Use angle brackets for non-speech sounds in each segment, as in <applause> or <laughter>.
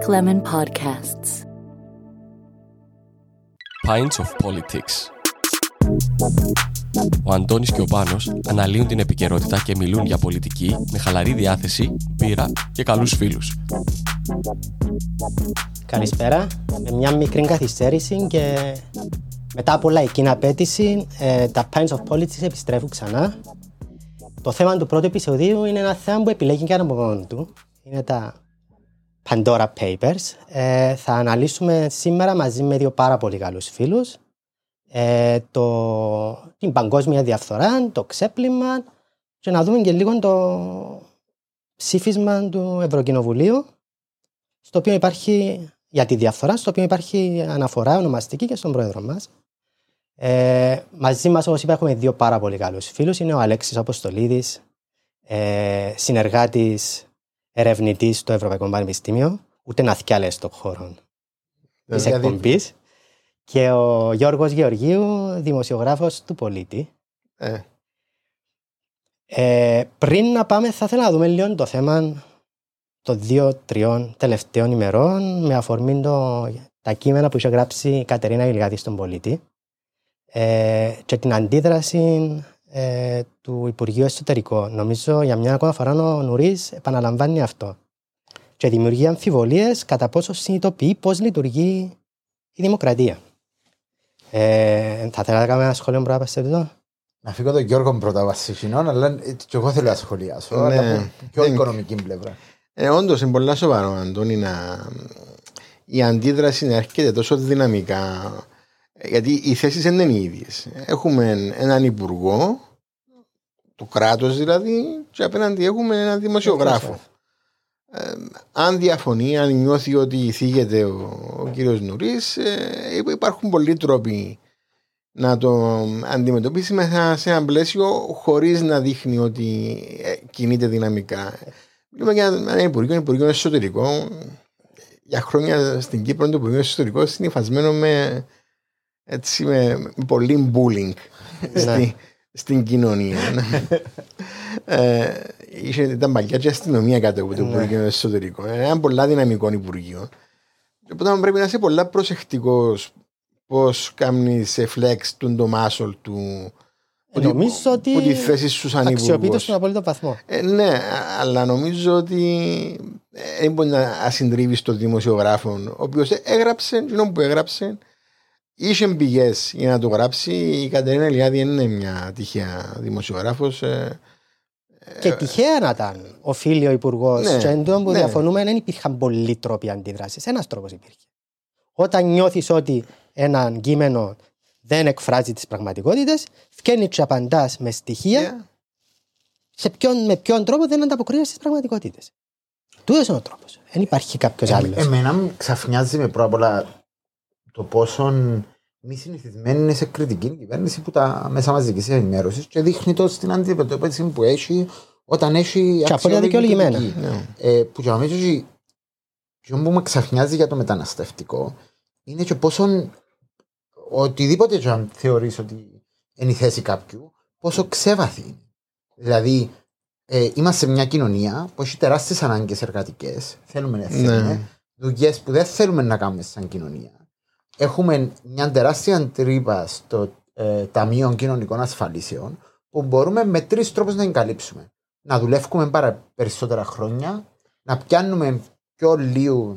Black Lemon Podcasts. Pints of Politics. Ο Αντώνης και ο Πάνος αναλύουν την επικαιρότητα και μιλούν για πολιτική με χαλαρή διάθεση, πείρα και καλούς φίλους. Καλησπέρα. Με μια μικρή καθυστέρηση και μετά από λαϊκή απέτηση, ε, τα Pints of Politics επιστρέφουν ξανά. Το θέμα του πρώτου επεισοδίου είναι ένα θέμα που επιλέγει και από μόνο του. Είναι τα Pandora Papers. Ε, θα αναλύσουμε σήμερα μαζί με δύο πάρα πολύ καλούς φίλους ε, το, την παγκόσμια διαφθορά, το ξέπλυμα και να δούμε και λίγο το ψήφισμα του Ευρωκοινοβουλίου στο οποίο υπάρχει για τη διαφθορά, στο οποίο υπάρχει αναφορά ονομαστική και στον πρόεδρο μας. Ε, μαζί μας, όπως είπα, έχουμε δύο πάρα πολύ καλούς φίλους. Είναι ο Αλέξης Αποστολίδης, ε, συνεργάτης ερευνητής στο Ευρωπαϊκό Πανεπιστήμιο, ούτε να θυκιάλε στον χώρο της εκπομπής. Και ο Γιώργος Γεωργίου, δημοσιογράφος του Πολίτη. Ε. Ε, πριν να πάμε, θα ήθελα να δούμε λίγο το θέμα των δύο-τριών τελευταίων ημερών με αφορμή το, τα κείμενα που είχε γράψει η Κατερίνα Γιλγάδη στον Πολίτη ε, και την αντίδραση ε, του Υπουργείου Εσωτερικών. Νομίζω για μια ακόμα φορά ο Νουρί επαναλαμβάνει αυτό. Και δημιουργεί αμφιβολίες κατά πόσο συνειδητοποιεί πώς λειτουργεί η δημοκρατία. Ε, θα ήθελα να κάνω ένα σχόλιο πρώτα σε αυτό. Να φύγω τον Γιώργο πρώτα βασισινών, αλλά και εγώ θέλω να σχολιάσω. Ναι. Αλλά πιο οικονομική πλευρά. Ε, Όντως είναι πολύ σοβαρό, Αντώνη, να... η αντίδραση να έρχεται τόσο δυναμικά. Γιατί οι θέσεις δεν είναι οι ίδιες. Έχουμε έναν υπουργό, του κράτος δηλαδή, και απέναντι έχουμε έναν δημοσιογράφο. Ε, αν διαφωνεί, αν νιώθει ότι θίγεται ο, ο κύριος Νουρίς ε, υπάρχουν πολλοί τρόποι να το αντιμετωπίσει μέσα σε ένα πλαίσιο χωρίς να δείχνει ότι ε, κινείται δυναμικά. Μιλούμε για ένα υπουργείο, ένα υπουργείο εσωτερικό. Για χρόνια στην Κύπρο το υπουργείο εσωτερικό είναι με, έτσι, με, με πολύ bullying ναι. στη, στην κοινωνία. <laughs> ε, είχε, ήταν παλιά και αστυνομία κάτω από το ναι. Υπουργείο Εσωτερικό. Ε, ένα πολλά δυναμικό Υπουργείο. Οπότε πρέπει να είσαι πολλά προσεκτικός πώς κάνεις σε φλεξ του το μάσολ του. Ε, νομίζω ότι που τη θέση σου σαν αξιοποιείται στον απόλυτο βαθμό. Ε, ναι, αλλά νομίζω ότι δεν μπορεί να ασυντρίβεις τον δημοσιογράφο, ο οποίος έγραψε, ενώ που έγραψε, είχε πηγέ για να το γράψει. Η Κατερίνα Ελιάδη είναι μια τυχαία δημοσιογράφος. Και τυχαία να ήταν ο φίλο υπουργός, ναι, και εντό που ναι. διαφωνούμε, δεν υπήρχαν πολλοί τρόποι αντίδραση. Ένας τρόπος υπήρχε. Όταν νιώθεις ότι ένα κείμενο δεν εκφράζει τις πραγματικότητες, φτιάχνεις και απαντάς με στοιχεία. Yeah. Σε ποιον, με ποιον τρόπο δεν ανταποκρίνεσαι στις πραγματικότητες. Τούτος είναι ο τρόπος. Δεν υπάρχει κάποιος ε, άλλος. Εμένα μου ξαφνιάζει με πρώτα απ' όλα το πόσο μη συνηθισμένη είναι σε κριτική κυβέρνηση που τα μέσα μαζικής ενημέρωσης και δείχνει το στην αντιμετώπιση που έχει όταν έχει. Και απόλυτα δικαιολογημένα. Ναι. Ε, που και νομίζω ότι ποιο που με ξαφνιάζει για το μεταναστευτικό είναι και πόσο οτιδήποτε και αν θεωρείς ότι είναι η θέση κάποιου, πόσο ξέβαθη είναι. Δηλαδή, ε, είμαστε σε μια κοινωνία που έχει τεράστιες ανάγκες εργατικές. Θέλουμε να θέλουμε. Ναι. Δουλειές που δεν θέλουμε να κάνουμε σαν κοινωνία έχουμε μια τεράστια τρύπα στο ε, Ταμείο Κοινωνικών Ασφαλίσεων που μπορούμε με τρεις τρόπους να εγκαλύψουμε. Να δουλεύουμε πάρα περισσότερα χρόνια, να πιάνουμε πιο λίγο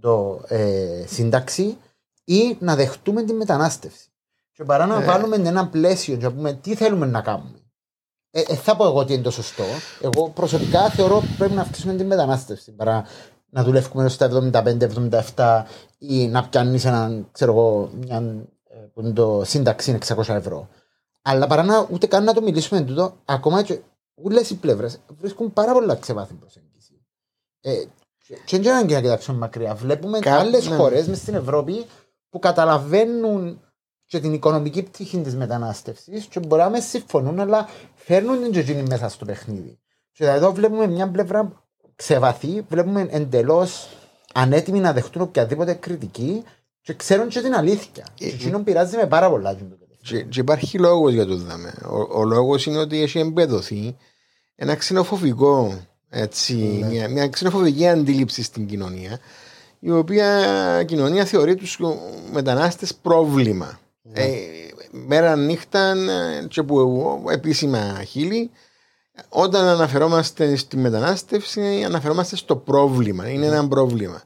το ε, σύνταξη ή να δεχτούμε τη μετανάστευση. Και παρά να ε. βάλουμε ένα πλαίσιο και να πούμε τι θέλουμε να κάνουμε. Ε, ε, θα πω εγώ ότι είναι το σωστό. Εγώ προσωπικά θεωρώ ότι πρέπει να αυξήσουμε τη μετανάστευση παρά να δουλεύουμε στα 75-77 ή να πιάνεις έναν, ξέρω εγώ, μια, ε, που είναι το σύνταξη είναι 600 ευρώ. Αλλά παρά να ούτε καν να το μιλήσουμε εν τούτο, ακόμα και όλες οι πλευρές βρίσκουν πάρα πολλά ξεβάθη προσέγγιση. Ε, και δεν να κοιτάξουμε μακριά. Βλέπουμε Κα... άλλες ναι. χώρες μες στην Ευρώπη που καταλαβαίνουν και την οικονομική πτυχή της μετανάστευσης και μπορεί να συμφωνούν, αλλά φέρνουν την τζετζίνη μέσα στο παιχνίδι. Και εδώ βλέπουμε μια πλευρά ξεβαθή, βλέπουμε εντελώς ανέτοιμοι να δεχτούν οποιαδήποτε κριτική και ξέρουν και την αλήθεια. Ε, και εκείνον πειράζει με πάρα πολλά. Και, και υπάρχει λόγος για το δάμε. Ο, ο λόγος είναι ότι έχει εμπεδοθεί ένα ξενοφοβικό, έτσι, ναι. μια, μια ξενοφοβική αντίληψη στην κοινωνία η οποία κοινωνία θεωρεί τους μετανάστες πρόβλημα. Ε, μέρα νύχτα ε, και που επίσημα χείλη όταν αναφερόμαστε στη μετανάστευση αναφερόμαστε στο πρόβλημα. Είναι ένα πρόβλημα.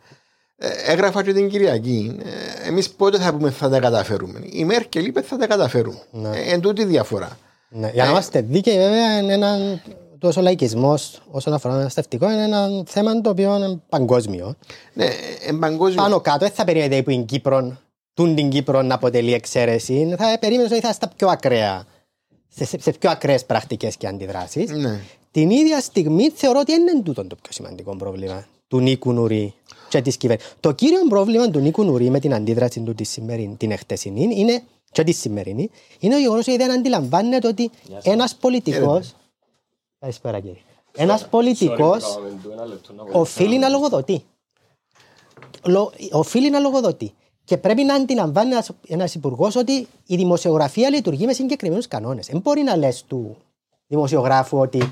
Ε, έγραφα και την Κυριακή. Ε, Εμείς πότε θα πούμε θα τα καταφέρουμε. Η Μέρκελ είπε θα τα καταφέρουμε. Ναι. Ε, εν τούτη διαφορά. Ναι. Για να είμαστε δίκαιοι, βέβαια, είναι ένα. Τόσο λαϊκισμός όσον αφορά το μεταναστευτικό είναι ένα θέμα το οποίο είναι παγκόσμιο. Ναι, εν παγκόσμιο. Πάνω κάτω, δεν θα περίμενε που η Κύπρο, τούν την Κύπρο να αποτελεί εξαίρεση. Θα περίμενε ότι θα στα πιο ακραία, σε, σε, σε πιο ακραίες πρακτικές και αντιδράσεις. Ναι. Την ίδια στιγμή θεωρώ ότι δεν είναι τούτο το πιο σημαντικό πρόβλημα του Νίκου Νουρί και της κυβέρνηση. Το κύριο πρόβλημα του Νίκου Νουρί με την αντίδραση του της σημερινή, την εχτεσινή είναι, και της σημερινή, είναι το γεγονός ότι δεν αντιλαμβάνεται ότι ένας πολιτικό. Καλησπέρα κύριε. Ένας πολιτικός οφείλει να λογοδοτεί. Λο- Οφείλει να λογοδοτεί. Και πρέπει να αντιλαμβάνει ένα υπουργός ότι η δημοσιογραφία λειτουργεί με συγκεκριμένους κανόνες. Δεν μπορεί να λες του δημοσιογράφου ότι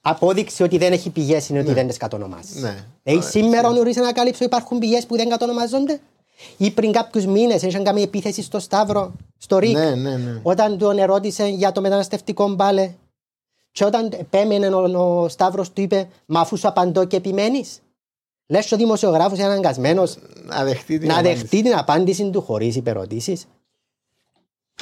απόδειξη ότι δεν έχει πηγές είναι ότι δεν τις κατονομάζεις. Ναι. Δηλαδή σήμερα ο Νουρί ανακάλυψε ότι υπάρχουν πηγές που δεν κατονομάζονται; Ή πριν κάποιους μήνες είχαν κάνει επίθεση στο Σταύρο, στο ΡΙΚ, Ναι, ναι, ναι. όταν τον ερώτησε για το μεταναστευτικό μπάλε; Και όταν επέμενε ο, ο Σταύρος του είπε, Μα αφού σου απαντώ και επιμένεις. Λες ο δημοσιογράφος είναι αναγκασμένος Να δεχτεί την να απάντηση. δεχτεί την απάντηση του χωρίς υπερωτήσεις.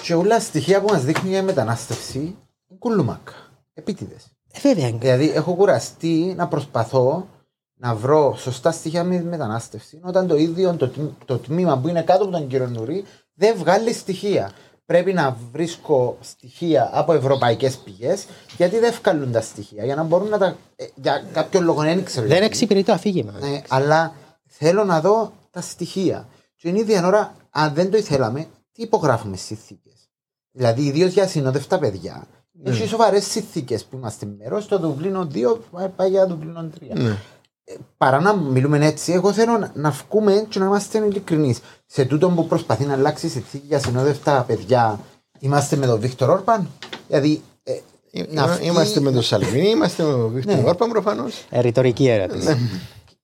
Και όλα στοιχεία που μας δείχνει για μετανάστευση είναι κουλουμάκα. Επίτηδες. Ε, βέβαια. Δηλαδή, έχω κουραστεί να προσπαθώ να βρω σωστά στοιχεία με τη μετανάστευση, όταν το ίδιο το, τμ- το τμήμα που είναι κάτω από τον κύριο Νουρί δεν βγάλει στοιχεία. Πρέπει να βρίσκω στοιχεία από ευρωπαϊκές πηγές, γιατί δεν βγάλουν τα στοιχεία. Για να μπορούν να τα. ε, για κάποιο λόγο δεν ξέρω. Δεν γιατί. εξυπηρετεί το αφήγημα. Ναι, αλλά θέλω να δω τα στοιχεία. Και την ίδια ώρα, αν δεν το ήθελαμε, τι υπογράφουμε συνθήκες; Δηλαδή, ιδίως για ασυνόδευτα παιδιά, έχει σοβαρές συνθήκες που είμαστε μέρο. Στο Δουβλίνο 2 πάει για Δουβλίνο 3. Ναι. Ε, Παρά να μιλούμε έτσι, εγώ θέλω να, να βγούμε και να είμαστε ειλικρινείς. Σε τούτο που προσπαθεί να αλλάξει η συνθήκη για ασυνόδευτα παιδιά, είμαστε με τον Βίκτορ Όρπαν; Δηλαδή, ε, Εί- να βγει- Είμαστε με τον Σαλβίνη, είμαστε με τον Βίκτορ Ναι. Όρπαν προφανώς. Ε, ρητορική ερώτηση.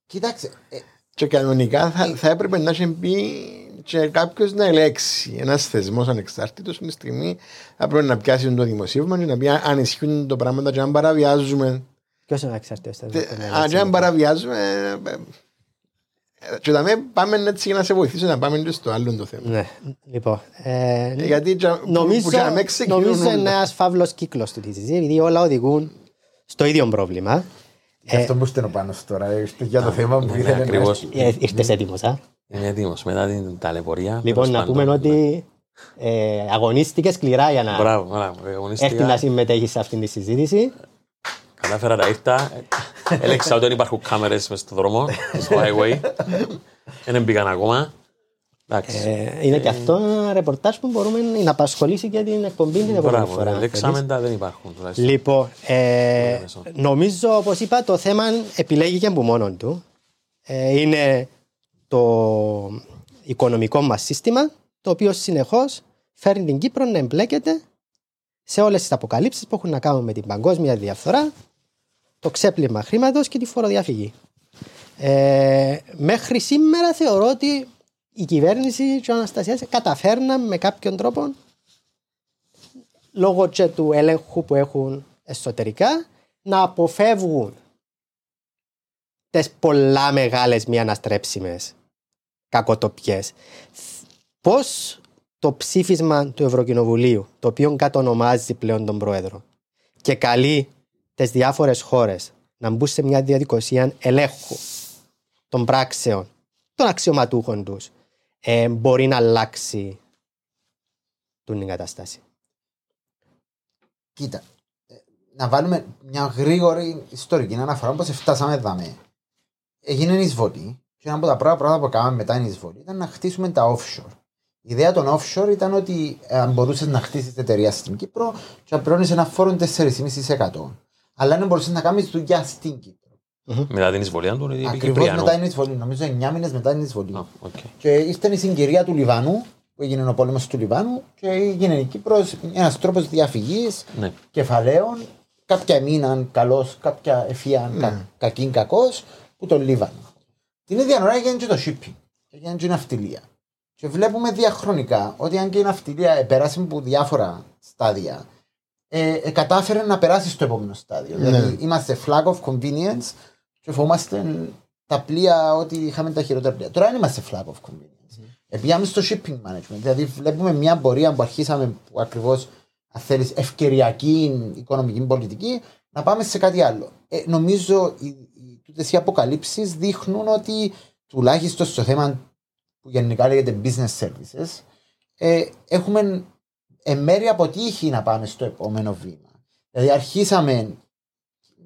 Κοίταξε, ε, Και κανονικά θα, θα έπρεπε να έχει μπει και κάποιος να ελέξει. Ένας θεσμός ανεξάρτητος τη στιγμή θα πρέπει να πιάσει το δημοσίευμα και να πει αν ισχύουν το πράγματα και αν παραβιάζουμε. Ποιος είναι ο εξαρτητό τε- Αν και αν παραβιάζουμε. Ε, ε, ε, Και θα πάμε έτσι για να σε βοηθήσω να πάμε και στο άλλο το θέμα. Ναι, λοιπόν. Ε, Ε, Γιατί τζα- που- νομίζω, που τζα με ξεκινούν νομίζω είναι όλα. ένας φαύλος κύκλος του τη συζήτηση, επειδή όλα οδηγούν στο ίδιο πρόβλημα. γι' αυτό που στενό πάνω σου τώρα, ε, για το θέμα που Ναι, ήθελε να ακριβώς. Ε, Ήρθε έτοιμος, α; Είμαι έτοιμος μετά την ταλαιπωρία. Λοιπόν, τέλος να πάντων. πούμε ότι ε, αγωνίστηκες σκληρά για να Μπράβο, μπράβο. έρθει να Αγωνίστηκα. συμμετέχεις σε αυτήν τη συζήτηση. Κατάφερα να ήρθα. Έλεξα ότι δεν υπάρχουν κάμερες μέσα στον δρόμο, στο highway. Δεν μπήκαν ακόμα. Εντάξει. Ε, είναι και αυτό ένα ρεπορτάζ που μπορούμε να απασχολήσει και την εκπομπή την επόμενη Μπράβο, φορά. αν ελέξαμε θέλεις. τα, δεν υπάρχουν τουλάχιστον. Λοιπόν, ε, μέσο. νομίζω όπως είπα το θέμα επιλέγει και από μόνο του. Ε, είναι το οικονομικό μας σύστημα το οποίο συνεχώς φέρνει την Κύπρο να εμπλέκεται σε όλες τις αποκαλύψεις που έχουν να κάνουν με την παγκόσμια διαφθορά, το ξέπλυμα χρήματος και τη φοροδιαφυγή. Ε, μέχρι σήμερα θεωρώ ότι η κυβέρνηση και ο Αναστασίας καταφέρναν με κάποιον τρόπο λόγω και του έλεγχου που έχουν εσωτερικά να αποφεύγουν τις πολλά μεγάλες μη αναστρέψιμες κακοτοπιές. Πώς το ψήφισμα του Ευρωκοινοβουλίου, το οποίο κατονομάζει πλέον τον Πρόεδρο και καλεί τις διάφορες χώρες να μπουν σε μια διαδικασία ελέγχου των πράξεων των αξιωματούχων τους, ε, μπορεί να αλλάξει την κατάσταση. Κοίτα, ε, να βάλουμε μια γρήγορη ιστορική αναφορά πώ φτάσαμε εδώ. Έγινε η εισβολή και ένα από τα πρώτα πράγματα που κάναμε μετά την εισβολή ήταν να χτίσουμε τα offshore. Η ιδέα των offshore ήταν ότι ε, αν μπορούσες να χτίσεις εταιρεία στην Κύπρο και να πληρώνεις ένα φόρο 4,5%. Αλλά δεν μπορούσες να κάνεις δουλειά στην Κύπρο. Μετά την εισβολή του, γιατί πήγε Ακριβώς Πριανό. μετά την εισβολή, νομίζω 9 μήνες μετά την εισβολή. Α, οκ. Και ήρθε η συγκυρία του Λιβάνου, που έγινε ο πόλεμος του Λιβάνου, και έγινε η Κύπρος ένας τρόπος διαφυγής Ναι. κεφαλαίων. Κάποια μείναν καλώ, κάποια εφίαν κα, κακήν κακός, που τον Λίβανο. Την ίδια ώρα έγινε και το shipping. Έγινε και η ναυτιλία. Και βλέπουμε διαχρονικά ότι αν και η ναυτιλία πέρασε από διάφορα στάδια, ε, ε, κατάφερε να περάσει στο επόμενο στάδιο. Ναι. Δηλαδή είμαστε flag of convenience και φοβόμαστε τα πλοία ότι είχαμε τα χειρότερα πλοία. Τώρα δεν είμαστε flag of convenience. Ε, πήγαμε στο shipping management. Δηλαδή βλέπουμε μια πορεία που αρχίσαμε που ακριβώς αν θέλεις, ευκαιριακή οικονομική πολιτική να πάμε σε κάτι άλλο. Ε, νομίζω οι, οι, τούτες οι αποκαλύψεις δείχνουν ότι τουλάχιστον στο θέμα που γενικά λέγεται business services ε, έχουμε εν μέρει αποτύχει να πάμε στο επόμενο βήμα. Δηλαδή αρχίσαμε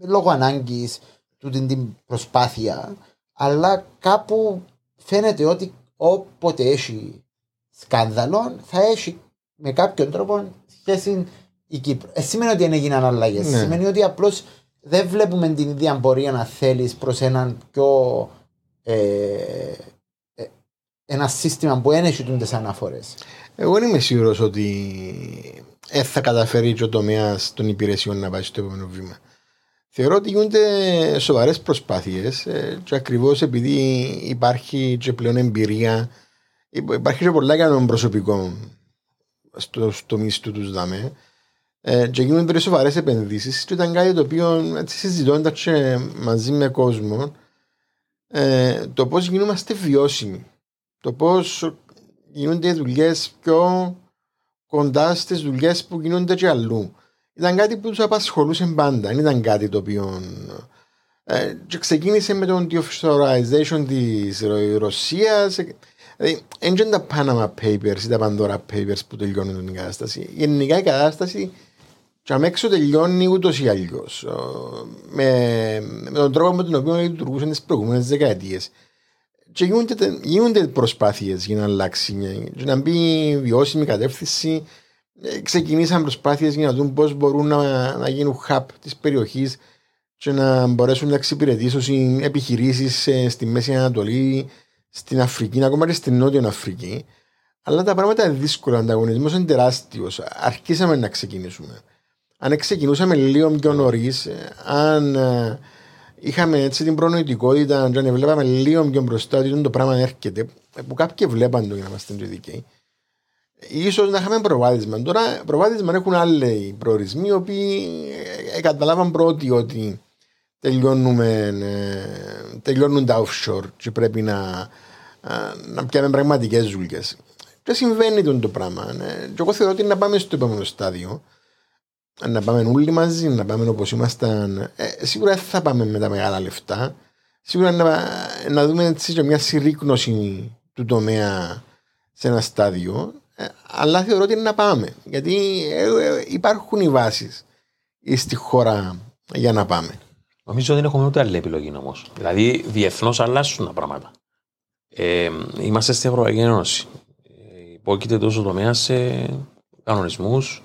λόγω ανάγκης τούτη την προσπάθεια αλλά κάπου φαίνεται ότι όποτε έχει σκάνδαλο θα έχει με κάποιον τρόπο σχέση η Κύπρο. Ε, σημαίνει ότι δεν έγιναν αλλαγές. Ναι. Σημαίνει ότι απλώς δεν βλέπουμε την ίδια πορεία να θέλεις προς έναν πιο. Ε, ε, ένα σύστημα που δεν έχει τούντες αναφορές. Εγώ δεν είμαι σίγουρος ότι ε, θα καταφέρει και ο τομέα των υπηρεσιών να πάει στο επόμενο βήμα. Θεωρώ ότι γίνονται σοβαρές προσπάθειες και ακριβώς επειδή υπάρχει και πλέον εμπειρία, υπάρχει και πολλά για τον προσωπικό στο τομεί του τους ΔΑΜΕ ε, και γίνονται πολύ σοβαρές επενδύσεις. Και ήταν κάτι το οποίο συζητώντα και μαζί με κόσμο, ε, το πώς γινόμαστε βιώσιμοι. Το πώς γίνονται δουλειές πιο κοντά στις δουλειές που γίνονται και αλλού. Ήταν κάτι που τους απασχολούσε πάντα. Δεν ήταν κάτι το οποίο. Ε, και ξεκίνησε με τον deoffshoreization της Ρωσίας. Δηλαδή, δεν είναι τα Panama Papers ή τα Pandora Papers που τελειώνουν την κατάσταση. Γενικά η κατάσταση και αμέσω τελειώνει ούτως ή αλλιώς. Με, με τον τρόπο με τον οποίο λειτουργούσαν τις προηγούμενες δεκαετίες. Και γίνονται, γίνονται προσπάθειες για να αλλάξει, για να μπει βιώσιμη κατεύθυνση. Ξεκινήσαν προσπάθειες για να δουν πώς μπορούν να, να γίνουν hub της περιοχής και να μπορέσουν να εξυπηρετήσουν επιχειρήσεις στη Μέση Ανατολή, στην Αφρική, ακόμα και στην Νότια Αφρική. Αλλά τα πράγματα είναι δύσκολα. Ο ανταγωνισμός είναι τεράστιος. Αρχίσαμε να ξεκινήσουμε. Αν ξεκινούσαμε λίγο πιο νωρίς, αν είχαμε έτσι την προνοητικότητα, αν βλέπαμε λίγο πιο μπροστά ότι το πράγμα έρχεται, που κάποιοι βλέπαν το για να είμαστε δικαίοι, ίσως να είχαμε προβάδισμα. Τώρα προβάδισμα έχουν άλλοι προορισμοί, οι οποίοι καταλάβαν πρώτοι ότι τελειώνουμε, τελειώνουν τα offshore και πρέπει να, να πιάμε πραγματικές δουλειές. Και συμβαίνει τον το πράγμα. Ναι. Και εγώ θεωρώ ότι να πάμε στο επόμενο στάδιο. Να πάμε όλοι μαζί, να πάμε όπως ήμασταν. Ε, σίγουρα δεν θα πάμε με τα μεγάλα λεφτά. Σίγουρα να, να δούμε έτσι και μια συρρήκνωση του τομέα σε ένα στάδιο. Ε, αλλά θεωρώ ότι είναι να πάμε. Γιατί ε, ε, υπάρχουν οι βάσεις στη χώρα για να πάμε. Νομίζω ότι δεν έχουμε ούτε άλλη επιλογή όμως. Δηλαδή, διεθνώς αλλάσουν τα πράγματα. Ε, είμαστε στην Ευρωπαϊκή Ένωση. Ε, υπόκειται τόσο τομέα σε κανονισμούς,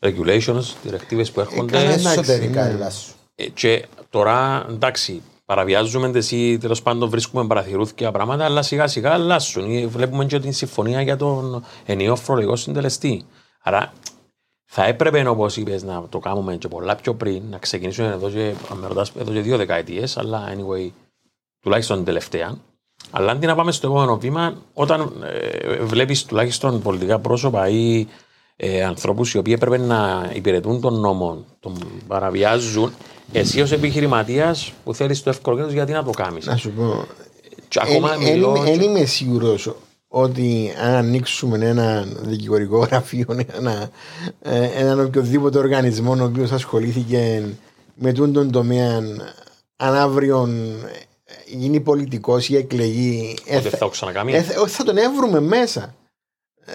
regulations, διρεκτίβε που έρχονται. Ε, εσωτερικά ναι. αλλάσουν. Ε, και τώρα, εντάξει, παραβιάζουμε εσύ τέλος πάντων βρίσκουμε παραθυρούθηκια πράγματα, αλλά σιγά σιγά αλλάσουν. Βλέπουμε και την συμφωνία για τον ενιαίο φορολογικό συντελεστή. Άρα θα έπρεπε όπως είπες να το κάνουμε και πολλά πιο πριν, να ξεκινήσουμε εδώ και, με ρωτάς, εδώ και δύο δεκαετίες, αλλά anyway, τουλάχιστον την τελευταία. Αλλά αντί να πάμε στο επόμενο βήμα, όταν ε, βλέπεις τουλάχιστον πολιτικά πρόσωπα ή ε, ανθρώπους οι οποίοι έπρεπε να υπηρετούν τον νόμο, τον παραβιάζουν, εσύ ως επιχειρηματίας που θέλεις το εύκολο κέρδο, γιατί να το κάνεις; Να σου πω. Και ακόμα μιλώ. Δεν και- είμαι σίγουρος ότι αν ανοίξουμε ένα δικηγορικό <laughs> γραφείο, ένα, ε, έναν οποιοδήποτε οργανισμό ο οποίος ασχολήθηκε με τούν τον τομέα, αν αύριο γίνει πολιτικός ή εκλεγεί, ε, Ότι θα το ξανακάμει. ε, θα- θα τον έβρουμε μέσα.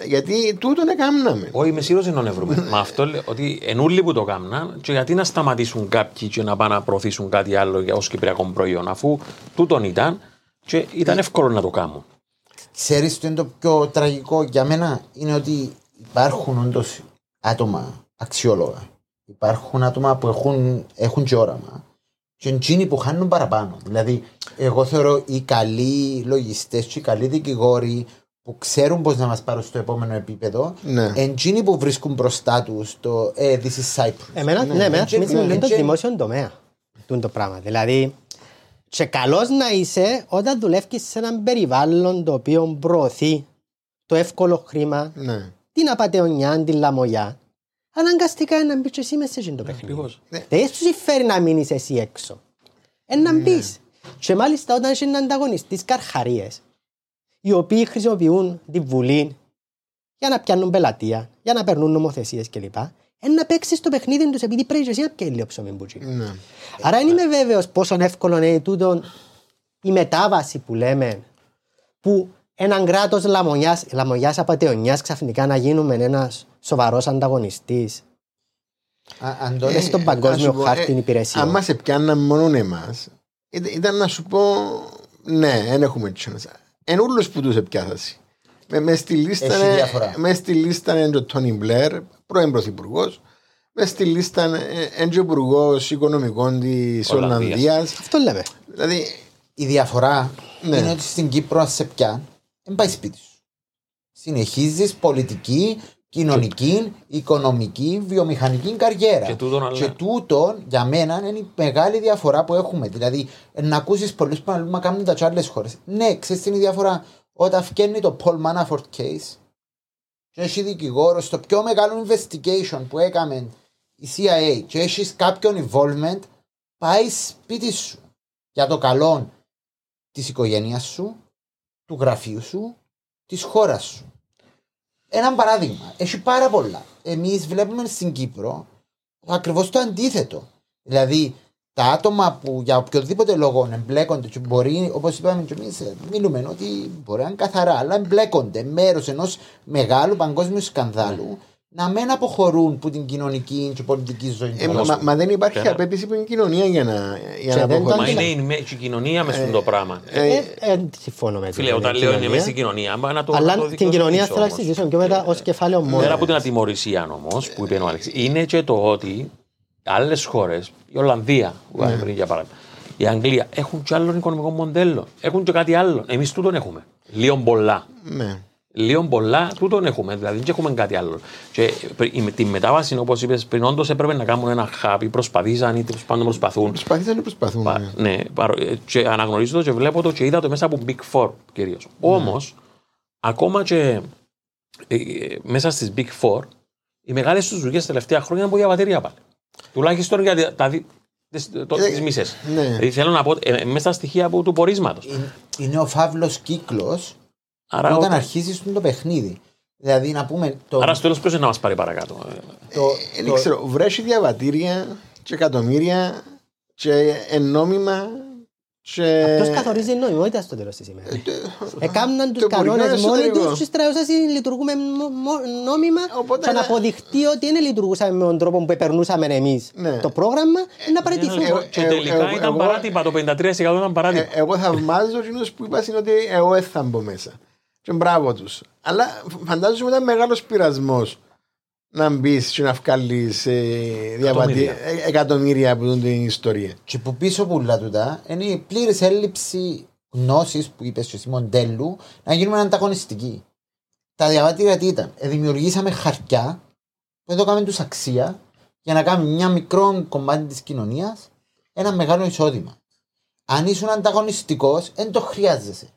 Ε, Γιατί τούτον έκαναμε. Όχι, είμαι σίγουρος να βρούμε. Μα αυτό λέω ότι ενούλοι που το κάμναν, και γιατί να σταματήσουν κάποιοι και να πάνε να προωθήσουν κάτι άλλο ως κυπριακό προϊόν, αφού τούτον ήταν και ήταν εύκολο να το κάνουν. Ξέρεις τι είναι το πιο τραγικό για μένα; Είναι ότι υπάρχουν όντως άτομα αξιόλογα. Υπάρχουν άτομα που έχουν, έχουν και όραμα. Και εκείνοι που χάνουν παραπάνω. Δηλαδή, εγώ θεωρώ οι καλοί λογιστές και οι καλοί δικηγόροι που ξέρουν πώς να μας πάρουν στο επόμενο επίπεδο, Ναι. εκείνοι που βρίσκουν μπροστά τους το ε, This is Cyprus. Εμένα, ναι, εμένα έτσι, θυμίζει ναι, με λίγο το έτσι. δημόσιο τομέα. Τούν το πράγμα. Δηλαδή, Και καλός να είσαι όταν δουλεύει σε έναν περιβάλλον το οποίο προωθεί το εύκολο χρήμα, Ναι. την απαταιωνιά, την λαμογιά. Αναγκαστικά να μπεις και εσύ μέσα σε εκείνο το παιχνίδι. Ακριβώς. Δεν σου συμφέρει να μείνεις εσύ έξω. Ε, να μπεις. Και μάλιστα όταν είσαι ανταγωνιστής καρχαρίες, οι οποίοι χρησιμοποιούν τη Βουλή για να πιάνουν πελατεία, για να περνούν νομοθεσίες κλπ. Ε, να παίξει το παιχνίδι τους επειδή πρέπει και εσύ να πιάνει λίγο ψωμί μπουτσί. Ναι. Άρα δεν είμαι βέβαιος πόσο εύκολο είναι τούτο η μετάβαση που λέμε που έναν κράτος λαμογιά απαταιωνιάς ξαφνικά να γίνουμε ένας σοβαρός ανταγωνιστής Α- Αντώνη, Μες στον Ε, παγκόσμιο να σου πω, χάρτη ε, υπηρεσιών. Αν μας επιάνναν μόνο εμάς, ήταν, ήταν να σου πω, ναι, δεν έχουμε τσόνες. Εν ούλους που τους επιάθαση. Με, μες στη λίστα Έχει είναι- διαφορά. μες στη λίστα είναι ο Τόνι Μπλερ, πρώην πρωθυπουργός. Μες στη λίστα είναι- είναι και ο υπουργός οικονομικών της Ολλανδίας. Ολλανδίας. Αυτό λέμε. Δηλαδή, η διαφορά Ναι. είναι ότι στην Κύπρο αν σε πιάν, δεν πάει σπίτι σου. Συνεχίζεις πολιτική, κοινωνική, οικονομική, βιομηχανική καριέρα. Και τούτον, αλλά- Και τούτον, για μένα είναι η μεγάλη διαφορά που έχουμε. Δηλαδή, ε, να ακούσεις πολλούς που να κάνουν τα άλλε χώρες. Ναι, ξέρεις την διαφορά; Όταν φτιάχνει το Paul Manafort case, και έχει δικηγόρο στο πιο μεγάλο investigation που έκαμε η CIA, και έχεις κάποιον involvement, πάει σπίτι σου για το καλό της οικογένειας σου, του γραφείου σου, της χώρας σου. Ένα παράδειγμα. Έχει πάρα πολλά. Εμείς βλέπουμε στην Κύπρο ακριβώς το αντίθετο. Δηλαδή, τα άτομα που για οποιοδήποτε λόγο εμπλέκονται και μπορεί, όπως είπαμε και εμείς, μιλούμε ότι μπορεί να είναι καθαρά, αλλά εμπλέκονται μέρος ενός μεγάλου παγκόσμιου σκανδάλου να μην αποχωρούν από την κοινωνική και πολιτική ζωή. ε, τους μα, κόσμου. μα δεν υπάρχει Πέρα. απέτηση από την κοινωνία για να, για Και να δεν αποχωρήσει. Μα το- είναι η, με- η κοινωνία μες στον το πράγμα. Ε, ε, συμφωνώ με Φίλε, την όταν λέω είναι κοινωνία. μέσα στην κοινωνία, μα να το να το Αλλά την δικαιολογήσω κοινωνία θέλω να όμως. συζητήσω πιο μετά ως κεφάλαιο μόνος. Πέρα από την ατιμορρησία όμως που είπε ο Άλεξ, είναι και το ότι άλλες χώρες, η Ολλανδία, που είπαμε πριν για παράδειγμα, η Αγγλία, έχουν και άλλο οικονομικό μοντέλο. Έχουν και κάτι άλλο. Εμείς τούτον έχουμε. Λίγο πολλά. Ναι. Λίγο πολλά τούτον έχουμε. Δηλαδή δεν έχουμε κάτι άλλο. Και η- τη μετάβαση, όπως είπες πριν, όντως έπρεπε να κάνουν ένα χάπι. Προσπαθήσαν ή τέλος πάντων προσπαθούν. Προσπαθήσαν να προσπαθούν. Πα- ναι. ναι, παρο- ε, και αναγνωρίζω το και βλέπω το και είδα το μέσα από Big Four κυρίως. Όμως, ακόμα και ε, ε, μέσα στις Big Four, οι μεγάλες τους δουλειές τα τελευταία χρόνια είναι από διαβατήρια πάλι. Τουλάχιστον για τα- τα δι- τις, το, Ε, τις μισές. ναι. Δηλαδή θέλω να πω, ε, μέσα στα στοιχεία από, του πορίσματος. Είναι- Είναι ο φαύλος κύκλος Άρα, όταν όταν, αρχίζεις το παιχνίδι. Δηλαδή να πούμε. Το, άρα στο τέλος ποιος είναι να μας πάρει παρακάτω; Ε, το, Ε, το- Δεν ξέρω, βρέσει διαβατήρια και εκατομμύρια και ενόμημα και... Ποιο καθορίζει η νοημότητα στο τέλος της ημέρας. Έκαναν τους το υπουργείο κανόνες μόνοι εσωτερικών. του, του στραούσαν λειτουργούμε μο- μο- νόμιμα Οπότε και να να- αποδειχτεί ότι δεν λειτουργούσαμε με τον τρόπο που περνούσαμε εμείς Ναι. το πρόγραμμα, να παραιτηθούμε. εγώ- και ε, τελικά εγώ- ήταν εγώ- παράτυπα, το 53% ήταν παράτυπα. Ε, εγώ θαυμάζω εκείνους που είπαν ότι εγώ δεν θα μπω μέσα. Και μπράβο τους. Αλλά φαντάζομαι ήταν μεγάλος πειρασμός να μπεις και να βγάλεις Εκατομμύρια. εκατομμύρια από την ιστορία. Και που πίσω πουλά τούτα είναι η πλήρης έλλειψη γνώσης που είπες εσύ μοντέλου να γίνουμε ανταγωνιστικοί. Τα διαβατήρια τι ήταν; Ε, δημιουργήσαμε χαρτιά που εδώ κάνουμε τους αξία για να κάνουμε μια μικρό κομμάτι της κοινωνίας ένα μεγάλο εισόδημα. Αν ήσουν ανταγωνιστικός, δεν το χρειάζεσαι.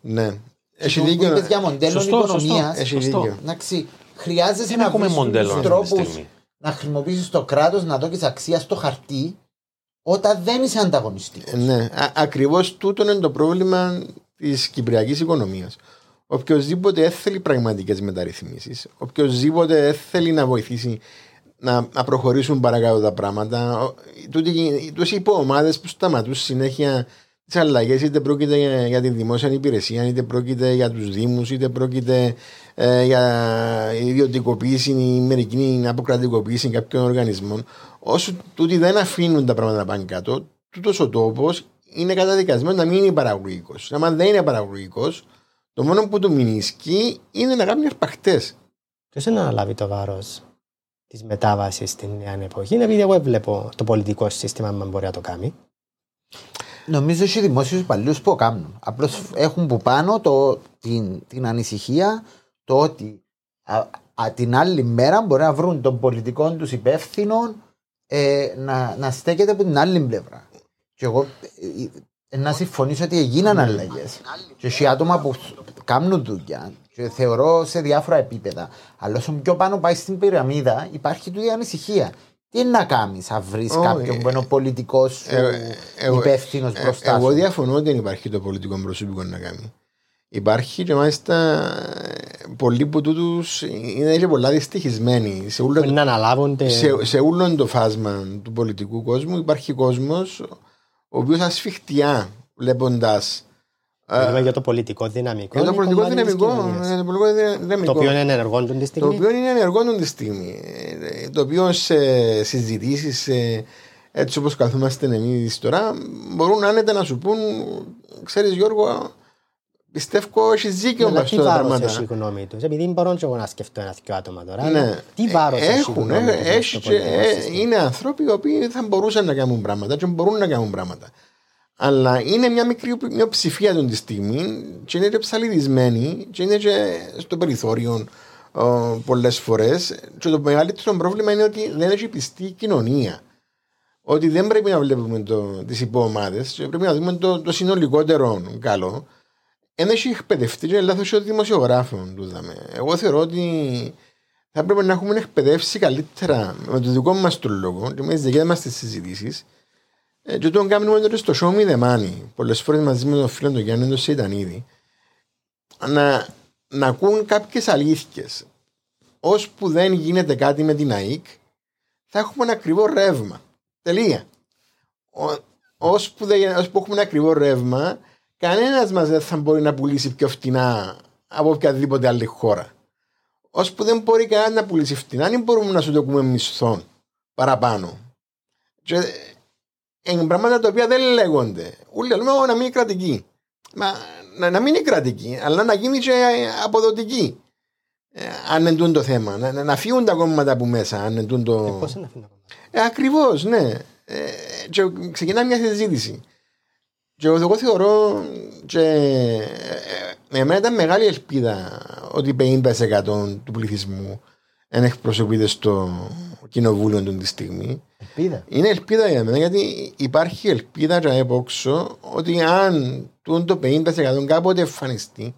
Ναι. Έχει Που δίκιο. είπες για μοντέλο Σωστό, σωστό. οικονομίας. Έχει Σωστό. δίκιο. Εντάξει, χρειάζεσαι Δεν να έχουμε βρεις μοντέλο τους αυτή τη τρόπους στιγμή. να χρησιμοποιήσεις το κράτος να δώσει αξία στο χαρτί όταν δεν είσαι ανταγωνιστικός. Ε, Ναι, ακριβώς τούτο είναι το πρόβλημα της κυπριακής οικονομίας. Οποιοδήποτε θέλει πραγματικές μεταρρυθμίσεις, οποιοδήποτε θέλει να βοηθήσει να, να προχωρήσουν παρακάτω τα πράγματα, ο- τούτοι τούτοι υποομάδες που σταματούν συνέχεια τις αλλαγές, είτε πρόκειται για, για την δημόσια υπηρεσία, είτε πρόκειται για τους Δήμους, είτε πρόκειται ε, για ιδιωτικοποίηση ή μερική αποκρατικοποίηση κάποιων οργανισμών. Όσο τούτοι δεν αφήνουν τα πράγματα να πάνε κάτω, τούτος ο τόπος είναι καταδικασμένος να μην είναι παραγωγικός. Αν δεν είναι παραγωγικός, το μόνο που του μηνισκεί είναι να κάνει αρπαχτές. Ποιος είναι να αναλάβει το βάρος της μετάβασης στην νέα εποχή, είναι επειδή εγώ βλέπω το πολιτικό σύστημα αν μπορεί να το κάνει. Νομίζω ότι οι δημόσιους υπαλλήλους που το κάνουν. Απλώς έχουν που πάνω το, την, την ανησυχία το ότι α, α, την άλλη μέρα μπορεί να βρουν τον πολιτικό τους υπεύθυνο ε, να, να στέκεται από την άλλη πλευρά. Και εγώ ε, να συμφωνήσω ότι έγιναν αλλαγές. Και έχει άτομα που κάνουν δουλειά και θεωρώ σε διάφορα επίπεδα. Αλλά όσο πιο πάνω πάει στην πυραμίδα, υπάρχει τούτη ανησυχία. Τι είναι να κάνεις, αν βρεις Όχι. κάποιον που είναι ο πολιτικός σου Ε, εγώ- υπεύθυνος Ε, μπροστά Εγώ σου. διαφωνώ ότι δεν υπάρχει το πολιτικό προσωπικό να κάνει. Υπάρχει και μάλιστα ε, πολλοί που τούτους είναι και πολλά δυστυχισμένοι. Σε όλο, Που να αναλάβονται. σε, σε όλο το φάσμα του πολιτικού κόσμου υπάρχει κόσμος ο οποίος ασφιχτιά βλέποντας ε, Μιλούμε για το πολιτικό δυναμικό. για το ή πολιτικό κομμάτι της δυναμικό, κοινωνίας. για το πολιτικό δυνα- Το δυναμικό. οποίο είναι ενεργό τη Το στιγμή. οποίο είναι ενεργό του τη στιγμή. Ε, Το οποίο σε συζητήσεις, έτσι όπως καθόμαστε εμείς τώρα, μπορούν άνετα να σου πούν, ξέρεις Γιώργο, πιστεύω έχεις δίκιο Αλλά με τι αυτά τα βάρος έχει η πράγματα. γνώμη τους; Επειδή μπορώ και εγώ να σκεφτώ ένα-δυο άτομα τώρα. Ναι. αλλά Τι βάρος έχει η Έχουν, γνώμη ε, τους έχει στο και- πολιτικό ε, σύστημα. είναι άνθρωποι οι οποίοι θα μπορούσαν να κάνουν πράγματα και μπορούν να κάνουν πράγματα. Αλλά είναι μια μικρή μειοψηφία του τη στιγμή και είναι και ψαλιδισμένοι και είναι και στο περιθώριο πολλές φορές. Και το μεγαλύτερο πρόβλημα είναι ότι δεν έχει πιστεί η κοινωνία. Ότι δεν πρέπει να βλέπουμε το, τις υποομάδες και πρέπει να δούμε το, το συνολικότερο καλό. Ένα έχει εκπαιδευτεί και είναι λάθος ο δημοσιογράφων του δάμε. Εγώ θεωρώ ότι θα έπρεπε να έχουμε εκπαιδεύσει καλύτερα με το δικό μας τον λόγο και με τις δικές μας τις συζητήσεις. Ε, και το κάνουμε τώρα στο show me the money. Πολλές φορές μαζί με τον φίλο του Γιάννη, τον Σιτανίδη, να, να ακούν κάποιες αλήθειες. Ώσπου δεν γίνεται κάτι με την ΑΕΚ, θα έχουμε ένα ακριβό ρεύμα. Τελεία. Ο- Ώσπου, δεν, ώσπου έχουμε ένα ακριβό ρεύμα, κανένας μας δεν θα μπορεί να πουλήσει πιο φτηνά από οποιαδήποτε άλλη χώρα. Ώσπου δεν μπορεί κανένας να πουλήσει φτηνά, δεν μπορούμε να σου το πούμε μισθών παραπάνω. Και είναι πράγματα τα οποία δεν λέγονται. Όλοι λέμε «Ω, να μην είναι κρατική. Μα να, να μην είναι κρατική, αλλά να γίνει και αποδοτική. Ε, αν εντούν το θέμα. Να, να, να φύγουν τα κόμματα από μέσα, αν εντούν το. Πώς είναι αυτό. Ε, Ακριβώς, ναι. Ε, και ξεκινά μια συζήτηση. Και εγώ, εγώ θεωρώ και ε, εμένα ήταν μεγάλη ελπίδα ότι 50% του πληθυσμού δεν εκπροσωπείται στο κοινοβούλιο του τη στιγμή. Ελπίδα. Είναι ελπίδα για μένα γιατί υπάρχει ελπίδα για έποξο ότι αν τούν το 50% κάποτε εμφανιστεί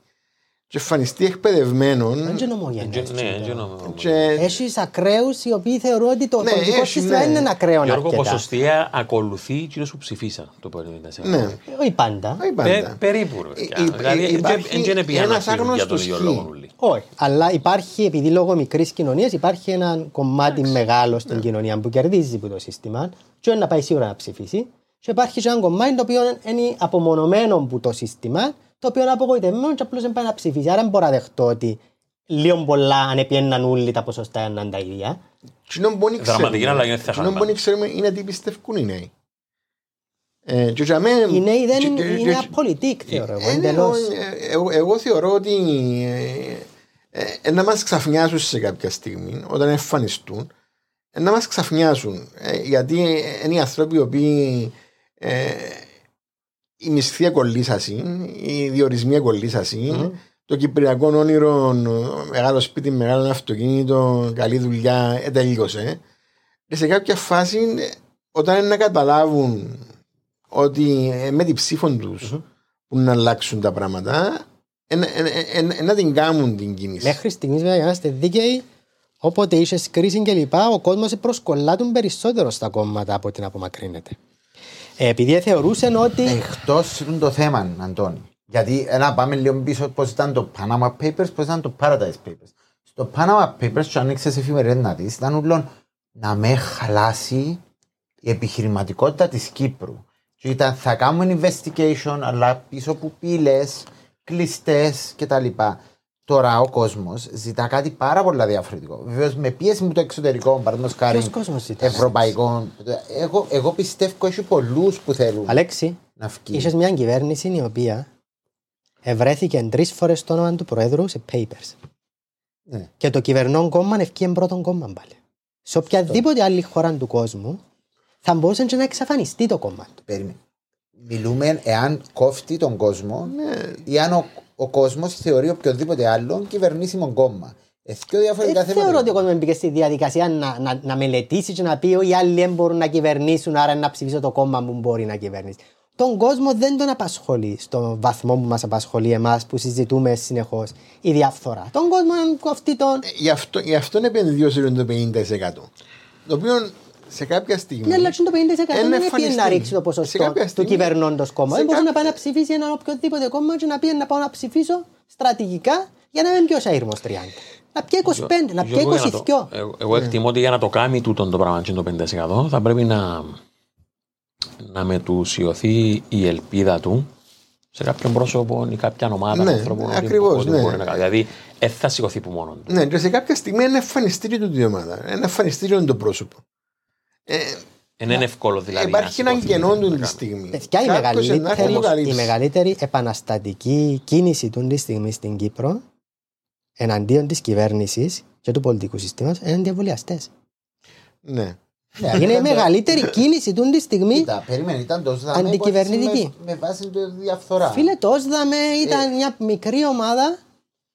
και εμφανιστεί εκπαιδευμένων Δεν είναι ομογενές. Ναι, δεν νομίζω. και Έχεις ακραίους οι οποίοι θεωρούν ότι το Ναι, πολιτικό έχεις, σύστημα ναι. είναι ένα ακραίο Γιώργο, αρκετά. ποσοστία ακολουθεί εκείνους που ψηφίσαν το 50%. ναι, Όχι πάντα. όχι Πε- πάντα. Περίπου. ρε, Υ- παιδιά. υ- Δηλαδή, υπάρχει δεν είναι πια να ένας φύγουν για τον άγνωστος ίδιο χ. λόγο όλοι. Όχι. Αλλά υπάρχει, επειδή λόγω μικρής κοινωνίας, υπάρχει ένα κομμάτι μεγάλο στην κοινωνία που κερδίζει από το σύστημα, και είναι να πάει σίγουρα να ψηφίσει. Και υπάρχει και ένα κομμάτι το οποίο είναι απομονωμένο από το σύστημα, το οποίο είναι απογοητευμένο και απλώς δεν πάει να ψηφίσει. Άρα δεν μπορώ να δεχτώ ότι λίγο πολλά αν επιέναν όλοι τα ποσοστά να είναι τα ίδια. Κοινό που δεν Δραματική ξέρουμε- αλλαγή δεν θα κοινό είχαμε που δεν ξέρουμε είναι τι πιστεύουν οι νέοι. Ε, και για μένα- Οι νέοι δεν και- είναι, και- είναι και- απολυτικ, θεωρώ εγώ. Ε, ναι, εντελώς. ε, εγώ, εγώ θεωρώ ότι ε, ε, να μας ξαφνιάσουν σε κάποια στιγμή όταν εμφανιστούν ε, να μας ξαφνιάσουν ε, γιατί ε, είναι οι άνθρωποι οι οποίοι ε, η μισθή εκολύσαση, η διορισμοί εκολύσαση, το κυπριακό όνειρο, μεγάλο σπίτι, μεγάλο αυτοκίνητο, καλή δουλειά, ε, τελείωσε. Και σε κάποια φάση, ε, όταν είναι να καταλάβουν ότι ε, με την ψήφο τους που να αλλάξουν τα πράγματα, ε, ε, ε, ε, ε, να την κάνουν την κίνηση. Μέχρι στιγμής, βέβαια, για να είστε δίκαιοι, όποτε είσαι κρίση και λοιπά, ο κόσμος προσκολλάτουν περισσότερο στα κόμματα από ότι να απομακρύνεται. Ε, επειδή θεωρούσαν ότι. Εκτός το θέμα, Αντώνη. Γιατί ε, να πάμε λίγο πίσω πώς ήταν το Panama Papers, πώς ήταν το Paradise Papers. Στο Panama Papers, σου ανοίξει εφημερίδα να δεις, ήταν ούλον να με χαλάσει η επιχειρηματικότητα της Κύπρου. Και ήταν θα κάνουμε investigation, αλλά πίσω από πύλες, κλειστές κτλ. Τώρα ο κόσμος ζητά κάτι πάρα πολύ διαφορετικό. Βεβαίως με πίεση μου το εξωτερικό, παραδείγματος χάρη Ποιος κόσμος ζητάς; ευρωπαϊκό. Εγώ, εγώ πιστεύω ότι έχει πολλούς που θέλουν Αλέξη, να βγει. είσαι μια κυβέρνηση η οποία ευρέθηκε τρεις φορές το όνομα του Προέδρου σε papers. Ναι. Και το κυβερνών κόμμα ευκεί πρώτον κόμμα πάλι. Σε οποιαδήποτε άλλη χώρα του κόσμου θα μπορούσε και να εξαφανιστεί το κόμμα του. Περίμενε. Μιλούμε εάν κόφτει τον κόσμο Ναι. ή αν ο, ο κόσμος θεωρεί οποιοδήποτε άλλο κυβερνήσιμο κόμμα. Ε, δύο διαφορετικά Δεν θεωρώ ότι ο θέματα. κόσμο μπήκε στη διαδικασία να, να, να μελετήσει και να πει ότι οι άλλοι δεν μπορούν να κυβερνήσουν, άρα να ψηφίσω το κόμμα που μπορεί να κυβερνήσει. τον κόσμο δεν τον απασχολεί στον βαθμό που μας απασχολεί εμάς που συζητούμε συνεχώς η διαφθορά. Τον κόσμο κοφτεί τον. Ε, Γι' αυτό, γι αυτό επενδύωσε το 50%. Το οποίο σε κάποια στιγμή. Ναι, αλλά το 50% Εν δεν εμφανιστεί. είναι να ρίξει το Σε ποσοστό κάποια του στιγμή- κυβερνώντος κόμμα. σε Δεν μπορεί να κάποια- πάει να ψηφίσει ένα οποιοδήποτε κόμμα και να πει να πάω να ψηφίσω στρατηγικά για να μην πιω σαΐρμο 30. Να πιω 25, να πιω Γιώργο, για να 22. το- Εγώ, εγώ εκτιμώ ότι για να το κάνει τούτο το πράγμα και το 50% θα πρέπει να, να μετουσιωθεί η ελπίδα του σε κάποιον πρόσωπο ή κάποια ομάδα Ναι, ανθρώπων. ότι ακριβώς, ότι ναι. μπορεί να κάνει. Δηλαδή, δεν θα σηκωθεί που μόνο του. Ναι, και σε κάποια στιγμή είναι εμφανιστήριο του η ομάδα. Είναι εμφανιστήριο το πρόσωπο. Ε, Δεν είναι εύκολο δηλαδή. υπάρχει να ένα σηκωθεί κενό να του το τη κάνεις. στιγμή. Παιδιά, η Κάποιος να μεγαλύτερη, έχει αποκαλύψει. η μεγαλύτερη επαναστατική κίνηση του τη στιγμή στην Κύπρο εναντίον της κυβέρνησης και του πολιτικού συστήματος είναι αντιεμβολιαστέ. Ναι. Ναι, Είναι η ήταν το- μεγαλύτερη κίνηση του τη στιγμή. Κοίτα, περίμενε, ήταν το ΣΔΑΜΕ Αντικυβερνητική. Με, με βάση το διαφθορά. Φίλε, το ΩΣΔΑΜΕ ήταν μια μικρή ομάδα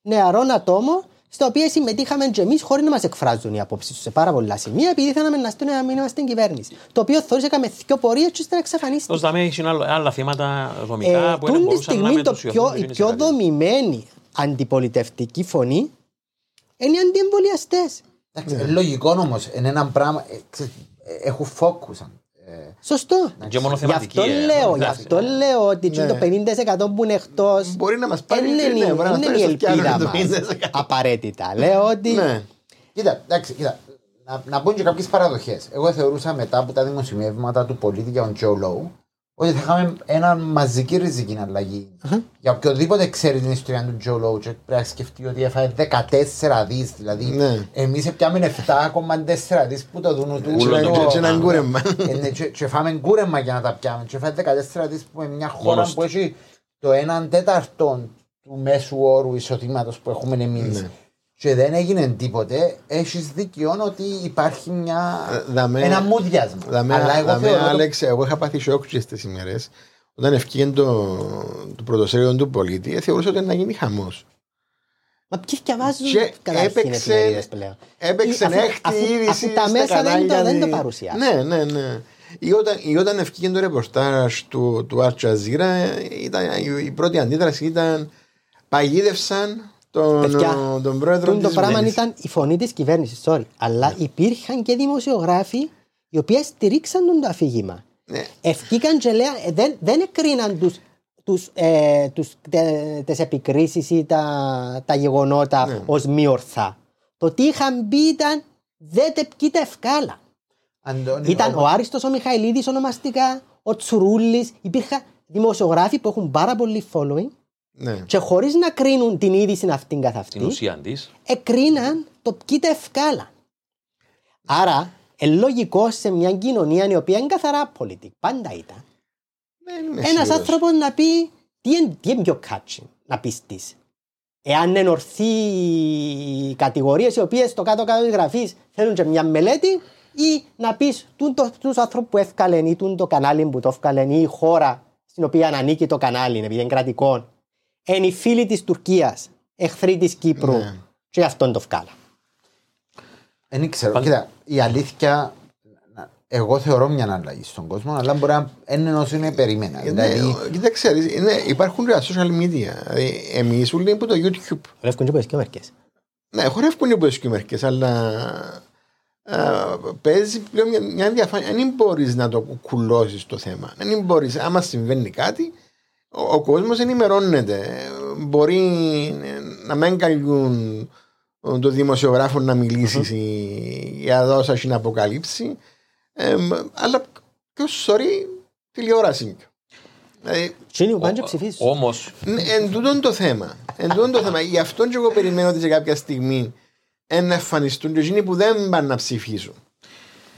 νεαρών ατόμων, στα οποία συμμετείχαμε και εμείς χωρίς να μας εκφράζουν οι απόψεις τους σε πάρα πολλά σημεία, επειδή θέλαμε να στείλουμε ένα μήνυμα στην κυβέρνηση. Το οποίο θεώρησε έκαμε δύο πορείε και ύστερα Το εξαφανίστηκε. ΣΔΑΜΕ έχεις άλλα, άλλα θύματα δομικά Ε, που τούν δεν τη μπορούσαν να στιγμή το μετουσιωθούν πιο, και η είναι πιο σε κάτι. δομημένη αντιπολιτευτική φωνή είναι οι αντιεμβολιαστές. Εντάξει, ε, Λογικό όμως, είναι ένα πράγμα. ε, ξέρεις, ε, Έχουν focus. Ε, Σωστό. Και μόνο Γι' θεματική. αυτό ε, λέω, γι' εντάξει. αυτό λέω ότι Ναι. το 50% που είναι εκτός. Μπορεί να μας πάρει Δεν ναι, είναι, μπορεί να μας είναι πάρει η στο πιάνο ελπίδα το μας. 50%. Απαραίτητα. Λέω ότι. Ναι. Κοίτα, εντάξει, κοίτα. Να, να πω και κάποιες παραδοχές. Εγώ θεωρούσα μετά από τα δημοσιεύματα του πολίτη για τον Τζο Λόου ότι θα είχαμε ένα μαζική ριζική αλλαγή. Για οποιοδήποτε ξέρει την ιστορία του Τζο Λόου, και πρέπει να σκεφτεί ότι έφαγε 14 δις. Δηλαδή, Ναι. εμείς πιάμε 7,4 δις που το δούνου του. Και Ούλο ένα- το- και έναν κούρεμα. Ε, ναι, και, και φάμε κούρεμα για να τα πιάμε. Και φάμε 14 δις που είναι μια χώρα Μόνος που έχει το 1 τέταρτο του μέσου όρου εισοδήματος που έχουμε εμείς. Ναι. Και δεν έγινε τίποτε, έχεις δίκιο ότι υπάρχει μια... Ε, δαμέ- ένα μουδιάσμα. Δαμέ, Αλλά εγώ δαμέ, θεωρώ. το- Άλεξ, εγώ είχα πάθει σοκ και στις ημέρες. Όταν ευκήγε το, το πρωτοσέλιδο του πολίτη, ε, θεωρούσα ότι να γίνει χαμός. Μα ποιοι διαβάζουν Και καταρχήν έπαιξε- εφημερίδες πλέον. Έπαιξε Ή αφού- έκτη αφού- είδηση αφού τα στα μέσα δεν κανάλια το- δεν το δι- παρουσιάζουν. Ναι, ναι, ναι. Ή όταν, ή όταν ευκήγε το ρεπορτάζ του, του Al Jazeera, ήταν, η, η πρώτη αντίδραση ήταν παγίδευσαν τον, Παιδιά, τον πρόεδρο Τούν το της πράγμα Βουλής. ήταν η φωνή της κυβέρνησης, sorry. Αλλά υπήρχαν και δημοσιογράφοι οι οποίοι στηρίξαν τον το αφήγημα. Ναι. Ευκήκαν και λέει, ε, δεν, δεν εκρίναν τους, τους, ε, τους, τε, τις επικρίσεις ή τα, τα γεγονότα Ναι. ως μη ορθά. Το τι είχαν πει ήταν δεν τε πκείτε ευκάλα. Αντώνη, Ήταν όπως- ο Άριστος ο Μιχαηλίδης ονομαστικά, ο Τσουρούλης, υπήρχαν δημοσιογράφοι που έχουν πάρα πολύ following Ναι. και χωρίς να κρίνουν την είδηση αυτήν καθ' αυτή, Την ουσία της. εκρίναν το πκείτε ευκάλα. Άρα, είναι λογικό σε μια κοινωνία η οποία είναι καθαρά πολιτική, πάντα ήταν, Δεν είμαι ένας σίγουρος. άνθρωπος να πει τι είναι, τι είναι πιο κάτσι να πιστείς; Εάν είναι ορθοί οι κατηγορίες οι οποίες στο κάτω-κάτω της γραφής θέλουν και μια μελέτη, ή να πεις του άνθρωπους που έφκαλεν ή τούν το κανάλι που το έφκαλεν ή η χώρα στην οποία ανήκει το κανάλι, επειδή είναι κρατικό, είναι οι φίλοι της Τουρκίας, εχθροί της Κύπρου, Ναι. και αυτόν το βγάλα. Δεν ξέρω. Πάλι- Κοίτα, η αλήθεια. Εγώ θεωρώ μια αλλαγή στον κόσμο, αλλά μπορεί να είναι όσο είναι περίμενα. Ε, Δηλαδή, ναι, Κοίταξε, είναι, υπάρχουν και τα social media. Δηλαδή, εμείς όλοι από το YouTube. Ρεύκουν και πολλές μερικές. Ναι, χορεύουν και οι μερικές, αλλά α, παίζει πλέον μια, μια διαφάνεια. Δεν μπορείς να το κουλώσεις το θέμα. Δεν μπορείς, άμα συμβαίνει κάτι, ο, ο κόσμος ενημερώνεται. Μπορεί να μην καλούν τον δημοσιογράφο να μιλήσει για δόσα έχει να αποκαλύψει. Ε, αλλά ποιος sorry, τηλεόραση. Δηλαδή, Τι που πάνε και ψηφίζουν. Όμω, ναι, Εν τούτον το θέμα. Εν τούτον το θέμα. Γι' αυτό και εγώ περιμένω ότι σε κάποια στιγμή εν να εμφανιστούν και εκείνοι που δεν πάνε να ψηφίσουν.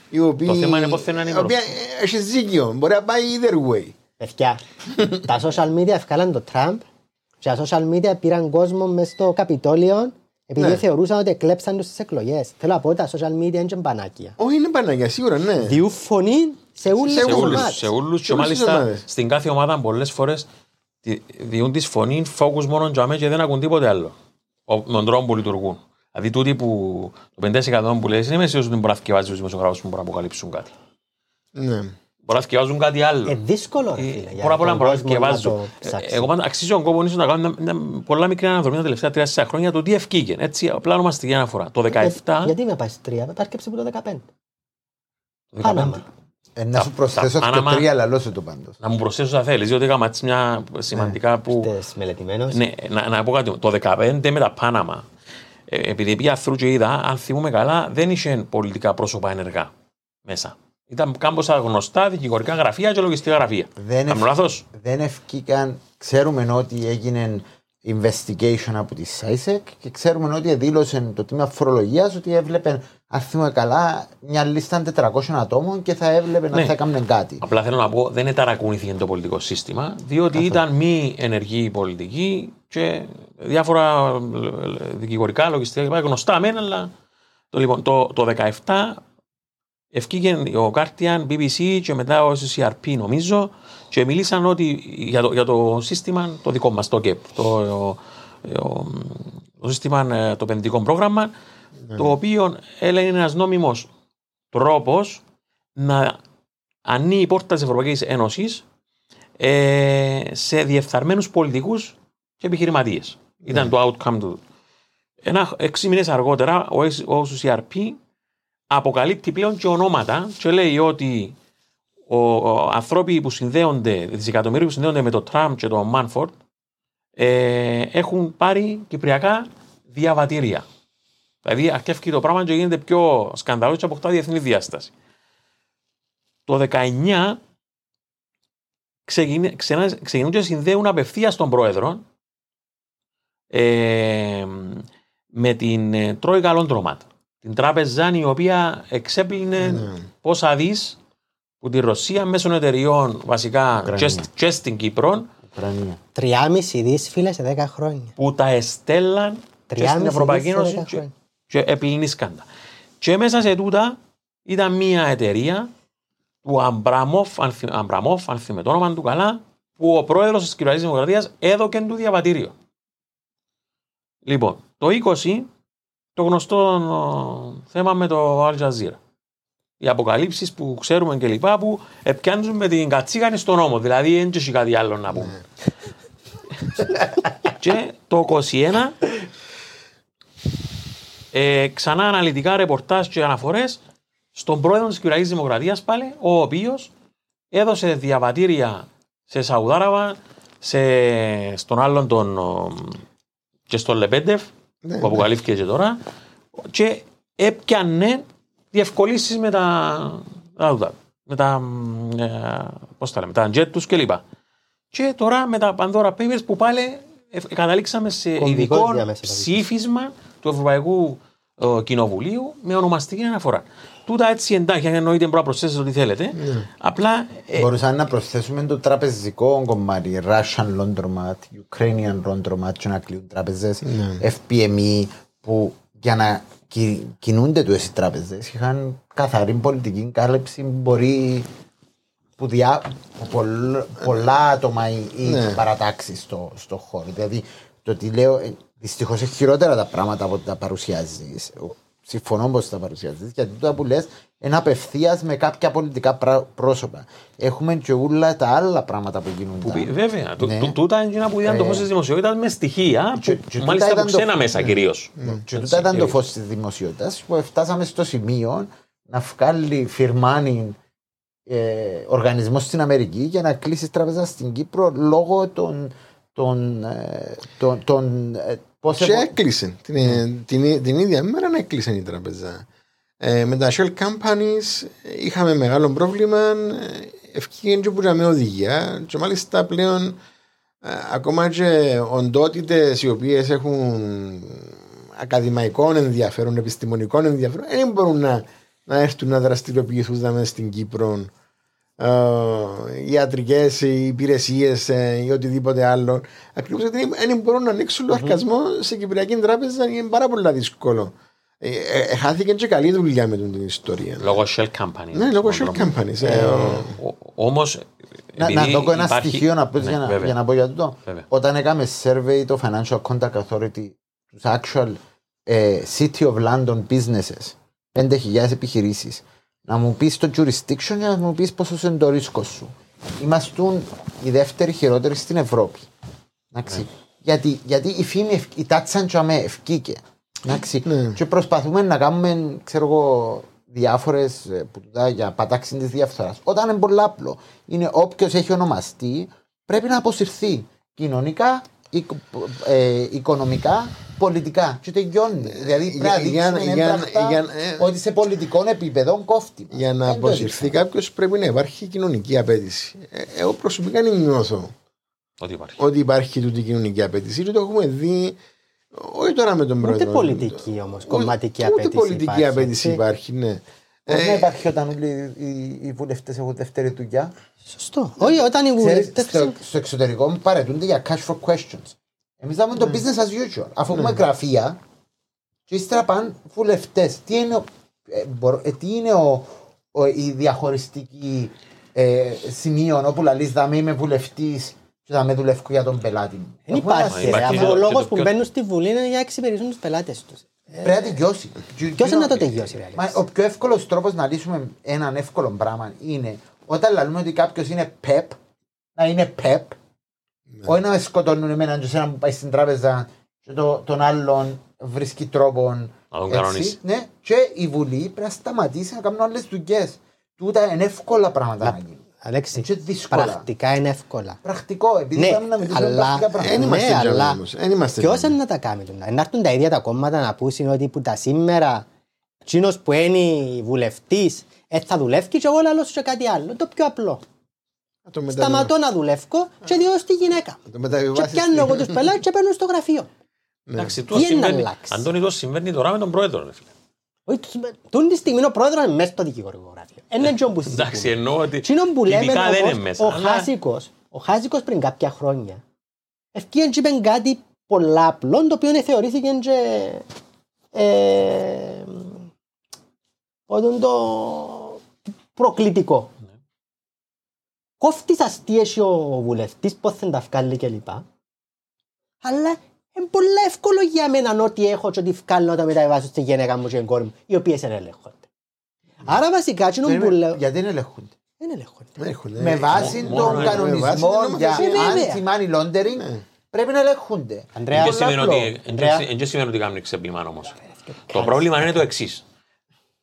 Οι οποίοι, Το θέμα είναι πώς θέλουν να οι οποίοι έχει δίκιο. Μπορεί να πάει either way. Παιδιά, τα social media ευκάλαν το Τραμπ και τα social media πήραν κόσμο μες στο Καπιτόλιο επειδή Ναι. θεωρούσαν ότι εκλέψαν τους στις εκλογές. Θέλω να πω ότι τα social media είναι και μπανάκια. Όχι, είναι Παναγία, σίγουρα, ναι. Διού φωνή σε όλες Σε τις σε όλους, ομάδες. σε όλους Σε και όλες τις μάλιστα ομάδες. στην κάθε ομάδα πολλές φορές τη- διούν της φωνή focus μόνο για μένα και δεν ακούν τίποτε άλλο. Ο- Με τον τρόπο που λειτουργούν. Δηλαδή τούτοι που το 50% που λες, δεν είμαι σίγουρος ότι μπορεί να θυκευάζει τους δημοσιογράφους που μπορούν να αποκαλύψουν κάτι. ναι. Μπορεί να θυκευάζουν κάτι άλλο. Ε, δύσκολο, ρε Ε, φίλε. για Πολλά πολλά τον μπορεί να κόσμο να θυκευάζουν. το Ε, ψάξει. Εγώ πάντα αξίζει τον κόπο ίσως να κάνω μια, μια πολλά μικρή αναδρομή τα τελευταία τρία χρόνια το τι ευκήγε. Έτσι, απλά ονομαστική αναφορά. Το 17. Ε, Γιατί με πάει στη τρία, με πάρκεψε από το 15. το 15. Πάναμα. Ε, να σου Τα- προσθέσω τα αυτό Panama- τρία, αλλά σου το πάντως. Να μου προσθέσω θα θέλεις, διότι έκανα έτσι μια σημαντικά που. Τες μελετημένος. Ναι, να, να πω κάτι. Το 15 με τα Πάναμα, ε, επειδή πήγα through και είδα, αν θυμούμε καλά, δεν είχε πολιτικά πρόσωπα ενεργά μέσα. Ήταν κάμποσα γνωστά δικηγορικά γραφεία και λογιστικά γραφεία. Δεν Κάνω ευ- λάθος; δεν ευκήκαν, ξέρουμε ότι έγινε investigation από τη ΣΑΙΣΕΚ και ξέρουμε ότι δήλωσε το τμήμα φορολογίας ότι έβλεπε, αν θυμάμαι καλά, μια λίστα 400 ατόμων και θα έβλεπε να Ναι. θα έκαναν κάτι. Απλά θέλω να πω, δεν ταρακουνήθηκε το πολιτικό σύστημα, διότι ήταν μη ενεργή πολιτική και διάφορα ε, δικηγορικά, λογιστικά κλπ. γνωστά μεν, αλλά το, λοιπόν, το, το 17 ευκήγε ο Guardian, BBC και μετά ο CRP νομίζω και μιλήσαν ότι για το, για το σύστημα το δικό μας, το ΚΕΠ, το, το, το σύστημα, ε, το επενδυτικό πρόγραμμα, το οποίο έλεγε ένας νόμιμος τρόπος να ανοίγει η πόρτα της Ευρωπαϊκής Ένωσης ε, σε διεφθαρμένους πολιτικούς και επιχειρηματίες. Ήταν το outcome του. Ένα έξι μήνες αργότερα ο, S- ο CRP αποκαλύπτει πλέον και ονόματα και λέει ότι ο, ο ανθρώποι που συνδέονται, δισεκατομμύρια που συνδέονται με το Τραμπ και το Μάνφορντ ε, έχουν πάρει κυπριακά διαβατήρια. Δηλαδή αρκεύει το πράγμα και γίνεται πιο σκανδαλός και αποκτά διεθνή διάσταση. Το 19 ξεκινεί- ξένα- ξεκινούν και συνδέουν απευθεία τον πρόεδρο ε, με την ε, Τρόικα Λόντροματ. Την τράπεζα η οποία εξέπλυνε Ναι. πόσα δις που τη Ρωσία μέσω εταιριών βασικά Ουκρανία. και, σ- και στην Κύπρο Ουκρανία. 3,5 δις φίλε σε 10 χρόνια. που τα εστέλαν και 3,5 στην Ευρωπαϊκή δις σε Ένωση 10 και, χρόνια. και επλυνίσκαντα. Και μέσα σε τούτα ήταν μια εταιρεία του Αμπραμόφ, αν, θυ- Αμπραμόφ, αν θυμάμαι το όνομα του καλά, που ο πρόεδρος της Κυριαρχική Δημοκρατίας έδωκε του διαβατήριο. Λοιπόν, το 20, το γνωστό ε, θέμα με το Al Jazeera. Οι αποκαλύψεις που ξέρουμε και λοιπά που επιάνουν με την κατσίγανη στον νόμο. Δηλαδή δεν έχει κάτι άλλο να πούμε. <laughs> και το 21 ε, ξανά αναλυτικά ρεπορτάζ και αναφορές στον πρόεδρο της Κυριακή Δημοκρατίας πάλι, ο οποίος έδωσε διαβατήρια σε Σαουδάραβα, σε, στον άλλον τον. ο, και στον Λεπέντεφ, Ναι, που αποκαλύφθηκε και τώρα, και έπιανε διευκολύνσεις με τα. τα- με τα. ε, πώς τα λέμε, τα jet τους κλπ. Και τώρα με τα Pandora Papers που πάλι ε, καταλήξαμε σε Κομβικός ειδικό διάμεσα, ψήφισμα του Ευρωπαϊκού ε, Κοινοβουλίου με ονομαστική αναφορά. Τούτα έτσι εντάξει, αν εννοείται μπορεί να προσθέσετε ό,τι θέλετε. Απλά ε, Μπορούσαμε να προσθέσουμε το τραπεζικό κομμάτι, Russian laundromat, Ukrainian laundromat και να κλείουν τράπεζες, FPME, που για να κι- κινούνται του οι τράπεζες είχαν καθαρή πολιτική κάλυψη, μπορεί που διά, που πολλ- πολλά άτομα ή, ή Ναι. παρατάξεις στο, στο χώρο. Δηλαδή, το ότι λέω, ε, δυστυχώς έχει χειρότερα τα πράγματα από ότι τα παρουσιάζεις. Συμφωνώ πω τα παρουσιάζει. Γιατί τούτα που λες είναι απευθείας με κάποια πολιτικά πρά- πρόσωπα. Έχουμε και όλα τα άλλα πράγματα που γίνονται. που πει- βέβαια, το- Ναι. το- τούτα είναι που είδαν το Ε, φως της δημοσιότητας με στοιχεία, και- που, και τούτα μάλιστα από ήταν το- ξένα μέσα κυρίως. Και τούτα ήταν το φως της δημοσιότητας που φτάσαμε στο σημείο να βγάλει φυρμάνι ε, οργανισμός στην Αμερική για να κλείσει τράπεζα στην Κύπρο λόγω των. των, ε, των, των ε, πώς Και ευω- έκλεισε. Την, την, την ίδια μέρα να έκλεισε η τράπεζα. Ε, με τα shell companies είχαμε μεγάλο πρόβλημα. ε, Ευκήγεν και που με οδηγία. Και μάλιστα πλέον ε, ακόμα και οντότητες οι οποίες έχουν ακαδημαϊκό ενδιαφέρον, επιστημονικό ενδιαφέρον, δεν μπορούν να, να έρθουν να δραστηριοποιηθούν δάμε στην Κύπρο ε, ιατρικές υπηρεσίες ή οτιδήποτε άλλο. Ακριβώς γιατί δεν μπορούν να ανοίξουν λογαριασμό σε Κυπριακή τράπεζα είναι πάρα πολύ δύσκολο. Ε, ε, ε, χάθηκε και καλή δουλειά με την ιστορία. Λόγω shell company. Ναι, λόγω shell companies. Ε, ο- Όμως. Να, να δω ένα στοιχείο να, πεις για, να, για να πω για τούτο. Ναι, Βέβαια. Όταν έκαμε survey το Financial Contact Authority τους actual ε, City of London businesses 5.000 επιχειρήσεις να μου πεις το jurisdiction για να μου πεις πόσο είναι το ρίσκο σου. Είμαστε η δεύτερη χειρότερη στην Ευρώπη. Εντάξει. Γιατί, γιατί η φήμη, ευ- η τάτσα τζαμέ ευκήκε. Εντάξει. Ναι. Και προσπαθούμε να κάνουμε, ξέρω εγώ, διάφορες για πατάξη της διαφθοράς. Όταν είναι πολύ απλό, είναι όποιος έχει ονομαστεί, πρέπει να αποσυρθεί κοινωνικά, οικο- ε, οικονομικά, πολιτικά. Και τελειώνει. Δηλαδή πρέπει να για- για- δείξουμε για- έμπρακτα για- ε, ότι σε πολιτικό επίπεδο κόφτει. μας. Για να Δεν το αποσυρθεί έδειξα. κάποιος πρέπει να υπάρχει κοινωνική απέτηση. Ε, εγώ προσωπικά δεν νιώθω Ότι υπάρχει. ότι υπάρχει τούτη κοινωνική απέτηση. Και το έχουμε δει όχι τώρα με τον Ούτε πρόεδρο. πολιτική όμως, κομματική Ούτε απέτηση. πολιτική υπάρχει, απέτηση έτσι. υπάρχει, ναι. Μπορεί Ε, να υπάρχει όταν όλοι οι, οι βουλευτές έχουν δεύτερη δουλειά. Σωστό. Όχι, όταν οι Ξέρεις, βουλευτέ. στο, στο εξωτερικό παρετούνται για cash for questions. Εμείς δάμε το business as usual. Αφού έχουμε γραφεία και ύστερα πάνε βουλευτές. Τι είναι, ο- ε, μπορώ- ε, τι είναι ο, ο- η διαχωριστική ε, σημείο όπου λαλείς δάμε είμαι βουλευτής και θα με δουλεύω για τον πελάτη μου. Δεν Έχουμε ένα υπάρχει. υπάρχει ρε. και Αφού το- ο και λόγος το που πιο- μπαίνουν στη Βουλή είναι για να εξυπηρετούν τους πελάτες τους. Πρέπει να τελειώσει. Ποιο είναι να το τελειώσει, ρε. Μα Αλέξη; ο πιο εύκολος τρόπος να λύσουμε έναν εύκολο πράγμα είναι όταν λέμε ότι κάποιος είναι pep, να είναι pep. Όχι να με σκοτώνουν εμένα και εσένα που πάει στην τράπεζα και το, τον άλλον βρίσκει τρόπο. Να τον έτσι, κανονίσει. Ναι, και η Βουλή πρέπει να σταματήσει να κάνουν άλλες δουλειές. Τούτα είναι εύκολα πράγματα να γίνουν. Αλέξης, Και δύσκολα. πρακτικά είναι εύκολα. Πρακτικό, επειδή Ναι, πάμε να μιλήσουμε αλλά- πρακτικά Δεν πράγματα. είμαστε Ναι, τζάμι αλλά όμως. Δεν είμαστε Ποιος τζάμι. είναι να τα κάνει τούτα; Να έρθουν τα ίδια τα κόμματα να πούσουν ότι που τα σήμερα Τσίνος που είναι βουλευτής θα δουλεύει και εγώ λέω σου και κάτι άλλο. Το πιο απλό. Να το μεταβιβα- Σταματώ να δουλεύω και διώ στη γυναίκα. να το Και μεταβιβάσεις πιάνω στη- εγώ τους πελάτες και παίρνω στο γραφείο. Εντάξει, Τι τούτο είναι να συμβαίνει. αλλάξει; Αντώνη, το συμβαίνει τώρα με τον πρόεδρο. ρε φίλε. Όχι, τους- Τούν τη στιγμή ο πρόεδρος είναι μέσα στο δικηγορικό γραφείο. Είναι έτσι που Εντάξει, συζητούμε. εννοώ ότι Τσίνο που λέμε τυπικά δεν είναι όμως, μέσα. ο αλλά- Χάσικος, ο Χάσικος πριν κάποια χρόνια ευκήγεν και είπε κάτι πολλά απλό, το οποίο θεωρήθηκε και ε, όταν το προκλητικό. Ναι. Κόφτης αστείες ο βουλευτής, πώς θα τα βγάλει κλπ. Αλλά είναι πολύ εύκολο για μένα ό,τι έχω και ό,τι βγάλω να τα μεταβάσω στη γυναίκα μου και την κόρη μου, οι οποίες δεν ελέγχονται. Άρα βασικά, εκείνο που Περίμενε, λέω... Γιατί δεν ελεγχούνται. Δεν ελέγχονται. Δεν έχουν, Με ε, βάση μόνο- τον με βάση κανονισμό την για νομοθεσία. anti-money laundering πρέπει να ελεγχούνται. Αντρέα, Δεν σημαίνει απλό. ότι- Αντρέα. δεν- δεν σημαίνει ότι κάνουν ξέπλυμα όμως. Το πρόβλημα είναι το εξής.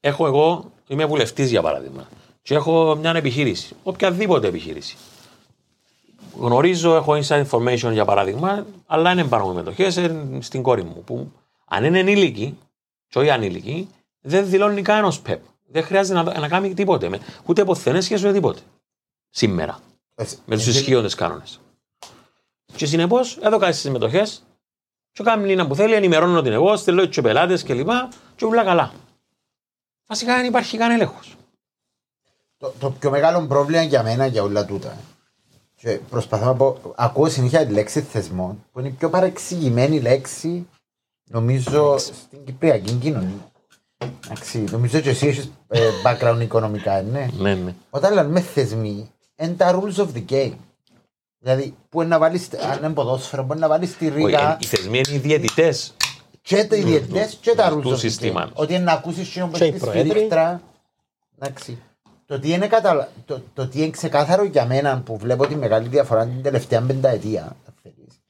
Έχω εγώ, είμαι βουλευτής για παράδειγμα, και έχω μια επιχείρηση, οποιαδήποτε επιχείρηση. Γνωρίζω, έχω inside information για παράδειγμα, αλλά δεν πάρω μετοχές στην κόρη μου. Που αν είναι ενήλικη, και όχι ανήλικη, δεν δηλώνει κανένας ΠΕΠ. Δεν χρειάζεται να, να κάνει τίποτε. με- Ούτε αποθενέ σχέση με τίποτε. Σήμερα. Με τους ισχύοντες κανόνες. Και συνεπώς, εδώ κάνεις τις συμμετοχές, και κάνει ένα που θέλει, ενημερώνω την εγώ, στέλνω του πελάτες κλπ. Και όλα καλά. Βασικά δεν υπάρχει κανένα έλεγχος. Το, το πιο μεγάλο πρόβλημα για μένα για όλα τούτα. Και προσπαθώ να πω, ακούω συνέχεια τη λέξη θεσμό, που είναι η πιο παρεξηγημένη λέξη, νομίζω, στην Κυπριακή κοινωνία. Εντάξει, νομίζω και εσύ έχεις ε, background οικονομικά, ναι. Ναι, ναι. Όταν λέμε θεσμοί, είναι τα rules of the game. Δηλαδή, που είναι να βάλεις, αν είναι ποδόσφαιρο, μπορεί να βάλεις τη Όχι, ρίγα ε, Οι θεσμοί είναι οι διαιτητές. και τα ιδιαιτές και τα του rules of the game. συστήματος. Ότι είναι να ακούσεις και Και οι τη πρόεδροι. σφυρίχτρα. Εντάξει. Το τι, είναι κατα... το, το τι είναι ξεκάθαρο για μένα που βλέπω τη μεγάλη διαφορά την τελευταία πενταετία αν θέλεις,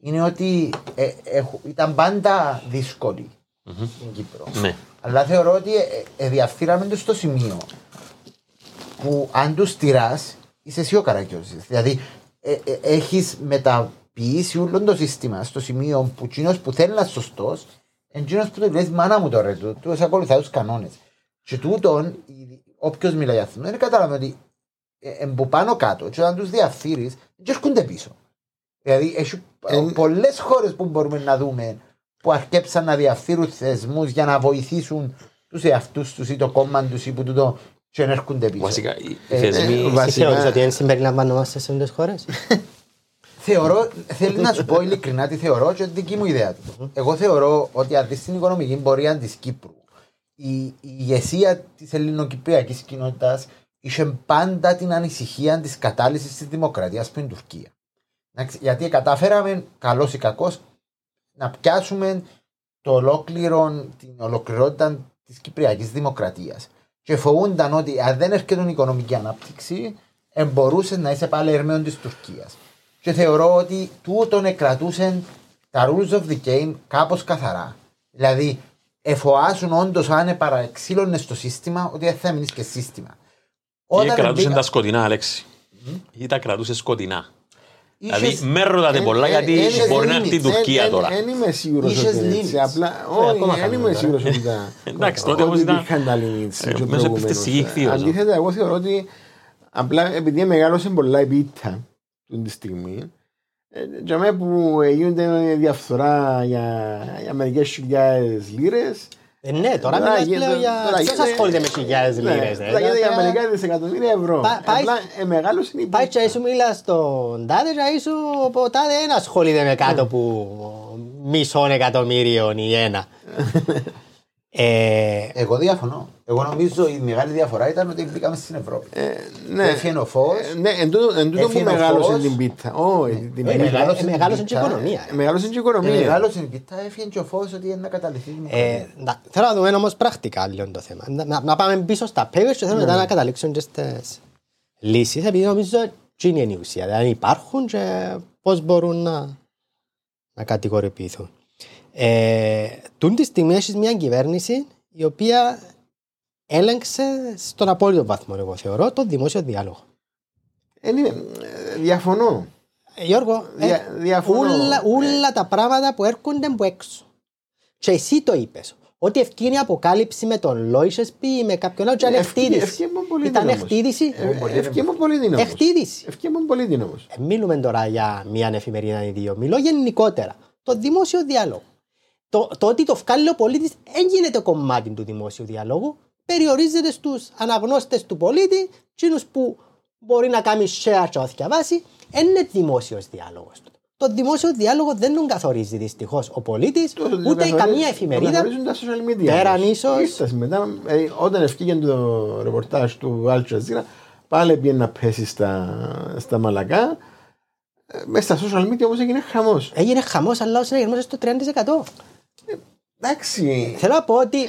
είναι ότι ε, έχω- ήταν πάντα δύσκολη στην Κύπρο. Ναι. Αλλά θεωρώ ότι ε, ε, διαφύραμε το στο σημείο που αν τους τυρά, είσαι εσύ ο καρακιόζη. Δηλαδή, ε, ε, έχεις μεταποιήσει όλο το σύστημα στο σημείο που εκείνο που θέλει να είναι σωστός, εκείνο που του λέει μάνα μου τώρα, του, του ακολουθάει τους κανόνες. Και τούτον, όποιος μιλάει για αυτό, δεν καταλαβαίνει ότι ε, ε, που πάνω κάτω, και όταν τους διαφύρει, δεν έρχονται πίσω. Δηλαδή, έχει Εν- πολλές χώρες που μπορούμε να δούμε που αρκέψαν να διαφύρουν θεσμούς για να βοηθήσουν τους εαυτούς τους ή το κόμμα τους ή που τούτο και να έρχονται πίσω. Βασικά οι Ε, θεσμοί. ε, Εσύ βασικά- θεωρείς ότι δεν συμπεριλαμβανόμαστε σε αυτές τις χώρες; <laughs> Θεωρώ, θέλει να σου πω ειλικρινά τι θεωρώ και δική μου ιδέα του. Εγώ θεωρώ ότι αν δεις την οικονομική πορεία της Κύπρου, η, η ηγεσία της ελληνοκυπριακής κοινότητας είχε πάντα την ανησυχία της κατάλυσης της δημοκρατίας που είναι η Τουρκία. Εντάξει, Γιατί καταφέραμε, καλός ή κακός, να πιάσουμε το ολόκληρο, την ολοκληρότητα της κυπριακής δημοκρατίας. και φοβούνταν ότι αν δεν έρχεται η οικονομική ανάπτυξη, μπορούσες να είσαι πάλι ερμαίων της Τουρκίας. Και θεωρώ ότι τούτον εκρατούσαν τα rules of the game κάπως καθαρά. Δηλαδή, εφοάσουν όντως αν παραξύλωνε στο σύστημα ότι δεν θα μείνεις και σύστημα. Ή κρατούσαν μπήκα- τα σκοτεινά, Αλέξη. Ή τα κρατούσες σκοτεινά. Δηλαδή, Είχες- με ρωτάτε πολλά Ε, γιατί ε, ε, μπορεί να ε, έρθει η ε, Τουρκία ε, τώρα. Δεν είμαι σίγουρος Είχες ότι είναι έτσι. limits. Απλά, Ε, ακόμα όχι, δεν είμαι χαμηλότερα. σίγουρος ότι τα... <laughs> Εντάξει, τότε ότι όμως ήταν- υπήρχαν τα limits Ε, και ο μέσα έπεφτε προηγούμενος. στη γη χθείος. Αντίθετα, εγώ θεωρώ ότι απλά επειδή μεγάλωσε πολλά η πίτα αυτή τη στιγμή, ε, για μένα που γίνονται διαφθορά για, για μερικές χιλιάδες λίρες, Ε, ναι, τώρα Τώρα μιλάς γίνεται- πλέον για... τώρα Ποιος γίνεται- ασχολείται με χιλιάδες ναι, λίρες. ε, τώρα γίνεται για τώρα- μερικά δισεκατομμύρια ευρώ. Πά- πάει- Απλά ε, μεγάλωσε η Πάει πίτα. και σου μιλά στον τάδε και σου ο τάδε δεν ασχολείται με κάτω που μισόν εκατομμύριων ή ένα. <laughs> ε, Εγώ διαφωνώ. Εγώ νομίζω η μεγάλη διαφορά ήταν ότι μπήκαμε στην Ευρώπη. Ναι. Έφυγε ο φως. Ε, Ναι, εν τούτο εν τούτο που Έφυγε ο μεγάλωσε φως. την πίτα. Όχι, την ε, πίτα. μεγάλωσε- την μεγάλωσε και η πίτα. οικονομία. Ε, Μεγάλωσε και η Ε, οικονομία. Μεγάλωσε η πίτα, έφυγε και ο φως ότι είναι να καταληφθεί. η ε, δημοκρατία. να- θέλω να δούμε όμως πρακτικά λίγο το θέμα. Να, να- να πάμε πίσω στα papers και θέλω μετά να καταλήξουμε και στις λύσεις επειδή νομίζω τι είναι η ουσία. Δηλαδή υπάρχουν και πώς μπορούν να, να κατηγορηποιηθούν. Ε, τούν τη στιγμή έχεις μια κυβέρνηση η οποία έλεγξε στον απόλυτο βαθμό, εγώ θεωρώ, το δημόσιο διάλογο. Ε, είναι, ε, Διαφωνώ. Ε, Γιώργο, ε, Δια- διαφωνώ. ούλα, ούλα τα πράγματα που έρχονται από έξω. Και εσύ το είπες. Ότι ευκαιρία η αποκάλυψη με τον Λόισεσπι ή με κάποιον άλλο, ήταν Ευκαι- εκτίδηση. ευκαιρία πολύ Ήταν δυναμός. εκτίδηση. Ε, Ευκαιρία πολύ δύναμος. Εκτίδηση. Ευκαιρία πολύ δύναμος. Ε, Μιλούμε τώρα για μία εφημερίδα ή δύο. Μιλώ γενικότερα. Το δημόσιο διάλογο. Το, το ότι το βγάλει ο πολίτης δεν γίνεται κομμάτι του δημόσιου διαλόγου. Περιορίζεται στους αναγνώστες του πολίτη, εκείνους που μπορεί να κάνει share και να διαβάσει. Δεν είναι δημόσιος διάλογος. Το δημόσιο διάλογο δεν τον καθορίζει δυστυχώς ο πολίτης, Το- το ούτε καθορίζουν- καμία το εφημερίδα. καθορίζουν τα social media. Πέραν όμως. ίσως- Ήρθες μετά, ε, όταν ευκήγε το ρεπορτάζ του Al Jazeera, πάλι πήγε να πέσει στα, στα μαλακά. Ε, Μέσα στα social media όμως έγινε χαμός. Έγινε χαμός, αλλά ο συναγερμός στο 30%. Εντάξει. Θέλω να πω ότι Ε,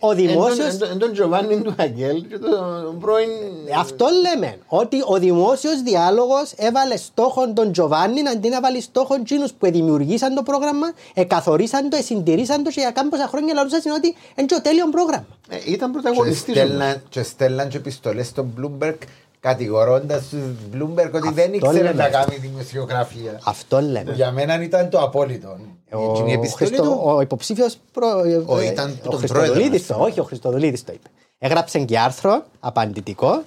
ο δημόσιο. Εν τον- εν τον Τζοβάνι του Αγγέλ και τον πρώην... Αυτό λέμε. Ότι ο δημόσιος διάλογος έβαλε στόχο τον Τζοβάνι αντί να βάλει στόχο εκείνου που δημιουργήσαν το πρόγραμμα, εκαθορίσαν το, εσυντηρήσαν το και για κάμποσα χρόνια λαούσαν ότι είναι το τέλειο πρόγραμμα. Ε, Ήταν Και πρωταγωνιστής όμως. στέλναν- Και στέλναν και επιστολές στον Bloomberg κατηγορώντας τους Bloomberg ότι δεν ήξερε λέμε. να κάνει δημοσιογραφία. Αυτό λέμε. Για μένα ήταν το απόλυτο. Ο, Εκείνη η επιστολή Χριστο- του. ο υποψήφιος προ... Ο, ε, ήταν ο τον Χριστοδουλίδης πρόεδρο, το, όχι ο Χριστοδουλίδης το είπε. Έγραψε και άρθρο απαντητικό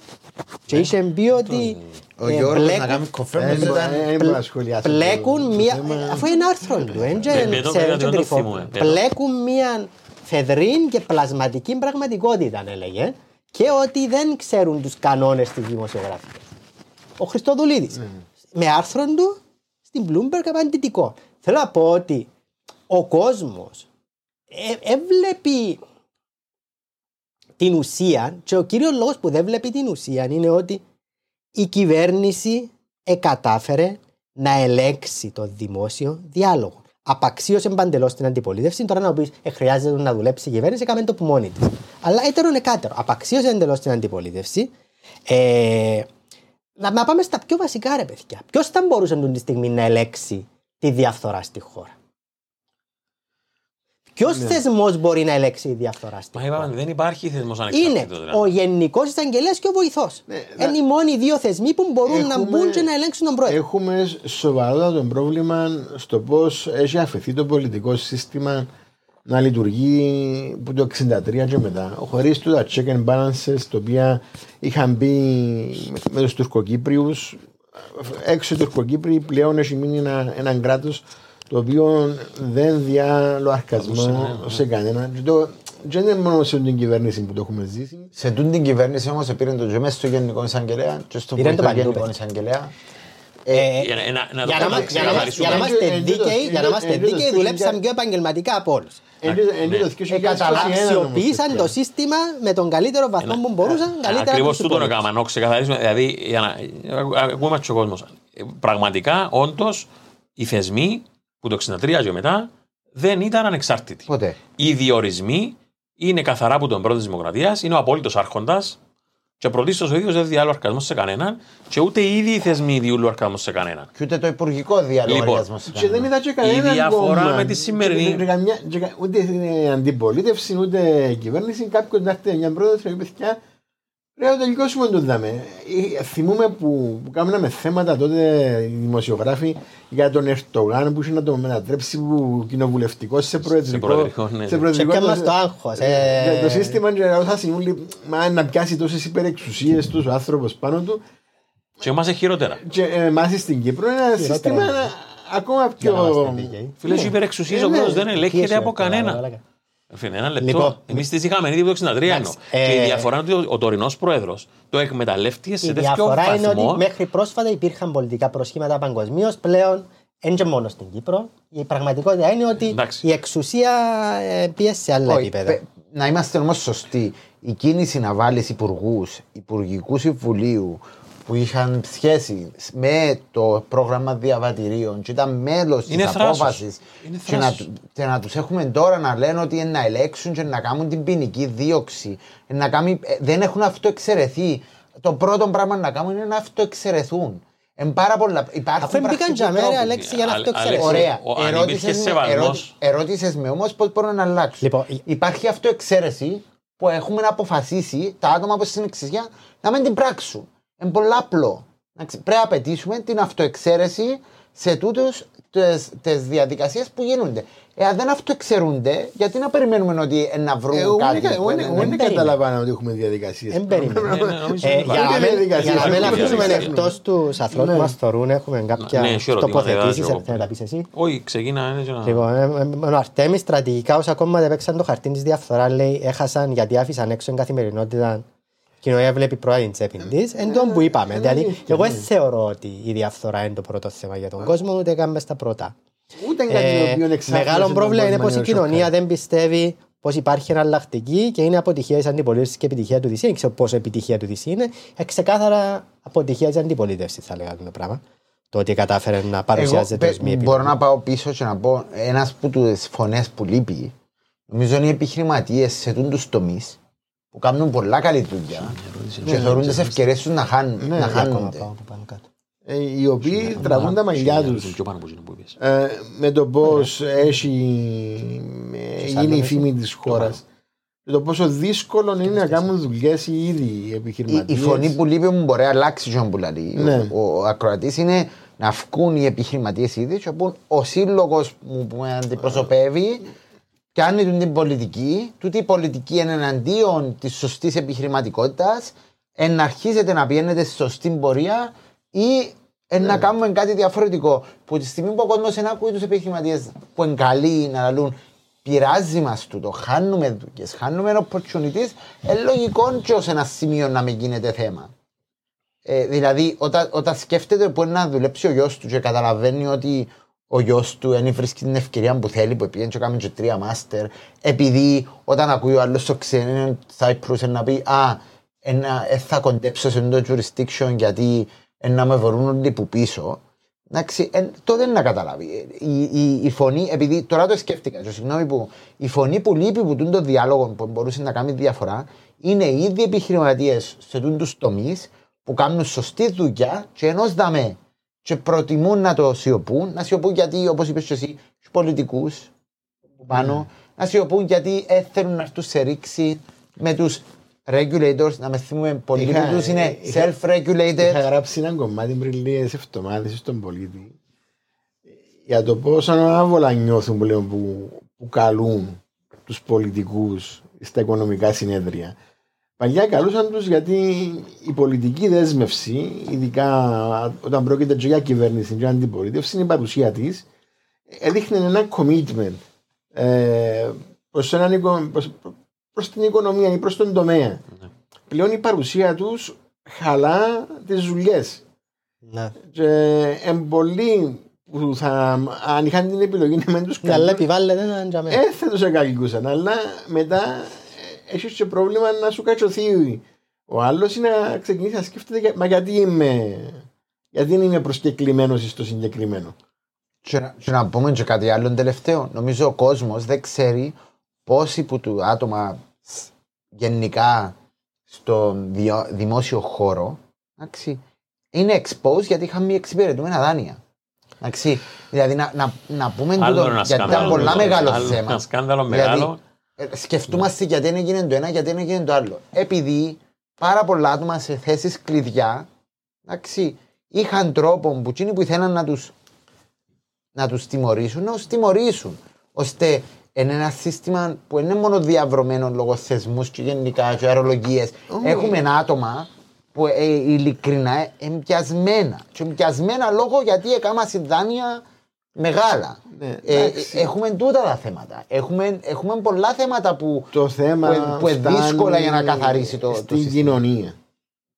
και είχε πει ότι Ο ε, Γιώργος να μπλέκουν- κάνει confirm Ε, ήταν- ε, Δεν μπορώ να σχολιάσω. πλέκουν το μία. θέμα. Αφού είναι άρθρο του, δεν Ε, πέτω, πέτω, δεν το θυμούμαι, πέτω. Πλέκουν μία φεδρήν και πλασματική πραγματικότητα, έλεγε, και ότι δεν ξέρουν τους κανόνες της δημοσιογραφία. Ο Χριστοδουλίδης. Με άρθρο του στην Bloomberg απαντητικό. Θέλω να πω ότι ο κόσμος έβλεπε την ουσία και ο κύριος λόγος που δεν βλέπει την ουσία είναι ότι η κυβέρνηση εκατάφερε να ελέγξει το δημόσιο διάλογο. Απαξίωσε παντελώς την αντιπολίτευση. Τώρα να πεις ε, χρειάζεται να δουλέψει η κυβέρνηση, έκαμε το που μόνη της. Αλλά έτερον εκάτερο. Απαξίωσε εντελώς την αντιπολίτευση. Ε, να, να πάμε στα πιο βασικά, ρε παιδιά. Ποιος θα μπορούσε αυτή τη στιγμή να ελέγξει τη διαφθορά στη χώρα; Ποιος Ναι. θεσμός μπορεί να ελέγξει τη διαφθορά στη Μα χώρα; είπαμε, δεν υπάρχει θεσμός Είναι ανεξάρτητος. δηλαδή. ο Γενικός Εισαγγελέας και ο βοηθός. Ναι, Είναι οι μόνοι δύο θεσμοί που μπορούν να Έχουμε- μπουν και να ελέγξουν τον πρόεδρο. Έχουμε σοβαρότατο πρόβλημα στο πώς έχει αφαιθεί το πολιτικό σύστημα να λειτουργεί από το 1963 και μετά. Χωρίς του τα check and balances, τα οποία είχαν μπει με τους Τουρκοκύπριους. Έξω οι Τουρκοκύπριοι πλέον έχει μείνει ένα, έναν κράτος το οποίο δεν διά λοαρκασμό σε κανέναν. Και το- και δεν είναι μόνο σε την κυβέρνηση που το έχουμε ζήσει. Σε τούτη την κυβέρνηση όμως πήρε το και μέσα στο Γενικό Εισαγγελέα και στο Πήρε το βοηθό παντού, Γενικό παιδί. Εισαγγελέα. Ε, Για να- να- να το για να μα- για να μα- για να είμαστε Εν- εν- δίκαιοι, για να εν- είμαστε εν- δίκαιοι, εν- δουλέψαμε εν- πιο επαγγελματικά από όλους. Εν τούτο- εν τούτο ναι. 2021 Αξιοποίησαν όμως, το σύστημα με τον καλύτερο βαθμό που μπορούσαν. καλύτερα Ακριβώς από τους τούτο είναι υπόλοιπους. έκανα. Να ξεκαθαρίσουμε. Δηλαδή, για να. Ακούμε και ο κόσμος. Πραγματικά, όντως, οι θεσμοί που το 63 και μετά δεν ήταν ανεξάρτητοι. Ποτέ. Οι διορισμοί είναι καθαρά από τον πρώτο της Δημοκρατίας, είναι ο απόλυτος άρχοντας και πρωτίστως ο ίδιος δεν διάλογο αρκασμό σε κανέναν και ούτε οι ίδιοι οι θεσμοί διούλου αρκασμό σε κανέναν. Και ούτε το υπουργικό διάλογο Λοιπόν, αριασμός σε Και δεν κανέναν. είδα και κανένα διαφορά κόμμα. με τη σημερινή- Και- και καμιά- και κα- Ούτε είναι αντιπολίτευση, ούτε κυβέρνηση. Κάποιο να έρθει μια πρόεδρος και είπε πια. Πρέπει να τελειώσουμε το δάμε. Ε, Θυμούμε που, που κάναμε θέματα τότε οι δημοσιογράφοι για τον Ερτογάν που είχε να τον μετατρέψει που κοινοβουλευτικό σε προεδρικό. προεδρικό, ναι. σε προεδρικό. Και πιάμε στο άγχος, ε. Ε, Το σύστημα και θα συμβούλει μα να πιάσει τόσες υπερεξουσίες τους ο άνθρωπος πάνω του. Και εμάς χειρότερα. Και εμάς στην Κύπρο είναι ένα σύστημα ακόμα Για να είμαστε πιο. δίκαιοι. Φίλε, Ναι. η υπερεξουσία Ε, ο ναι. κόσμος δεν ελέγχεται Πίεση, από τώρα, κανένα. Μαλάκα. Φίλε, ένα λεπτό. Λοιπόν, Εμείς τις είχαμε ήδη από το 63 εννοώ. Εντάξει, Και ε, η διαφορά είναι ότι ο, ο τωρινός πρόεδρος το εκμεταλλεύτηκε σε Η τέτοιο διαφορά είναι βαθμό. ότι μέχρι πρόσφατα υπήρχαν πολιτικά προσχήματα παγκοσμίως. Πλέον δεν και μόνο στην Κύπρο. Η πραγματικότητα είναι ότι Εντάξει. η εξουσία ε, πίεσε σε άλλα Όχι, επίπεδα. πε- να είμαστε όμως σωστοί. Η κίνηση να βάλεις υπουργούς, υπουργικούς συμβουλίου που είχαν σχέση με το πρόγραμμα διαβατηρίων και ήταν μέλος της Είναι θράσος. απόφασης. Είναι Και να, θράσος. του- και να τους έχουμε τώρα να λένε ότι είναι να ελέγξουν και να κάνουν την ποινική δίωξη. Να κάνει, ε, δεν έχουν αυτοεξαιρεθεί. Το πρώτο πράγμα να κάνουν είναι να αυτοεξαιρεθούν. Εν πάρα πολλά. Υπάρχουν Αφού μπήκαν πρακτικοί για μέρα, τρόποι. Αλέξη, για να Α- αυτοεξαιρεθούν. Αλέξη, Ωραία. ο- αν Ερώτησες υπήρχε με- σεβασμός- ερώτη- ερώτησες με όμως πώς μπορούν να αλλάξουν. Λοιπόν, η- Υπάρχει αυτοεξαίρεση που έχουμε να αποφασίσει τα άτομα που στην εξουσία να μην την πράξουν. Είναι πολύ απλό. Εντάξει, Πρέπει να απαιτήσουμε την αυτοεξαίρεση σε τούτους τι διαδικασίες που γίνονται. Εάν δεν αυτοεξαιρούνται, γιατί να περιμένουμε ότι ε, να βρουν Εγώ κάτι. δεν- που εγώ είναι- δεν- εγώ δεν περίμενε. καταλαβαίνω ότι έχουμε διαδικασίες. Δεν περίμενε. Ναι, ναι, νομίζω Ε, ότι για υπάρχει. να Είναι μην- διαδικασία. για να μην Υπάρχει αφήσουμε διαδικασία. εκτό τους ανθρώπου Ναι. που μας θεωρούν, έχουμε Ναι, κάποια έχει ερωτήματα, τοποθετήσεις. δεν θα Θέλει να τα πεις εσύ. Όχι, ξεκίνα. είναι και να- Λοιπόν, ε, ε, ο Αρτέμις στρατηγικά όσα κόμματα έπαιξαν το χαρτί της διαφθοράς λέει έχασαν γιατί άφησαν έξω την καθημερινότητα κοινωνία βλέπει πρώτα την τσέπη τη. Εν τω που είπαμε. Δηλαδή, εγώ δεν θεωρώ ότι η διαφθορά είναι το πρώτο θέμα για τον κόσμο, ούτε καν μες στα πρώτα. Ούτε κάτι το Ε, οποίο εξάρτησε Μεγάλο τον πρόβλημα είναι κόσμο πως η να κοινωνία σοκάρει. δεν πιστεύει πως υπάρχει εναλλακτική και είναι αποτυχία της αντιπολίτευσης και επιτυχία του DC. Δεν ξέρω πόσο επιτυχία του DC είναι. Ε, ξεκάθαρα αποτυχία της αντιπολίτευσης, θα λέγαμε το πράγμα. Το ότι κατάφερε να Εγώ παρουσιάζεται ως πε- μη μπορώ επιλογή. να πάω πίσω και να πω ένας από τις φωνές που λείπει. Νομίζω είναι οι επιχειρηματίες σε του τομείς που κάνουν πολλά καλή δουλειά και θεωρούν τις ευκαιρίες τους να, χάνουν, να Ακόμα χάνονται. πάω από πάνω κάτω. Ε, Οι οποίοι τραβούν τα μαλλιά Είναι τους πιο πάνω από εκείνο που είπες. με το πώς έχει ε, γίνει η φήμη της χώρας. Και το πόσο δύσκολο είναι να κάνουν δουλειές οι ίδιοι οι Η, επιχειρηματίες. η φωνή που λείπει μου μπορεί να αλλάξει τζείνον που λέει. Ναι. Ο, ο ακροατής είναι να βγουν οι επιχειρηματίες ήδη και να πούν ο σύλλογος μου που με αντιπροσωπεύει κάνει την πολιτική, τούτη η πολιτική είναι εναντίον της σωστής επιχειρηματικότητας, εν να αρχίζετε να πηγαίνετε στη σωστή πορεία ή εν Ναι. να κάνουμε κάτι διαφορετικό. Που τη στιγμή που ο κόσμος δεν ακούει τους επιχειρηματίες που είναι καλοί να λαλούν πειράζει μας τούτο, χάνουμε δουλειές, χάνουμε opportunities, ε, λογικό και ως ένα σημείο να μην γίνεται θέμα. Ε, δηλαδή, όταν, όταν σκέφτεται που είναι να δουλέψει ο γιος του και καταλαβαίνει ότι ο γιος του δεν βρίσκει την ευκαιρία που θέλει, που πήγαινε και κάνει και τρία μάστερ, επειδή όταν ακούει ο άλλος το ξένο Cyprus να πει Α, ένα, ε, θα κοντέψω σε αυτό το jurisdiction γιατί ε, να με βρουν όλοι που πίσω. Εντάξει, ε, τότε να καταλάβει. Η, η, η φωνή, επειδή τώρα το σκέφτηκα, και συγγνώμη που η φωνή που λείπει που τούν το διάλογο που μπορούσε να κάνει διαφορά είναι οι ίδιοι επιχειρηματίες σε τούν τους τομείς που κάνουν σωστή δουλειά και ενός δαμέ και προτιμούν να το σιωπούν, να σιωπούν γιατί, όπως είπες και εσύ, τους πολιτικούς που πάνω, να σιωπούν γιατί ε, θέλουν να έρθουν σε ρήξη με τους regulators, να με θυμούμε πολλοί Είχα- που τους είναι είχα- self-regulated. Είχα γράψει ένα κομμάτι πριν λίγες εβδομάδες στον πολίτη για το πόσο άβολα νιώθουν που, λέω, που, που καλούν τους πολιτικούς στα οικονομικά συνέδρια. Παλιά καλούσαν τους γιατί η πολιτική δέσμευση, ειδικά όταν πρόκειται και για κυβέρνηση και αντιπολίτευση, είναι η παρουσία της, έδειχνε ένα commitment ε, προς, έναν, οικο- προς, προς την οικονομία ή προς τον τομέα. Πλέον η παρουσία τους χαλά τις δουλειές. Ναι. Και εν πολλοί που θα, αν είχαν την επιλογή να μην τους Ναι, αλλά κάνουν, επιβάλλεται έναν τζαμέ. ε, θα τους εγκαλικούσαν. Αλλά μετά ε, έχεις και πρόβλημα να σου κατσωθεί ο άλλος ή να ξεκινήσει να σκέφτεται για- μα γιατί είμαι, γιατί δεν είμαι προσκεκλημένος στο συγκεκριμένο. Και, να- και να πούμε και κάτι άλλο τελευταίο. Νομίζω ο κόσμος δεν ξέρει πόσοι που του άτομα σ- γενικά στο διο- δημόσιο χώρο εντάξει, είναι exposed γιατί είχαν μη εξυπηρετούμενα δάνεια. Εντάξει, δηλαδή να, να, να πούμε Άλλο τούτο, ένα γιατί ήταν σκάνδαλο. πολλά μεγάλο Άλλο θέμα. ένα σκάνδαλο Δηλαδή, μεγάλο. Ε, σκεφτούμαστε γιατί δεν έγινε το ένα, γιατί δεν έγινε το άλλο. Επειδή πάρα πολλά άτομα σε θέσεις κλειδιά εντάξει, είχαν τρόπο που εκείνοι που ήθελαν να τους να τους τιμωρήσουν, να τους τιμωρήσουν. Ώστε είναι ένα σύστημα που δεν είναι μόνο διαβρωμένο λόγω θεσμούς και γενικά και αερολογίε. Έχουμε άτομα που ε, ειλικρινά είναι πιασμένα. Και πιασμένα λόγω γιατί έκανα δάνεια μεγάλα. Ναι, Ε, εντάξει. έχουμε τούτα τα θέματα. Έχουμε, έχουμε πολλά θέματα που, Το θέμα που, που είναι φτάνει δύσκολα για να καθαρίσει το, το στην σύστημα. κοινωνία.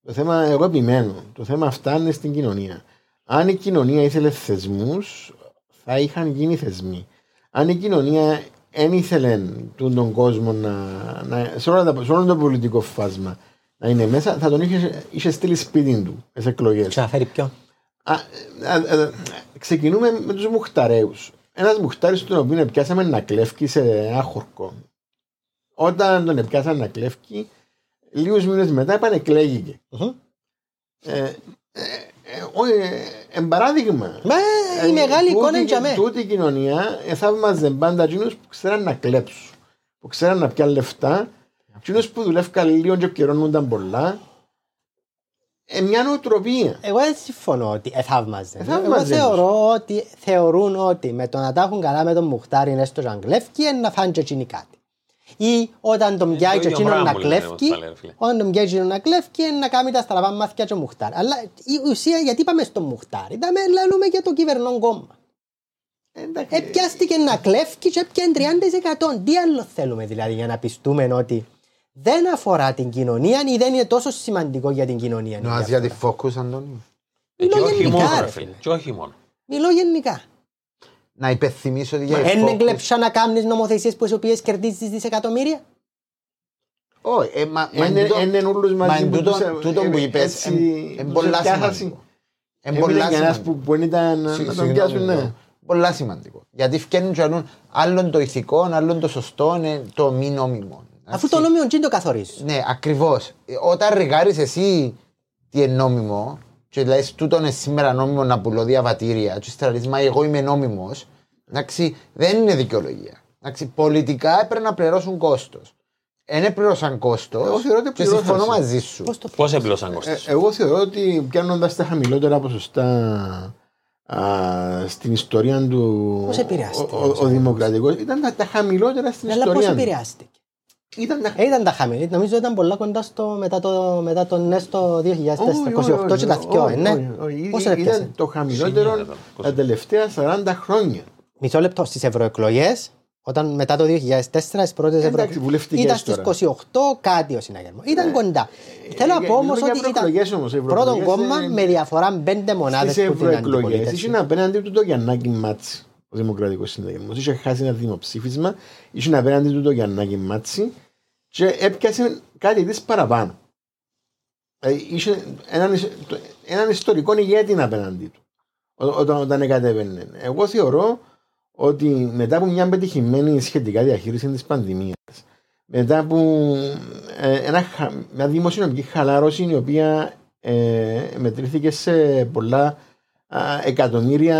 Το θέμα, εγώ επιμένω, το θέμα φτάνει στην κοινωνία. Αν η κοινωνία ήθελε θεσμούς, θα είχαν γίνει θεσμοί. Αν η κοινωνία δεν ήθελε τον, τον κόσμο να, να, σε, όλο τα- σε όλο το πολιτικό φάσμα να είναι μέσα, θα τον είχε, είχε στείλει σπίτι του στι εκλογές. Και να φέρει ποιον; Α, α, α, ξεκινούμε με τους μουχταρέους. Ένας μουχτάρη τον οποίο πιάσαμε να κλέφκει σε ένα χορκό. Όταν τον πιάσαμε να κλέφκει, λίγους μήνες μετά επανεκλέγηκε. Μμμ. Ε, ε, ε, όχι, ε, εν παράδειγμα. Μα η Ε, μεγάλη τούτη- εικόνα είναι για μέ. Τούτη η κοινωνία εθαύμαζε πάντα εκείνους που ξέραν να κλέψουν. Που ξέραν να πιάνουν λεφτά. Εκείνους που δουλεύκαν λίγο και πληρώνονταν πολλά. Ε, μια νοοτροπία. Εγώ δεν συμφωνώ ότι εθαύμαζε. Εγώ Εθαύμαζε θεωρώ ότι θεωρούν ότι με το να τα έχουν καλά με τον Μουχτάρι είναι στο Ζαγκλεύκι είναι να φάνε και εκείνοι κάτι. Ή όταν τον πιάει και ίδιο εκείνον να πράγμα μου λένε, κλέφκει, όπως τα λέει, ρε φίλε. όταν τον πιάει εκείνον να κλέφκει είναι να κάνει τα στραβά μάθηκια και ο Μουχτάρι. Αλλά η ουσία γιατί πάμε στο Μουχτάρι, είδαμε λαλούμε για το κυβερνόν κόμμα. Εντάξει, Επιάστηκε να κλέφκει και έπιανε 30%. Τι άλλο θέλουμε δηλαδή για να πιστούμε ότι δεν αφορά την κοινωνία ή δεν είναι τόσο σημαντικό για την κοινωνία. Νοάς για τη focus, Αντώνη. Ε, Και Μιλώ όχι γενικά, μόνο, ρε ρε φίλε. φίλε. Και όχι μόνο. Μιλώ γενικά. Να υπενθυμίσω ότι για τη Εν focus- εγκλέψα να κάνεις νομοθεσίες που τις οποίες κερδίζεις δισεκατομμύρια. Όχι, ε, μα- μα εν Είναι τούτο- είναι όλους Μα μαζί εν που τούτο- τους, ε, τούτο που ε, είπες, έτσι, εν- εν τους πολλά επιάχασαν. σημαντικό. Εν Έμεινε πολλά κανένας σημαντικό. που, που δεν ήταν να Συ- τον συγγνώμη, πιάσουν, ναι. ναι. Πολλά σημαντικό. Γιατί φτιάχνουν και άλλον, άλλον το ηθικό, άλλον το σωστό, είναι το μη νόμιμο. Αφού το νόμιο τι το καθορίζεις. Ναι, ακριβώς. Όταν ρηγάρει εσύ τι είναι νόμιμο, και λες τούτο είναι σήμερα νόμιμο να πουλώ διαβατήρια, και ύστερα λες, μα εγώ είμαι νόμιμος, εντάξει, δεν είναι δικαιολογία. Εντάξει, πολιτικά έπρεπε να πληρώσουν κόστος. Δεν πληρώσαν κόστος. Εγώ θεωρώ ότι Και πληρώσαν. συμφωνώ μαζί σου. Πώς το Πώς έπλωσαν Ε, κόστος; εγώ θεωρώ ότι πιάνοντας τα χαμηλότερα ποσοστά α, στην ιστορία του. Πώς επηρεάστηκε, Ο, ο, ο δημοκρατικός ήταν τα, τα χαμηλότερα στην Αλλά πώς ιστορία. του. επηρεάστηκε; Ήταν τα Ε, ήταν τα χαμηλή. Νομίζω ήταν πολλά κοντά στο, μετά, το, μετά το ΝΕΣ το 2028 και τα δυο, ε, ναι. Πώς Ήταν έπιασε; το χαμηλότερο Χίλια, τα τελευταία 40 χρόνια. Μισό λεπτό στις ευρωεκλογές, όταν μετά το 2004 τις πρώτες Εντάξει, ευρωεκλογές, βουλευτικές ήταν στις τώρα. 28 κάτι ο συναγερμός. Ήταν κοντά. Θέλω να ε, πω όμως μιλούμε για ότι ήταν ευρωεκλογές όμως, οι πρώτο ευρωεκλογές κόμμα είναι- με διαφορά πέντε μονάδες Στις που την ευρωεκλογές αντιπολίτευση. ήσουν απέναντι του το Γιαννάκη Μάτσι, ο Δημοκρατικός Συνδεγμό. Είχε χάσει ένα δημοψήφισμα, ήσουν απέναντι του το Γιαννάκη Μάτσι και έπιασε κάτι της παραπάνω. Ε, είχε έναν, ισ- το- έναν ιστορικό ηγέτη απέναντι του ό- όταν, όταν κατέβαινε. Εγώ θεωρώ ότι μετά από μια πετυχημένη σχετικά διαχείριση της πανδημίας, μετά από ε, ένα, χα- μια δημοσιονομική χαλάρωση η οποία ε, μετρήθηκε σε πολλά α, εκατομμύρια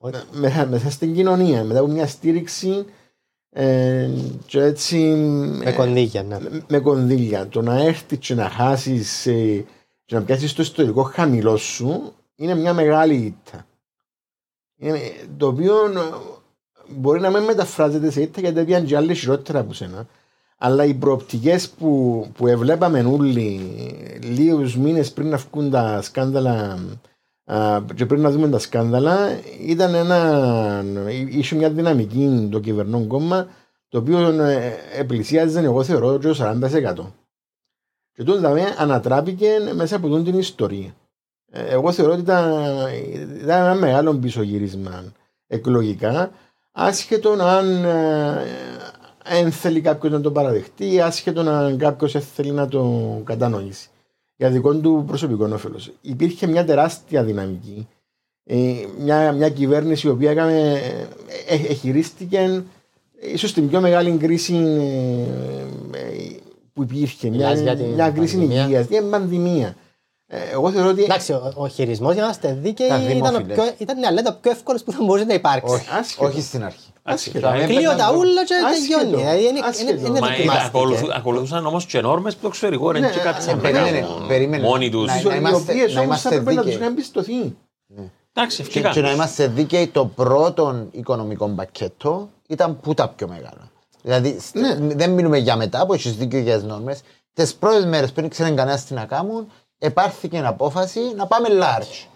με- με- μέσα στην κοινωνία, μετά από μια στήριξη ε, και έτσι Με κονδύλια, ναι. με, με κονδύλια. Το να έρθει και να χάσεις και να πιάσεις το ιστορικό χαμηλό σου είναι μια μεγάλη ήττα. Είναι, το οποίο ε, μπορεί να μην μεταφράζεται σε ήττα γιατί πήγαν και άλλοι χειρότερα από σένα. Αλλά οι προοπτικές που, που εβλέπαμε όλοι λίγους μήνες πριν να βγουν τα σκάνδαλα α, και πριν να δούμε τα σκάνδαλα ήταν ένα, είχε μια δυναμική το κυβερνών κόμμα το οποίο ε, επλησίαζε εγώ θεωρώ και το 40%. Και τούτο δηλαδή ανατράπηκε μέσα από τούτη την ιστορία. Ε, Εγώ θεωρώ ότι ήταν, ήταν ένα μεγάλο πισωγύρισμα εκλογικά, άσχετο αν ε, εν θέλει κάποιος να το παραδεχτεί, άσχετο αν κάποιος θέλει να το κατανοήσει για δικό του προσωπικό όφελος. Υπήρχε μια τεράστια δυναμική. Ε, μια, μια κυβέρνηση η οποία έκαμε, ε, ε, χειρίστηκε ίσως την πιο μεγάλη κρίση ε, ε, που υπήρχε. Μια, Μιλάς για την μια κρίση πανδημία. υγείας, μια πανδημία. Ε, εγώ θεωρώ ότι Εντάξει, ο, ο χειρισμός για να είμαστε δίκαιοι Τα ήταν, ο δημόφιλες. πιο, ήταν ναι, λέτε, ο πιο εύκολο που θα μπορούσε να υπάρξει. Όχι, Άσχετο. όχι στην αρχή. Άσχετο. Άσχετο. Κλείω τα έπαιρναν- ούλα και Άσχετο. τελειώνει. Δηλαδή, είναι- Άσχετο. είναι- είναι Μα δοκιμάστηκε. ακολουθού- ακολουθούσαν όμως και νόρμες που το εξωτερικό είναι Ναι, και κάτι ε, σαν περίμενε, μεγάλο. περίμενε. Μόνοι τους. Να- οι να είμαστε- οποίες να όμως είμαστε θα έπρεπε να τους δίκαιοι. είχαν εμπιστοθεί. Εντάξει, Και, ευτυχά. και να είμαστε δίκαιοι, το πρώτο οικονομικό πακέτο ήταν που τα πιο μεγάλα. Δηλαδή, σ- Ναι. δεν μιλούμε για μετά, που έχεις δίκιο για τις νόρμες. Τις πρώτες μέρες που δεν ήξερε κανένας τι να κάνουν, επάρθηκε απόφαση να πάμε large.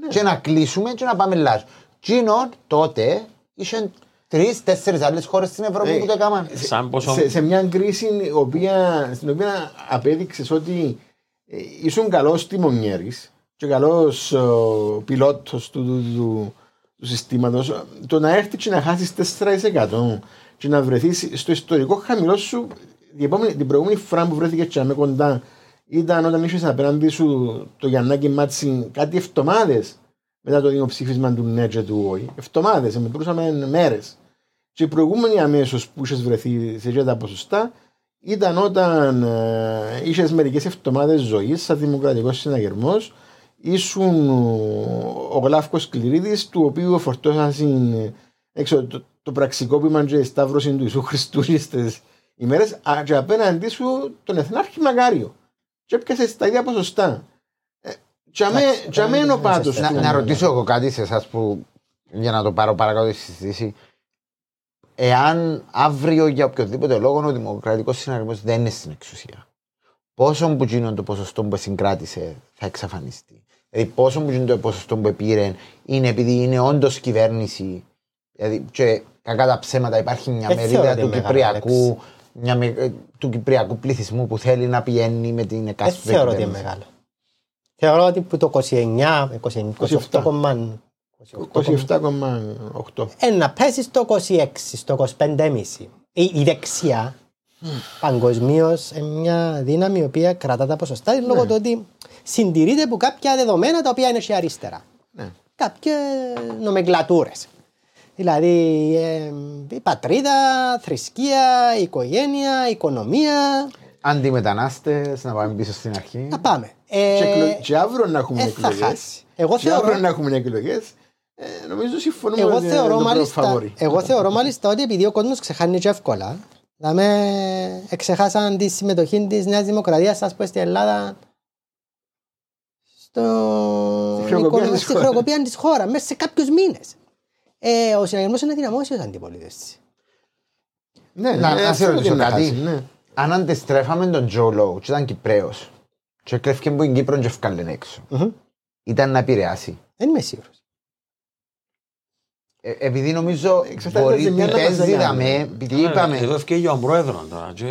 Ναι. Και να κλείσουμε και να πάμε large. Τζίνο τότε είχε τρει-τέσσερι άλλες χώρες στην Ευρώπη Ε, που το έκαναν. Σαν πόσο. σε, σε μια κρίση η οποία, στην οποία απέδειξες ότι ε, ήσουν καλός τιμονιέρης και καλός πιλότος του, του, του, του συστήματος, το να έρθει και να χάσεις 4% και να βρεθείς στο ιστορικό χαμηλό σου την, επόμενη, την προηγούμενη φορά που βρέθηκε και με κοντά ήταν όταν είχες απέναντι σου το Γιαννάκη Μάτσι κάτι εβδομάδες μετά το δημοψήφισμα του Νέτζε του ΟΗ. Εβδομάδες, μετρούσαμε μέρες. Και η προηγούμενη αμέσως που είχες βρεθεί σε αυτά τα ποσοστά ήταν όταν ε, είχες μερικές εβδομάδες ζωής σαν δημοκρατικός συναγερμός. Ήσουν ο, ο Γλάφκος Κληρίδη, του οποίου φορτώσαν έξω το, το πραξικόπημα και η σταύρωση του Ιησού Χριστού <laughs> στις ημέρες, και απέναντί σου τον Εθνάρχη Μακάριο. Και έπιασες τα ίδια ποσοστά. Ε, και αμέ- Εντάξει, και αμέ είναι ο πάτο. να- Να, να ρωτήσω εγώ κάτι σε εσάς που για να το πάρω παρακάτω στη συζήτηση. Εάν αύριο για οποιοδήποτε λόγο ο Δημοκρατικός Συναγερμός δεν είναι στην εξουσία, πόσο που γίνον το ποσοστό που συγκράτησε θα εξαφανιστεί; Δηλαδή, πόσο που γίνον το ποσοστό που πήρε είναι επειδή είναι όντως κυβέρνηση; Δηλαδή, και κακά τα ψέματα υπάρχει μια Δεν θεωρώ μερίδα ότι του είναι μεγάλο, Κυπριακού, μια, με- ε, του Κυπριακού πληθυσμού που θέλει να πηγαίνει με την Δεν εκάστοτε θεωρώ ότι είναι κυβέρνηση. μεγάλο. Θεωρώ ότι που το 29, 28, 27,8. ε, να πέσει στο 26, στο 25,5. Η, η δεξιά παγκοσμίως είναι μια δύναμη η οποία κρατά τα ποσοστά λόγω του ότι συντηρείται από κάποια δεδομένα τα οποία είναι και αριστερά. Ναι. Κάποιες νομεγκλατούρες. Δηλαδή ε, η πατρίδα, θρησκεία, η οικογένεια, η οικονομία. Αντιμετανάστες, να πάμε πίσω στην αρχή. Να πάμε. Και, Ε, εκλο- και αύριο να έχουμε ε, θα εκλογές. χάσεις. Εγώ και θεωρώ- αύριο να έχουμε εκλογές. Ε, νομίζω συμφωνούμε Εγώ ότι είναι θεωρώ, το μάλιστα, φαβορί. εγώ θεωρώ μάλιστα ότι επειδή ο κόσμος ξεχάνει και εύκολα, δηλαδή εξεχάσαν τη συμμετοχή της Νέας Δημοκρατίας, ας πούμε, στην Ελλάδα. Στο... Στη χρεοκοπία οικονο- της στη χώρας. χρεοκοπία της χώρας, μέσα σε κάποιους μήνες. Ε, ο συναγερμός είναι δυναμώσει ω αντιπολίτευσης. Ναι, Να- ναι, να σε αυτό ρωτήσω είναι να κάτι. χάσει, ναι. Αν αντιστρέφαμε τον Τζο Λόου και ήταν Κυπρέος και έκλεφκε που είναι Κύπρο και ευκάλεν έξω, Μμμ. ήταν να επηρεάσει. Δεν είμαι σίγουρος. Ε, επειδή νομίζω Εξαρτάται μπορεί τη να μια να μας παίζει κάνει. δαμέ, επειδή είπαμε. Εδώ ευκαιρία ο πρόεδρο τώρα. Και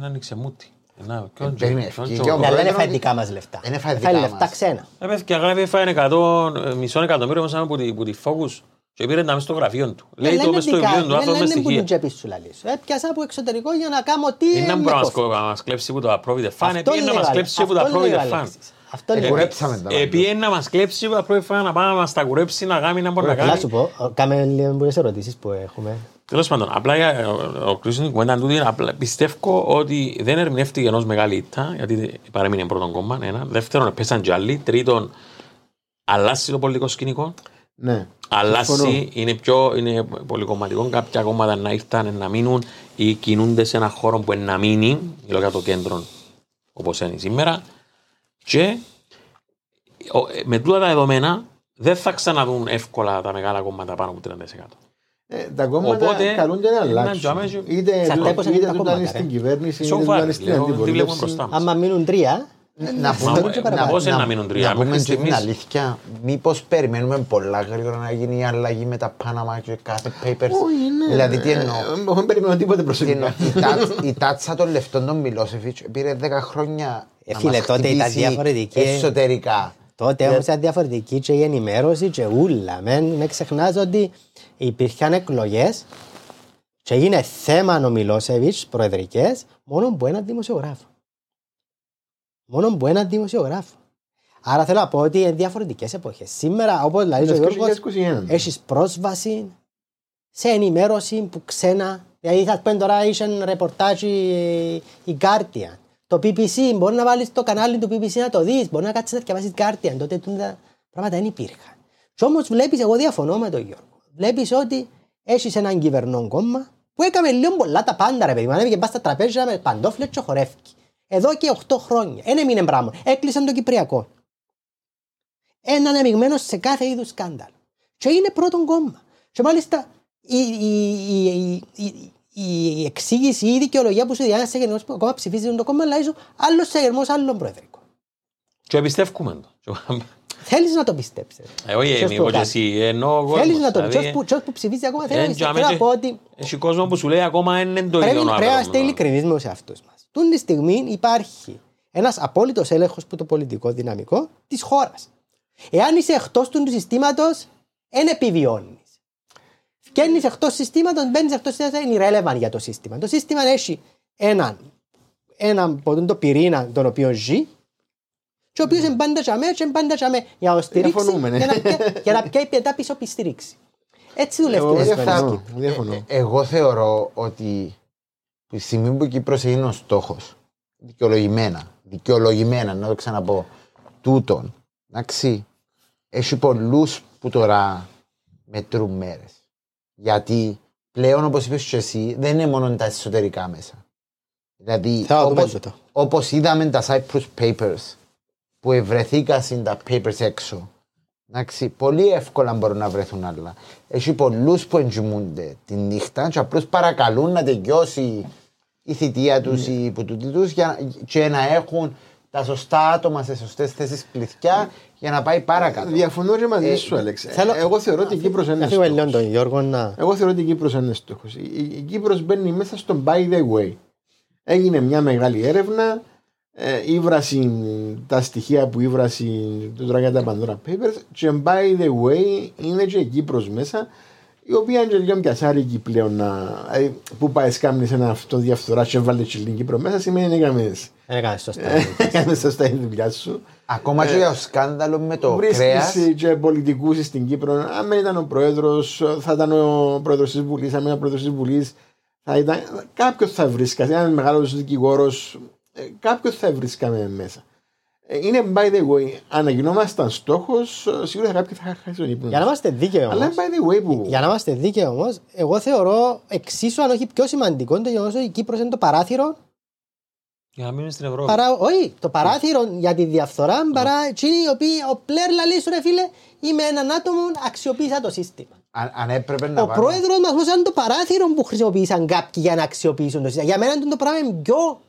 να ανοίξει μούτι. Να, ποιον περίμενε, ποιον ευκαιρία τζο- ο Ναι, αλλά είναι πρόεδρος- φάει δικά μας λεφτά. Είναι φάει Φάει δικά λεφτά μας. ξένα. Ε, παιδιά, γράφει φάει 100, ε, μισό εκατομμύριο μέσα από τη, που τη Focus και πήρε να μέσα στο γραφείο του. Λέει Ναι, το μες στο βιβλίο του, άνθρωπος μες Δεν είναι που την στοιχεία. τσέπη σου λαλείς. Έπιασα από εξωτερικό για να κάνω τι Είναι να μπορεί να μας κόφτει. κο- να μας κλέψει που το Appropriate Fund, Αυτό επειδή είναι να λέει μας ο κλέψει που το Αυτό λέει ο Appropriate Fund. Αλέξης. Αυτό Ε, λέει ο κουρέψαμε τα Επειδή είναι να μας κλέψει που το Appropriate Fund, να πάμε να μας τα κουρέψει, να κάνει, να μπορεί να Ωραία, Να σου κάνει. πω, κάμε λίγο πολλές ερωτήσεις που έχουμε. Τέλος πάντων, απλά για ο κλείσουν την κουβέντα τούτη, απλά πιστεύω ότι δεν ερμηνεύτηκε ενός μεγάλη ήττα, γιατί παρέμεινε πρώτον κόμμα, ένα. Δεύτερον, πέσαν κι άλλοι. Τρίτον, αλλάσει το πολιτικό σκηνικό. Ναι. Αλλάσει, Συμφωνώ. είναι πιο είναι πολυκομματικό. Κάποια κόμματα να ήρθαν να μείνουν ή κινούνται σε ένα χώρο που είναι να μείνει, μιλώ για το κέντρο όπως είναι σήμερα. Και ο- ε, με τούτα τα δεδομένα δεν θα ξαναδούν εύκολα τα μεγάλα κόμματα πάνω από 30%. Ε, τα κόμματα Οπότε, καλούνται να να αλλάξουν. τζαμέζι- Είτε Εξαρτάται πώς είναι είτε τα του κόμματα, είναι ρε. στην κυβέρνηση, είτε So του far, είναι στην λέω, τι βλέπουμε αντιπολίτευση. μπροστά μας. Άμα μείνουν τρία, Να θα δούμε και Μα παραπάνω. πώς είναι να μείνουν τρία, να πούμε μέχρι και την στιγμής. αλήθεια, μήπως περιμένουμε πολλά γρήγορα να γίνει η αλλαγή με τα Panama και κάθε papers; Όχι, ναι. Δηλαδή τι Ε, εννοώ; ε, Δεν περιμένω τίποτε Τι προσωπικά. εννοώ, η τάτ- Η τάτσα των λεφτών των Μιλόσεφιτς πήρε 10 χρόνια Ε, να φίλε, μας τότε ήταν χτυπήσει διαφορετική. Εσωτερικά. τότε όμως ήταν διαφορετική και η ενημέρωση και ούλα. Μην μην ξεχνάς ότι υπήρχαν εκλογές και έγινε θέμα ο Μιλόσεβιτς προεδρικές μόνο που ένα δημοσιογράφο. Μόνο που ένα δημοσιογράφο. Άρα θέλω να πω ότι είναι διαφορετικές εποχές. Σήμερα, όπως λέει ο Είναι Γιώργος, 2021. έχεις πρόσβαση σε ενημέρωση που ξένα Δηλαδή θα πούμε τώρα είχε ρεπορτάζ η, η Guardian. Το BBC, μπορεί να βάλεις το κανάλι του BBC να το δεις, μπορεί να κάτσεις να διαβάσεις Guardian, τότε τούτα πράγματα δεν υπήρχαν. Και όμως βλέπεις, εγώ διαφωνώ με τον Γιώργο, βλέπεις ότι έχεις έναν κυβερνό κόμμα που έκαμε λίγο πολλά τα πάντα ρε παιδί μου, ανέβηκε πας στα τραπέζια με παντόφλες και χορεύκει. Εδώ και 8 χρόνια, δεν έμεινε πράγμα, έκλεισαν το Κυπριακό. Έναν εμειγμένο σε κάθε είδους σκάνδαλο. Και είναι πρώτον κόμμα. Και μάλιστα η, η, η, η, η εξήγηση ή η δικαιολογία που σου διάνασε για που ακόμα ψηφίζει το κόμμα, αλλά ίσω άλλος σεγερμό, άλλον προεδρικό. Και πιστεύουμε το. Θέλεις να το πιστέψεις. Ε, όχι, Ποιος εγώ το και κάνει. εσύ. Ενώ εγώ. Θέλεις να το δηλαδή, πει. Ποιος που ψηφίζει ακόμα θέλει να ε, πιστέψει. τζάμε Θέλω να και- πω ότι Έχει κόσμο που σου λέει ακόμα είναι το πρέπει, ίδιο να πρέπει να κάνουμε. είμαστε ειλικρινείς με τους εαυτούς μας. Τούν τη στιγμή υπάρχει ένας απόλυτος έλεγχος που το πολιτικό δυναμικό της χώρας. Εάν είσαι εκτός του συστήματος, δεν επιβιώνεις. Βγαίνει εκτός συστήματος, μπαίνεις εκτός συστήματος, είναι irrelevant για το σύστημα. Το σύστημα έχει έναν, έναν από τον το πυρήνα τον οποίο ζει, και ο οποίος είναι πάντα τζαμέ, και είναι πάντα τζαμέ για να το στηρίξει, Διαφωνούμε, ναι. για να πια- για να πιάει μετά πίσω από τη στήριξη. Έτσι δουλεύει Εγώ το διαφωνώ. σύστημα. διαφωνώ. Ε, εγώ θεωρώ ότι τη στιγμή που η Κύπρος είναι ο στόχος, δικαιολογημένα, δικαιολογημένα, να το ξαναπώ, τούτον, εντάξει, έχει πολλούς που τώρα μετρούν μέρες. Γιατί πλέον, όπως είπες και εσύ, δεν είναι μόνο τα εσωτερικά μέσα. Δηλαδή, Θα το δούμε όπως, τούτο. όπως είδαμε τα Cyprus Papers, που ευρεθήκαν τα papers έξω, Εντάξει, πολύ εύκολα μπορούν να βρεθούν άλλα. Έχει πολλούς που εντζημούνται τη νύχτα και απλώς παρακαλούν να τελειώσει η θητεία τους ή που τούτη τους για, και να έχουν τα σωστά άτομα σε σωστές θέσεις κλειδιά για να πάει παρακάτω. Διαφωνώ και μαζί Ε, σου, Άλεξ. θέλω- Εγώ θεωρώ ότι η Κύπρος είναι Να φύγουμε λίγο στόχος. τον Γιώργο να... Εγώ θεωρώ ότι η Κύπρος είναι στόχος. Η, η, η Κύπρος μπαίνει μέσα στο by the way. Έγινε μια μεγάλη έρευνα, ε, ήβρασε τα στοιχεία που ήβρασε το τώρα για τα Pandora Papers και by the way είναι και η Κύπρος μέσα η οποία είναι και λίγο πιασάρικη πλέον να, δηλαδή, που πάει σκάμνεις ένα αυτό διαφθοράς και βάλε και την Κύπρο μέσα σημαίνει έκαμες Δεν έκανες σωστά. έκανες σωστά τη δουλειά σου Ακόμα και για το σκάνδαλο με το κρέας. Βρίσκεις και πολιτικούς στην Κύπρο. Αν δεν ήταν ο πρόεδρος, θα ήταν ο πρόεδρος της Βουλής. Αν ήταν ο πρόεδρος της Βουλής, θα ήταν. Κάποιος θα βρίσκαμε. Ένα μεγάλος δικηγόρος, κάποιος θα βρίσκαμε μέσα. Ε, Είναι by the way. Αν γινόμασταν στόχος, σίγουρα κάποιοι θα χάσει τον ύπνο. Για να τους. είμαστε δίκαιοι Αλλά όμως, είναι by the way που. για να είμαστε δίκαιοι όμως, εγώ θεωρώ εξίσου αν όχι πιο σημαντικό το γεγονός ότι η Κύπρος είναι το παράθυρο Για να μείνει στην Ευρώπη. παρά, όχι, το παράθυρο για τη διαφθορά παρά εκείνοι οι οποίοι ο Πλέρ λαλεί σου ρε φίλε είμαι έναν άτομο αξιοποίησα το σύστημα. Αν, αν έπρεπε να Ο βάλω- πρόεδρος μας όμως ήταν το παράθυρο που χρησιμοποίησαν κάποιοι για να αξιοποιήσουν το σύστημα. Για μένα το πράγμα είναι πιο,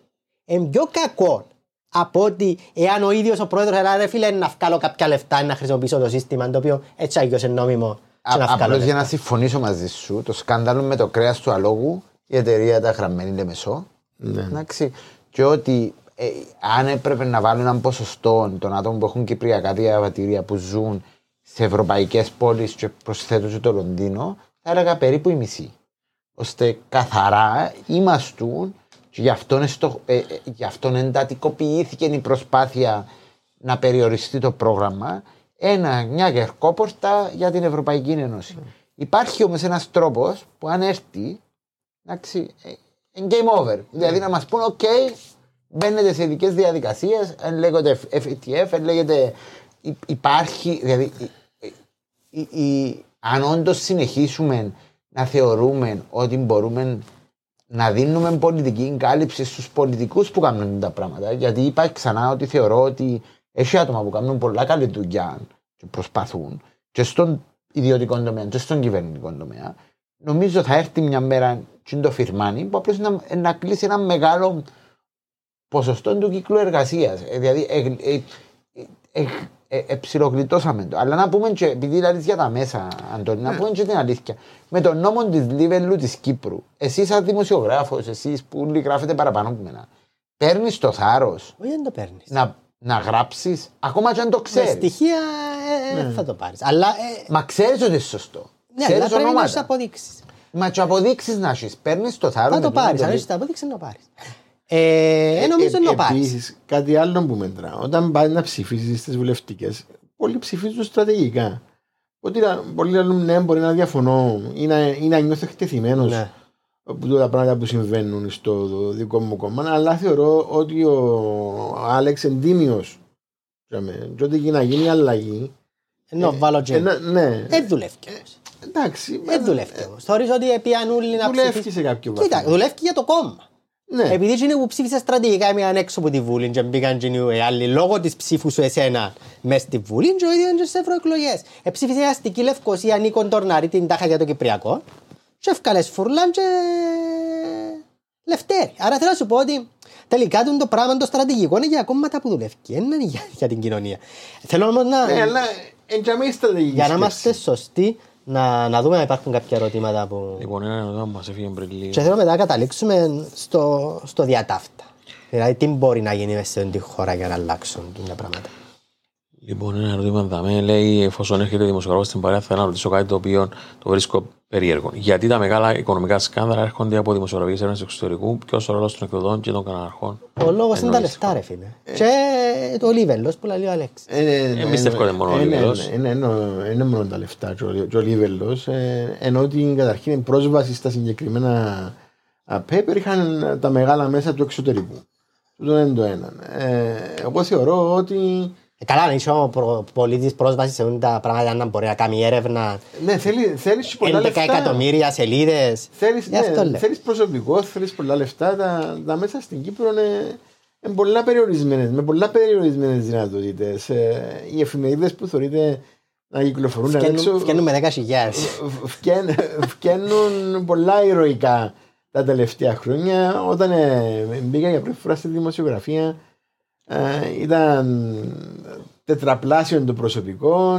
είναι πιο κακό από ότι εάν ο ίδιος ο πρόεδρος έλεγε ρε φίλε να βγάλω κάποια λεφτά να χρησιμοποιήσω το σύστημα το οποίο έτσι αγιώς είναι νόμιμο και να βγάλω Απλώς για λεφτά. να συμφωνήσω μαζί σου, το σκάνδαλο με το κρέας του αλόγου, η εταιρεία τα γραμμένη Λεμεσό. Ναι. Εντάξει, και ότι ε, αν έπρεπε να βάλουν έναν ποσοστό των άτομων που έχουν κυπριακά διαβατήρια που ζουν σε ευρωπαϊκές πόλεις και προσθέτω και το Λονδίνο, θα έλεγα περίπου η μισή. Ώστε καθαρά ήμαστούν και γι' αυτό, είναι στο, ε, ε, γι' αυτό εντατικοποιήθηκε η προσπάθεια να περιοριστεί το πρόγραμμα ένα, μια γερκόπορτα για την Ευρωπαϊκή Ένωση. Υπάρχει όμως ένας τρόπος που αν έρθει, εντάξει, ε, είναι game over. Δηλαδή να μας πούνε, OK, μπαίνετε σε ειδικές διαδικασίες, εν λέγεται FATF, εν λέγεται. υ- Υπάρχει, δηλαδή, η- η- η- αν όντως συνεχίσουμε να θεωρούμε ότι μπορούμε να δίνουμε πολιτική κάλυψη στους πολιτικούς που κάνουν τα πράγματα. Γιατί είπα ξανά ότι θεωρώ ότι έχει άτομα που κάνουν πολλά καλή δουλειά και προσπαθούν και στον ιδιωτικό τομέα και στον κυβερνητικό τομέα. Νομίζω θα έρθει μια μέρα και είναι το φιρμάνι που απλώς να, να κλείσει ένα μεγάλο ποσοστό του κύκλου εργασίας. Δηλαδή, ε, ε, ε, ε, ε, ψιλογλιτώσαμε το. Αλλά να πούμε και, επειδή δηλαδή για τα μέσα, Αντώνη, να πούμε και την αλήθεια. Με τον νόμο της Λίβελου της Κύπρου, εσύ σαν δημοσιογράφος, εσείς που όλοι γράφετε παραπάνω από μένα, παίρνεις το θάρρος Όχι δεν το παίρνεις. να, να γράψεις, ακόμα και αν το Με ξέρεις. στοιχεία ε, ε, θα το πάρεις. Αλλά, ε, Μα ξέρεις ότι είναι σωστό. ναι, αλλά ξέρει πρέπει να έχεις ονόματα. αποδείξεις. Μα και αποδείξεις να έχεις. Παίρνεις το θάρρος. Θα το πάρεις. Αν έχεις τα αποδείξεις να το πάρεις. Ε, ε, νομίζω να το πάρεις. Επίσης, κάτι άλλο που μετρά. Όταν πάει να ψηφίσεις στις βουλευτικές, πολλοί ψηφίζουν στρατηγικά. Ότι να- πολλοί λένε ναι, μπορεί να διαφωνώ ή να, ή να νιώθω εκτεθειμένος. Ναι. από τα πράγματα που συμβαίνουν στο δικό μου κόμμα, αλλά θεωρώ ότι ο Άλεξ εντύμιο. Και ό,τι να γίνει αλλαγή. Ενώ βάλω ε, και... ε, ναι. Δεν δουλεύει όμως. Εντάξει. Δεν δουλεύει όμως. Θεωρείς ότι πιάνουν όλοι να Δουλεύει ψηφίσουν. σε κάποιο βαθμό. Κοίτα, δουλεύει για το κόμμα. Ναι. Επειδή είναι που ψήφισε στρατηγικά έμειναν έξω από τη Βουλή και μπήκαν και οι άλλοι λόγω της ψήφου σου εσένα μες στη Βουλή και ο ίδιος και στις ευρωεκλογές. Εψήφισε η αστική Λευκοσία Νίκον Τορναρή την τάχα για το Κυπριακό και ευκάλες φουρλάν και λευτέρη. Άρα θέλω να σου πω ότι τελικά το πράγμα το στρατηγικό είναι για κόμματα που δουλεύει και δεν είναι για, για την κοινωνία. Θέλω όμως να, Ναι, αλλά εντιαμέ η στρατηγική για να σκέψη. είμαστε σωστοί να, να δούμε αν υπάρχουν κάποια ερωτήματα που... Λοιπόν, ένα ερώτημα που μας έφυγε πριν λίγο. Και θέλω μετά να καταλήξουμε στο, στο διατάφτα. Δηλαδή τι μπορεί να γίνει μέσα στην χώρα για να αλλάξουν τα πράγματα. Λοιπόν, ένα ερώτημα δαμέ λέει: Εφόσον έρχεται δημοσιογράφος στην παρέα, θέλω να ρωτήσω κάτι το οποίο το βρίσκω περίεργο. Γιατί τα μεγάλα οικονομικά σκάνδαλα έρχονται από δημοσιογραφίε έρευνα εξωτερικού, ποιος ο ρόλος των εκδοτών και των καναρχών. Ο λόγος είναι τα Εννοείς. λεφτά ρε φίλε. Και το λίβελος που λέει ο Αλέξ. Ε, ναι, ναι, Δεν πιστεύω ναι, ότι μόνο ο ναι, ναι, Λίβελος. ναι, ναι, ναι, Είναι μόνο τα λεφτά και ο- και ο Λίβελος. ε, Ενώ ότι καταρχήν η πρόσβαση στα συγκεκριμένα α, paper είχαν τα μεγάλα μέσα του εξωτερικού. Τούτο είναι το ένα. Ε, Εγώ θεωρώ ότι Ε, καλά, αν είσαι ο προ- πολίτης πρόσβασης σε όλα τα πράγματα για να μπορεί να κάνει έρευνα ναι, θέλει, θέλεις και πολλά 11 λεφτά. εκατομμύρια σελίδες. Θέλεις, Γι' αυτό ναι, λέω. θέλεις προσωπικό, θέλεις πολλά λεφτά. Τα, τα μέσα στην Κύπρο είναι, είναι πολλά περιορισμένες, με πολλά περιορισμένες δυνατότητες. Ε, οι εφημερίδες που θεωρείται να κυκλοφορούν έξω Φτιάχνουν- Φτιάχνουν με 10 φκέν- φκαίνουν πολλά ηρωικά τα τελευταία χρόνια. Όταν ε, μπήκα για πρώτη φορά στη δημοσιογραφία ε, ήταν τετραπλάσιο το προσωπικό,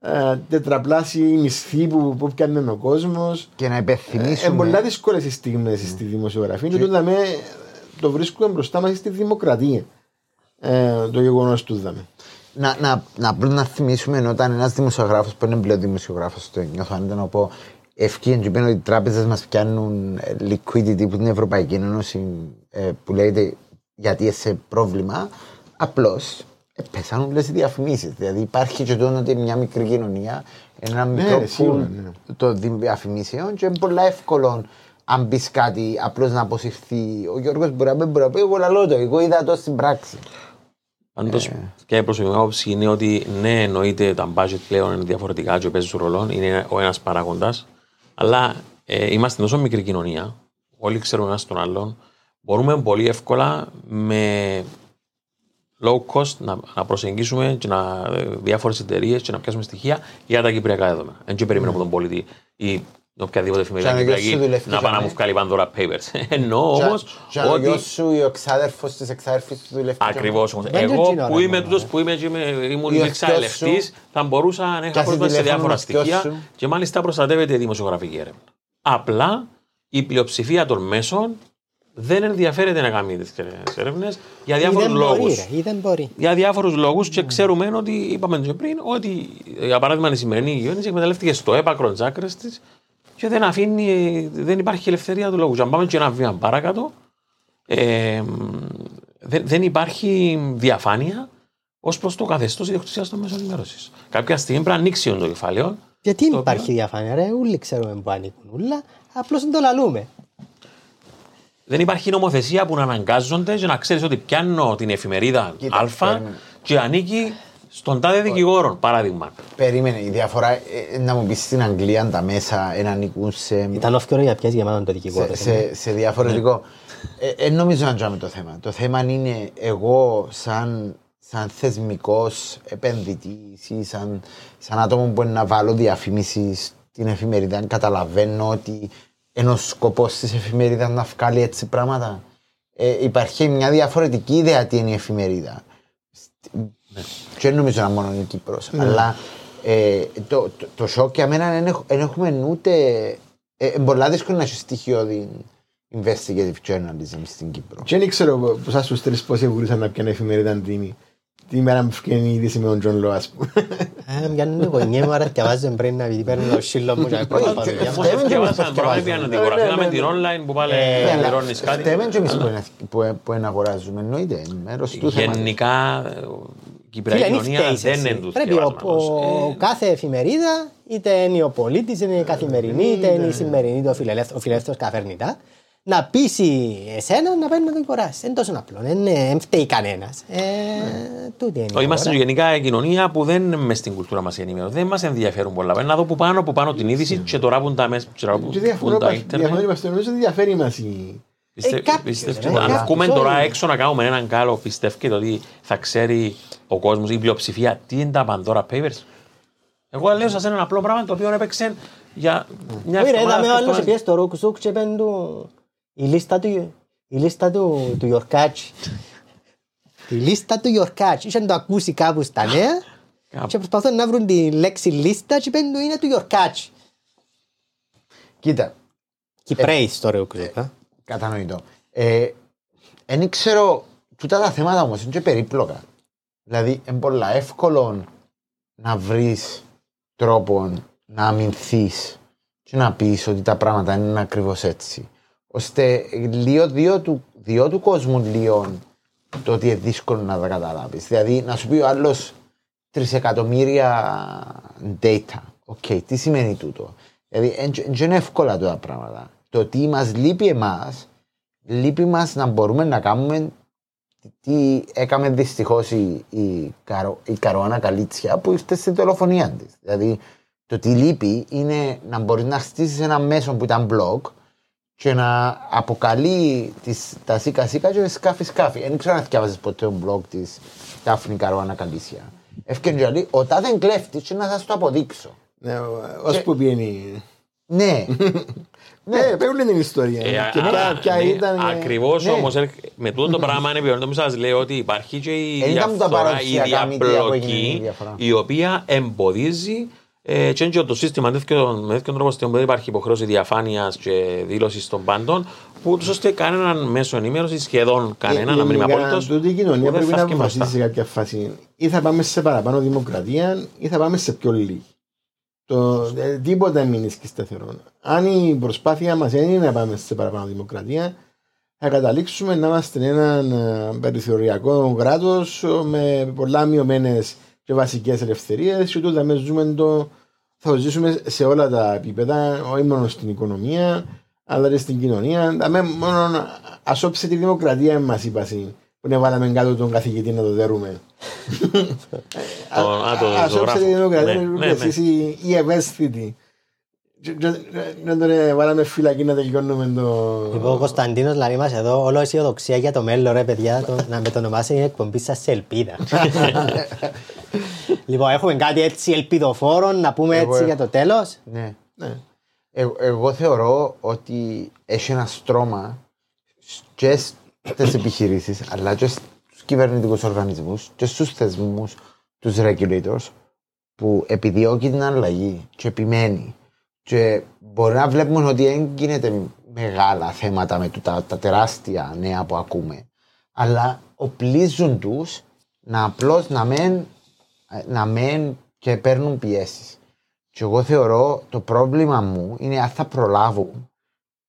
ε, ε, τετραπλάσιο η μισθή που, που πιάνε ο κόσμος. Και να Είναι υπενθυμίσουμε. πολλά δύσκολες οι στιγμές στη δημοσιογραφία. Και τούτα με το βρίσκουμε μπροστά μας στη δημοκρατία. Ε, το γεγονός του δαμε. να, να, να, πρώτα να θυμίσουμε όταν ένας δημοσιογράφος που είναι πλέον δημοσιογράφος, το νιώθω αν ήταν να πω, ευκήγεν και είπαν ότι οι τράπεζες μας πιάνουν ε, liquidity που την Ευρωπαϊκή Ένωση ε, που λέγεται γιατί είσαι πρόβλημα. Απλώς πέσαν όλες οι διαφημίσεις. Δηλαδή υπάρχει και τότε ότι μια μικρή κοινωνία, ένα μικρό ρε, σίγουρα, pool ναι. των διαφημίσεων και είναι πολύ εύκολο αν πεις κάτι απλώς να αποσυρθεί. Ο Γιώργος μπορεί να πει, μπορεί να πει, εγώ λαλώ το, εγώ είδα το στην πράξη. Πάντως, Ε. και η προσωπική μου άποψη είναι ότι ναι, εννοείται τα budget πλέον είναι διαφορετικά και παίζουν ρόλο, είναι ο ένας παράγοντας. Αλλά ε, είμαστε τόσο μικρή κοινωνία, όλοι ξέρουμε ένας τον άλλον. Μπορούμε πολύ εύκολα με low cost να, να προσεγγίσουμε και να, διάφορες εταιρείες και να πιάσουμε στοιχεία για τα κυπριακά δεδομένα. Δεν και περιμένω από τον πολίτη ή οποιαδήποτε εφημερίδα Και αν ο γιος σου κυπριακή δουλεύει να και πάει να αμέ. μου βγάλει πανδώρα papers. <laughs> Εννοώ όμως Και αν ο ότι. γιος σου ή ο ξάδερφος της εξάδερφης του δουλεύει. και Ακριβώς όμως. Δεν είναι Εγώ εκείνο, που ρε, είμαι μόνο, τούτος ρε. που είμαι, και είμαι, ήμουν Ή ο υπήρξα γιος ελευτή, σου. θα μπορούσα να είχα Κάθεται πρόσβαση σε τηλέφωνο διάφορα ο γιος στοιχεία σου. και μάλιστα προστατεύεται η δημοσιογραφική έρευνα. Απλά η πλειοψηφία των μέσων δεν ενδιαφέρεται να κάνει τέτοιε έρευνες για Ή διάφορου δεν μπορεί λόγους. ρε, ή δεν μπορεί. Για διάφορους λόγους και ξέρουμε ότι, είπαμε και πριν, ότι για παράδειγμα η σημερινή κυβέρνηση εκμεταλλεύτηκε στο έπακρο τι άκρε της και δεν αφήνει, δεν υπάρχει ελευθερία του λόγου. Και αν πάμε και ένα βήμα παρακάτω, ε, δεν, δεν υπάρχει διαφάνεια ως προς το καθεστώς ιδιοκτησίας των μέσων ενημέρωσης. Κάποια στιγμή πρέπει να ανοίξει το κεφάλαιο. Γιατί το δεν οποίο- υπάρχει διαφάνεια ρε, όλοι ξέρουμε που ανήκουν ούλα, απλώς δεν το λαλούμε. Δεν υπάρχει νομοθεσία που να αναγκάζονται και να ξέρεις ότι πιάνω την εφημερίδα Κοίτα, Α περίμενε. και ανήκει στον τάδε δικηγόρο, παράδειγμα. Περίμενε, η διαφορά ε, ε, να μου πεις στην Αγγλία τα μέσα να ανήκουν σε, Ήταν όφκορο για πιάσεις γεμάτον το δικηγόρο. σε, σε, σε διαφορετικό. Ε, ε, νομίζω να τζάμε το θέμα. Το θέμα είναι εγώ σαν, σαν θεσμικός επενδυτής ή σαν, σαν άτομο που μπορεί να βάλω διαφήμιση στην εφημερίδα καταλαβαίνω ότι ένας σκοπός της εφημερίδας να βγάλει έτσι πράγματα. Ε, υπάρχει μια διαφορετική ιδέα τι είναι η εφημερίδα. Και δεν νομίζω να μόνο είναι η Κύπρος. Αλλά ε, το, το, το σοκ για μένα δεν έχ- δεν έχουμε ούτε. Ε, ε, πολλά δύσκολο να έχει στοιχειώδη investigative journalism στην Κύπρο. Και δεν ξέρω πώ στου τρεις πόσοι μπορούσαν να πιάνουν εφημερίδα τιμή. Τη μέρα που φτιάχνει η είδηση με τον Τζον Λό, ας πούμε. Ε, Μιαν εγώ γεύμα άρα διαβάζω πριν να δει παίρνω το σύλλο μου και να Όχι, πάω και- δουλειά. φταίμε και εμείς που Διαβάσαμε πρώτα διαβάζουμε. πιάνω την γραφή με την online που πάλι πληρώνεις Φταίμε κάτι. και εμείς που είναι- που, που είναι αγοράζουμε, εννοείται. είναι Μέρος του θέματος. Γενικά, ε, Κυπριακή Φίλε, κοινωνία φταίεις δεν εσύ. είναι του Πρέπει ο, θκευάσματος. ο Ε, κάθε εφημερίδα, είτε είναι ο πολίτης, είναι η καθημερινή, είτε είναι η σημερινή, το φιλελεύθερο, ο φιλελεύθερος καφέρνητα, να πείσει εσένα να παίρνει να το αγοράσει. Δεν είναι τόσο απλό. Δεν είναι- δεν φταίει κανένας. Ε, τούτη είναι. η Όχι, Είμαστε αγορά. γενικά κοινωνία που δεν είναι μες στην κουλτούρα μας η ενημέρωση. Δεν μας ενδιαφέρουν πολλά. Πρέπει να δω που πάνω, που πάνω την είδηση και τώρα που τα μέσα. Και που διαφορά τα μας- ίντερνετ. διαφορά μας, νομίζω ότι διαφέρει μας η... Πιστε- Ε, κάποιος, πιστεύετε, ε, αν κάποιος, βγούμε όλοι. τώρα έξω να κάνουμε έναν κάλο, πιστεύετε ότι θα ξέρει ο κόσμος ή η πλειοψηφία τι είναι τα Pandora Papers. Εγώ λέω σα ένα απλό πράγμα το οποίο έπαιξε για μια Όχι ρε, εβδομάδα. είδαμε ο αυτό άλλος το- επειδή στο ρουκ σουκ και πεν του η λίστα του η λίστα του, του Ιορκάτσι. Τη λίστα του Ιορκάτσι. Είχαν το ακούσει κάπου στα νέα Κάπου. και προσπαθούν να βρουν τη λέξη λίστα και πεν του είναι του Ιορκάτσι. Κοίτα, Κυπρέοι στο ρουκ σουκ. α. κατανοητό. Ε, δεν ξέρω, τούτα τα θέματα όμως είναι και περίπλοκα. Δηλαδή, είναι πολλά εύκολο να βρεις τρόπο να αμυνθείς και να πεις ότι τα πράγματα είναι ακριβώς έτσι. Δώστε λίγο δίκιο του, δίκιο του κόσμου λίγο το ότι είναι δύσκολο να τα καταλάβεις. Δηλαδή, να σου πει ο άλλος τρισεκατομμύρια data. Ok, τι σημαίνει τούτο; Δηλαδή, δεν είναι εύκολα τα πράγματα. Το τι μας λείπει εμάς, λείπει μας να μπορούμε να κάνουμε τι έκαμε δυστυχώς η, η, Καρου, η Καρουάνα Γκαλίζια που ήρθε στην δολοφονία της. Δηλαδή, το τι λείπει είναι να μπορείς να χτίσεις ένα μέσο που ήταν blog και να αποκαλεί τις, τα σίκα σίκα και σκάφη σκάφη. Δεν ξέρω αν διάβαζες ποτέ το blog της Δάφνη Καροάνα Καλίτσια. Ευκαιρία λέει, ο τάδε κλέφτη και να σας το αποδείξω. Ναι, ο- ως που πιένει... <laughs> Ναι. Ναι, παίρνουν την ιστορία. Ε, Και ποια- ποια ήταν... ε, Ακριβώς ναι. όμως με τούτο το πράγμα είναι επιβεβαιώνω σας λέω ότι υπάρχει και η Ε, ήταν τα διαφθορά, η παραδοσιακά μύτια που έγινε η διαπλοκή διαφορά. η οποία εμποδίζει ε, και είναι το σύστημα με τέτοιον με τέτοιον τρόπο στην οποία υπάρχει υποχρέωση διαφάνειας και δήλωσης των πάντων που ούτως ώστε κανέναν μέσο ενημέρωσης, σχεδόν κανένα, να μην είμαι Γενικά, απόλυτος. Τούτη η κοινωνία πρέπει να αποφασίσει αποφασίσει σε κάποια φάση. Ή θα πάμε σε παραπάνω δημοκρατία ή θα πάμε σε πιο λίγη. Το, ε, τίποτα μην είναι και σταθερό. Αν η προσπάθεια μας είναι να πάμε σε παραπάνω δημοκρατία, θα καταλήξουμε να είμαστε ένα ε, περιθωριακό κράτος με πολλά μειωμένες και βασικές ελευθερίες. Και τούτα με ζούμε το. Θα το ζήσουμε σε όλα τα επίπεδα, όχι μόνο στην οικονομία, αλλά και στην κοινωνία. Δαμε μόνο ασώψε τη δημοκρατία μας είπα εσύ, που να βάλαμε κάτω τον καθηγητή να το δέρουμε. Το- α, το- το Ασώψε γράφω. τη δημοκρατία Ναι, να ναι, δούμε εσείς οι- οι ευαίσθητοι. Και- και- Να τον ε, βάλαμε φυλακή να τελειώνουμε το... Λοιπόν, ο Κωνσταντίνος λαρεί μας εδώ, όλο αισιοδοξία για το μέλλον ρε παιδιά, το, να με το ονομάσει η εκπομπή σας σε ελπίδα. <laughs> λοιπόν, έχουμε κάτι έτσι ελπιδοφόρο να πούμε Εγώ έτσι έχω. για το τέλος. ναι. Ναι. Εγώ, εγώ θεωρώ ότι έχει ένα στρώμα και στις επιχειρήσεις αλλά και στους κυβερνητικούς οργανισμούς και στους θεσμούς, τους regulators που επιδιώκει την αλλαγή και επιμένει και μπορεί να βλέπουμε ότι δεν γίνεται μεγάλα θέματα με τούτα, τα τεράστια νέα που ακούμε αλλά οπλίζουν τους να απλώς να μεν, να μεν και παίρνουν πιέσεις. Και εγώ θεωρώ το πρόβλημα μου είναι αν θα προλάβουν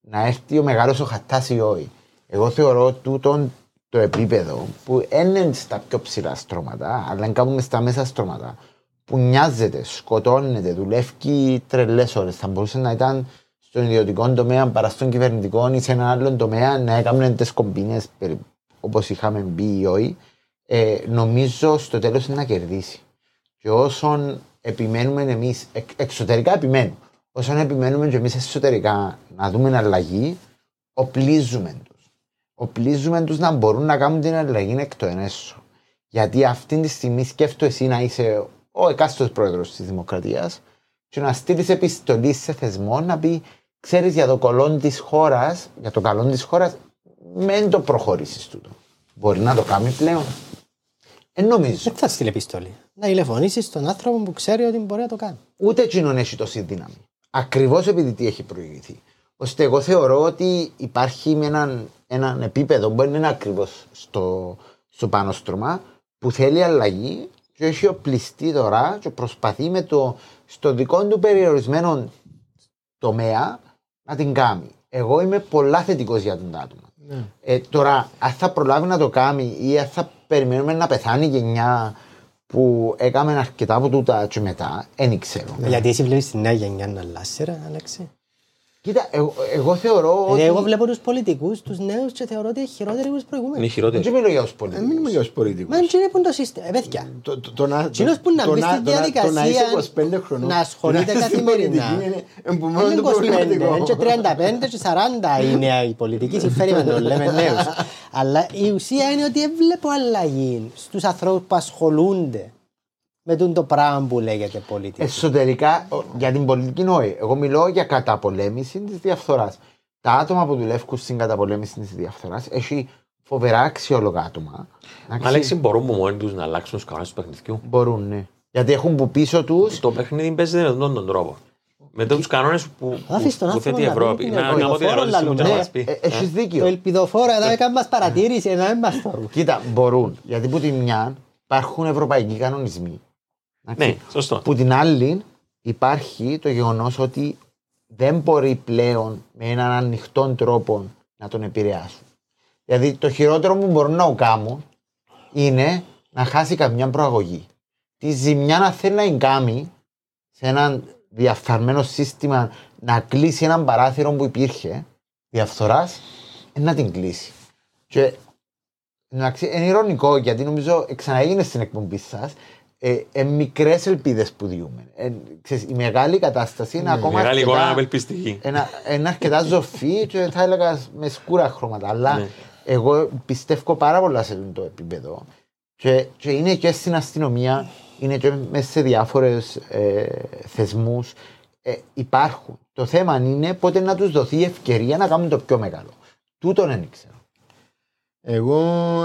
να έρθει ο μεγάλος ο χατάς ή όχι. Εγώ θεωρώ τούτον το επίπεδο που δεν είναι στα πιο ψηλά στρώματα, αλλά είναι κάπου μες στα μέσα στρώματα, που νοιάζεται, σκοτώνεται, δουλεύει τρελές ώρες. Θα μπορούσε να ήταν στον ιδιωτικό τομέα παρά στον κυβερνητικό ή σε έναν άλλον τομέα να έκαναν τις κομπίνες περι- όπως είχαμε μπει ή όχι. Ε, νομίζω στο τέλος είναι να κερδίσει. Και όσον επιμένουμε εμείς, εξωτερικά επιμένουμε, όσον επιμένουμε και εμείς εσωτερικά να δούμε αλλαγή, οπλίζουμε τους. Οπλίζουμε τους να μπορούν να κάνουν την αλλαγή εκ το ενέσω. Γιατί αυτή τη στιγμή σκέφτομαι εσύ να είσαι ο εκάστοτε πρόεδρος της Δημοκρατίας και να στείλεις επιστολή σε θεσμό να πει: Ξέρεις για το καλό της χώρας, για το καλό της χώρας, μην το προχωρήσεις τούτο. Μπορεί να το κάνει πλέον. Δεν νομίζω. Δεν θα στείλει επιστολή. Να τηλεφωνήσεις στον άνθρωπο που ξέρει ότι μπορεί να το κάνει. ούτε εκείνον έχει τόση δύναμη. Ακριβώς επειδή τι έχει προηγηθεί. Ώστε εγώ θεωρώ ότι υπάρχει με έναν, έναν επίπεδο που είναι ακριβώς στο, στο πάνω στρώμα που θέλει αλλαγή και έχει οπλιστεί τώρα και προσπαθεί με το στο δικό του περιορισμένο τομέα να την κάνει. Εγώ είμαι πολλά θετικός για τον άτομο. Ε, τώρα, αν θα προλάβει να το κάνει ή αν θα περιμένουμε να πεθάνει η γενιά που έκαμε αρκετά από τούτα και μετά, δεν ξέρω. Γιατί εσύ βλέπεις τη νέα γενιά να αλλάσει, ρε Αλέξη. Κοίτα, εγώ, εγώ θεωρώ ότι. Ε, Εγώ βλέπω τους πολιτικούς, τους νέους και θεωρώ ότι είναι χειρότεροι από τους Είναι προηγούμενους. χειρότερη. Δεν μιλώ για τους Δεν πολιτικούς. μιλούμε για τους πολιτικούς. Μα είναι που είναι το σύστημα. Ε, παιδιά. Το- το- το να- Εκείνος που να το μπεις στην το το διαδικασία το να είσαι 25 χρονών, να ασχολείται να είσαι στην καθημερινά. πολιτική είναι- είναι που Δεν μόνο είναι το 25, προβληματικό. είναι και 35 και 40 είναι η πολιτική συμφέρει με το λέμε νέους. Αλλά η ουσία είναι ότι δεν βλέπω αλλαγή στους ανθρώπους που ασχολούνται με τον το πράγμα που λέγεται πολιτική. Εσωτερικά, ο- για την πολιτική νόη. Εγώ μιλώ για καταπολέμηση της διαφθοράς. Τα άτομα που δουλεύουν στην καταπολέμηση της διαφθοράς έχει φοβερά αξιόλογα άτομα. Εντάξει, Αλέξη, μπορούν που μόνοι τους να αλλάξουν τους κανόνες του παιχνιδιού. Μπορούν, ναι. Γιατί έχουν που πίσω του. Το παιχνίδι παίζεται με αυτόν τον τρόπο. Με τους κανόνες που, Άφησε τον που, που άνθρωπο θέτει η να Ευρώπη. πει την Να κάνω την ελπιδοφόρο ερώτηση μου και να λαλούμε. μας πει. Έχεις Ε, Το δίκιο. ελπιδοφόρο εδώ έκανε μας παρατήρηση, να μην μας το Κοίτα, μπορούν. Γιατί που τη μια υπάρχουν ευρωπαϊκοί κανονισμοί. Εντάξει. Ναι, σωστό. Που την άλλη υπάρχει το γεγονός ότι δεν μπορεί πλέον με έναν ανοιχτό τρόπο να τον επηρεάσουν. Δηλαδή το χειρότερο που μπορούν να κάνουν είναι να χάσει καμιά προαγωγή. Τη ζημιά να θέλει να την κάνει σε ένα διαφθαρμένο σύστημα να κλείσει έναν παράθυρο που υπήρχε διαφθοράς, να την κλείσει. Και εντάξει, είναι ηρωνικό γιατί νομίζω ξαναέγινε στην εκπομπή σας. Ε, ε, μικρές ελπίδες που διούμε. Ε, ξέρεις, η μεγάλη κατάσταση είναι ακόμα. Μεγάλη αρκετά- εικόνα απελπιστική. ένα, ένα αρκετά ζωφή και θα έλεγα με σκούρα χρώματα. Αλλά Ναι. εγώ πιστεύω πάρα πολλά σε αυτό το επίπεδο. Και, και είναι και στην αστυνομία, είναι και μέσα σε διάφορες ε, θεσμούς. Ε, υπάρχουν. Το θέμα είναι πότε να τους δοθεί η ευκαιρία να κάνουν το πιο μεγάλο. Τούτον δεν ξέρω. Εγώ.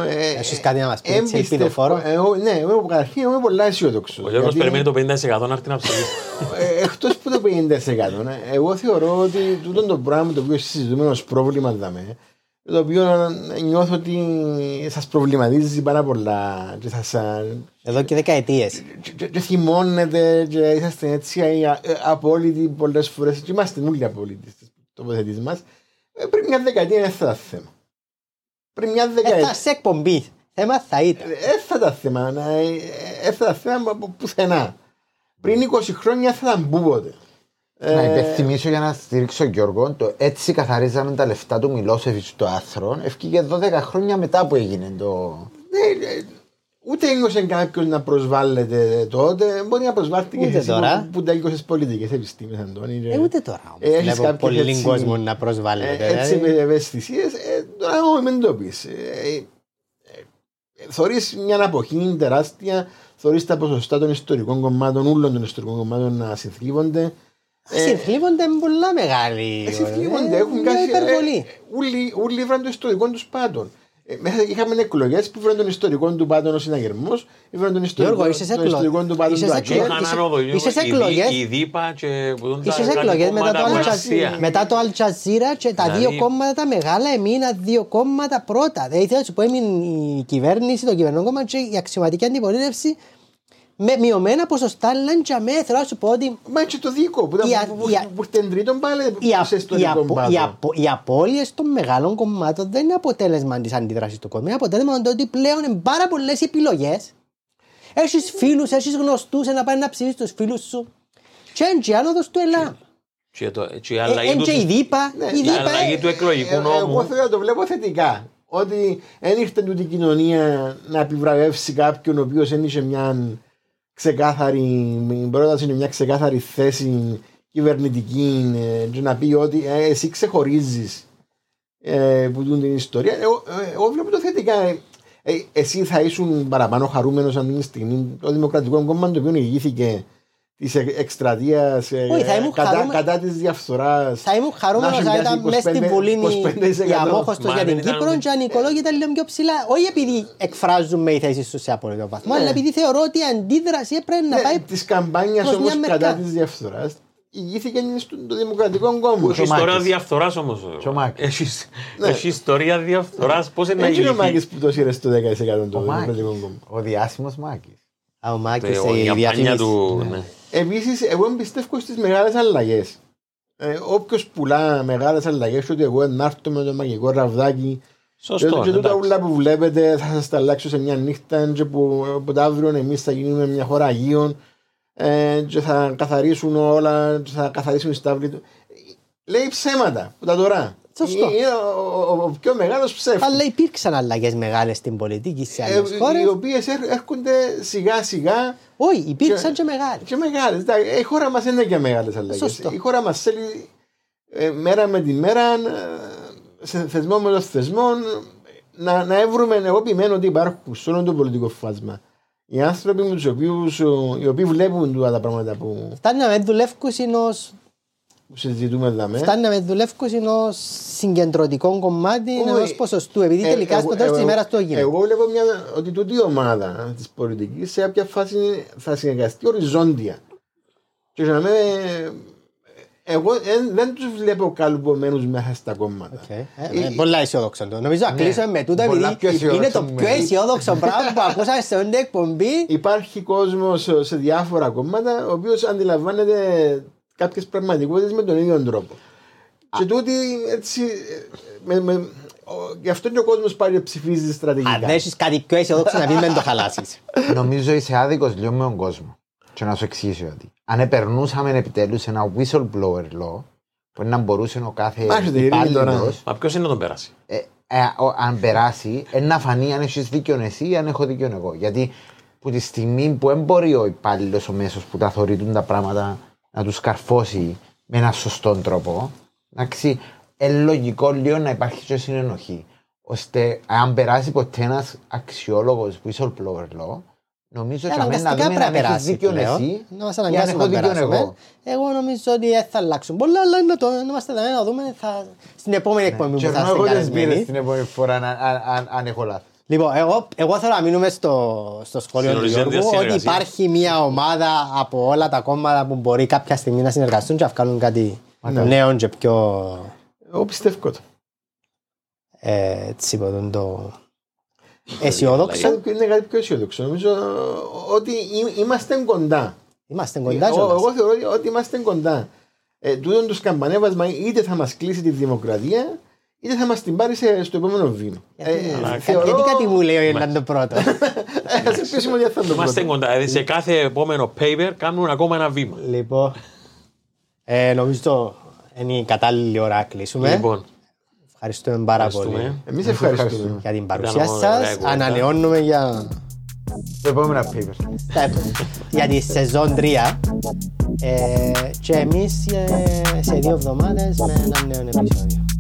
ε, Έχεις κάτι να μας πεις, ε, έτσι, εμπιστεύω- ελπιδοφόρο; Εγώ, ναι, εγώ καταρχήν είμαι πολλά αισιόδοξος. Ο Γιώργος περιμένει το 50% να έρθει να ψηφίσει. Εκτός που το 50%. ναι, εγώ θεωρώ ότι τούτο το πράγμα το οποίο συζητούμε ως πρόβλημα δαμέ, το οποίο νιώθω ότι σας προβληματίζει πάρα πολλά και σας, α, Εδώ και δεκαετίες. και, και, και θυμώνετε και είσαστε έτσι α, α, απόλυτοι πολλές φορές και είμαστε όλοι απόλυτοι στις τοποθετήσεις μας ε, πριν μια δεκαετία είναι αυτά τα θέμα. Πριν μια Ε, θα δεκαετία σε εκπομπή. Θέμα θα ήταν. έφτα τα θέμα, να- ε, έφτα τα θέμα από πουθενά. Πριν 20 χρόνια θα ήταν πούποτε. να υπενθυμίσω για να στηρίξω Γιώργο, το έτσι καθαρίζαμε τα λεφτά του Μιλόσεβιτς το άθρο. Ευκήγε 12 χρόνια μετά που έγινε το. Ναι, ε, ούτε ένιωσε κάποιο να προσβάλλεται τότε. Μπορεί να προσβάλλεται και Ούτε εσύ τώρα. που, που τελείωσε πολιτικές επιστήμες, Αντώνη. και- Ε, ούτε τώρα Ε, όμως. έχεις Βλέπω κάποιες πολύ έτσι- κόσμο να προσβάλλεται. Ε, έτσι δηλαδή. με ευαισθησίες, ε, τώρα εγώ μην το πει. Ε, ε, Θωρείς μια αποχή τεράστια, θωρείς τα ποσοστά των ιστορικών κομμάτων, όλων των ιστορικών κομμάτων να συνθλίβονται. Συνθλίβονται με πολλά μεγάλη. Ε, συνθλίβονται, ε, έχουν μια κάνει. υπερβολή. Όλοι βραν το ιστορικό τους πάτων. Ε, μέσα είχαμε εκλογές που βραν τον ιστορικό του πάτων ο συναγερμός, βραν τον ιστορικό, Γιώργο, είσαι σε τον εκλο- ιστορικό του πάτων είσαι του σε ΑΚΕ. εκλογές. Είχαν άνοδο λίγο. Είσαι σε η Δή- εκλογές. Η ΔΥΠΑ και που δουν τα Είσαι σε κάτι εκλογές μετά, κόμματα το που είναι Al Jazeera- αστεία. μετά το Al Jazeera και τα Δηλαδή- δύο κόμματα τα μεγάλα έμειναν δύο κόμματα πρώτα. Δηλαδή θέλω να σου πω έμεινε η κυβέρνηση, το κυβερνό κόμμα και η αξιωματική αντιπολίτευση με μειωμένα ποσοστά αλλά για μέ θέλω να σου πω ότι Μα και το δίκο που, Η α- που, που, η α- που, ήρθε τρίτον πάλι οι, α- σε οι, ιστορικό απο- οι, πάτο. απο- οι απώλειες των μεγάλων κομμάτων δεν είναι αποτέλεσμα της αντίδρασης του κόσμου. Είναι αποτέλεσμα του ότι πλέον είναι πάρα πολλές επιλογές. Έχεις φίλους, έχεις γνωστούς, να πάει να ψήσεις τους φίλους σου. Και είναι και η άνοδος του ΕΛΑ. Και το- και η Ε, αλλαγή Είναι του- και η ΔΥΠΑ. Ναι, Η η ΔΥΠΑ αλλαγή ε, του εκλογικού Ε, Εγώ νόμου. θέλω να το βλέπω θετικά. Ότι δεν ήρθε τούτη η κοινωνία να επιβραβεύσει κάποιον ο οποίος δεν είχε μια ξεκάθαρη η πρόταση, είναι μια ξεκάθαρη θέση κυβερνητική ε, και να πει ότι ε, εσύ ξεχωρίζεις ε, που δουν την ιστορία. Εγώ, ε, εγώ βλέπω το θετικά. Ε, ε, εσύ θα ήσουν παραπάνω χαρούμενος αν την στιγμή το Δημοκρατικό Κόμμα το οποίο ηγήθηκε τη εκστρατείας Όχι, θα ήμουν κατά, χαρούμενο- κατά της διαφθοράς. Θα ήμουν χαρούμενος Να αν σου ήταν μοιάζει μέσα στην 25% Βουλή η- η αμόχωστος Μα για δεν την ήταν- Κύπρο και αν οι οικολόγοι ήταν λίγο πιο ψηλά. Όχι επειδή εκφράζουμε οι θέσεις τους σε απόλυτο βαθμό, αλλά επειδή θεωρώ ότι η αντίδραση έπρεπε να πάει Της καμπάνιας προς όμως μια μεριά. κατά της διαφθοράς ηγήθηκε στο το Δημοκρατικό Κόμμα. Έχει ιστορία Μάκης. διαφθοράς όμως. Και ο Μάκης. Έχει ιστορία διαφθοράς. Πώς είναι να Έτσι είναι ο Μάκης ηγηθεί. που το σύρε στο 10% το Ο Μάκης. Δημοκρατικό Κόμμα. Ο διάσημος Μάκης. Α, ο Μάκης, Ε, η Η καμπάνια διαφήμιση. του. ναι. Επίση, εγώ πιστεύω στις μεγάλες αλλαγές. Ε, Όποιος πουλά μεγάλες αλλαγές, ότι εγώ να έρθω με το μαγικό ραβδάκι Σωστό, Και- Και τούτα εντάξει. ούλα που βλέπετε θα σας τα αλλάξω σε μια νύχτα και που από το αύριο εμείς θα γίνουμε μια χώρα Αγίων ε, και θα καθαρίσουν όλα, και θα καθαρίσουν οι στάβλοι του. Λέει ψέματα που τα τώρα. Σωστό. Είναι ο, ο, ο πιο μεγάλος ψεύτης. Αλλά υπήρξαν αλλαγές μεγάλες στην πολιτική σε Ε, άλλες χώρες. οι οποίες έρ- έρχονται σιγά σιγά Όχι, υπήρξαν και- και μεγάλες. και μεγάλες. Τα- Η χώρα μας είναι και μεγάλες αλλαγές. Σωστό. Η χώρα μας θέλει ε, μέρα με τη μέρα, ε, σε θεσμό με το θεσμό, να, να έβρουμε, εγώ επιμένω ότι υπάρχουν σε όλο το πολιτικό φάσμα. Οι άνθρωποι με τους οποίους, οι οποίοι βλέπουν τούτα τα πράγματα που, Φτάνει να με δουλεύουν ως που συζητούμε εδώ. με. Φτάνει να με δουλεύουν ως συγκεντρωτικό κομμάτι Όχι. ενός ποσοστού. Επειδή Ε, τελικά εγώ- στο τέλος της εγώ- ημέρας το έγινε. Εγώ βλέπω μια, ότι τούτη η ομάδα της πολιτικής σε κάποια φάση θα συνεργαστεί οριζόντια. Και για να με, εγώ εν- δεν τους βλέπω καλουπομένους μέσα στα κόμματα. Οκ. Ε, ε, Πολλά αισιόδοξο το. Νομίζω να κλείσουμε με τούτα πολλά πιο επειδή είναι το αισιόδοξο πιο με. αισιόδοξο πράγμα που <laughs> ακούσαμε σε όλη την εκπομπή. Υπάρχει κόσμος σε διάφορα κόμματα ο οποίος αντιλαμβάνεται κάποιες πραγματικότητες με τον ίδιο τρόπο. Και τούτη έτσι. ε, Με, με, ο- γι' αυτό και ο κόσμος πάει και ψηφίζει στρατηγικά. Αν δεν έχεις κάτι πιο αισιόδοξο να πει, μην το χαλάσεις. <laughs> Νομίζω είσαι άδικος λίγο με τον κόσμο. Και να σου εξηγήσω ότι αν επερνούσαμε επιτέλους ένα whistleblower law, που να μπορούσε ο κάθε Μάχεται η ειρήνη τώρα. υπάλληλος, Μα ποιος είναι να τον περάσει; ε, ε, ο- αν περάσει, ε, να φανεί αν έχεις δίκιο εσύ ή αν έχω δίκιο εγώ. Γιατί που τη στιγμή που δεν μπορεί ο υπάλληλος ο μέσος που τα θεωρητούν τα πράγματα να τους καρφώσει με έναν σωστό τρόπο, εντάξει, είναι λογικό λίγο να υπάρχει και συνενοχή. Ώστε αν περάσει ποτέ ένας αξιόλογος whistleblower law, νομίζω ότι αμέ να Αναγκαστικά δούμε αν πρέπει να έχει περάσει δίκιο πλέον. εσύ Να μας ή αν αναγκάσουμε έχω να δίκιο περάσουμε. εγώ. Εγώ νομίζω ότι δεν θα αλλάξουν πολλά, αλλά να το να είμαστε δεδομένοι να δούμε θα, στην επόμενη εκπομπή Και που θα ενώ είστε εγώ τις πήρες καλεσμένοι. την επόμενη φορά αν- αν- αν- αν έχω λάθος. Λοιπόν, εγώ, εγώ θέλω να μείνουμε στο, στο σχόλιο Στην του οριζόντια Γιώργου ότι συνεργασία. υπάρχει μια ομάδα από όλα τα κόμματα που μπορεί κάποια στιγμή να συνεργαστούν και να βγάλουν κάτι νέο και πιο Εγώ πιστεύω το. ε, έτσι πω, τον το αισιόδοξο. Κάτι- Είναι κάτι πιο αισιόδοξο. Νομίζω ότι εί- είμαστε κοντά. Είμαστε κοντά Εγώ, κιόλας. εγώ θεωρώ ότι- ότι είμαστε κοντά. Ε, τούτον το σκαμπανέβασμα είτε θα μας κλείσει τη δημοκρατία, είτε θα μας την πάρει σε- στο επόμενο βήμα. Γιατί, Ε, κα- θεωρώ- γιατί κάτι μου λέει ο Ιρλάν το πρώτος. Ε, <laughs> ας ελπίσουμε ότι θα το Είμαστε πρώτο. κοντά. Δηλαδή σε κάθε επόμενο paper κάνουν ακόμα ένα βήμα. λοιπόν, ε, νομίζω το είναι η κατάλληλη ώρα να κλείσουμε. Λοιπόν, Ευχαριστούμε πάρα πολύ ευχαριστούμε. Εμείς ευχαριστούμε. <laughs> για την παρουσία Ήταν ωραία σας. κουβέντα. Ανανεώνουμε για, Το επόμενο paper. τα- για τη σεζόν 3 ε, και εμείς ε, σε δύο εβδομάδες με ένα νέο επεισόδιο.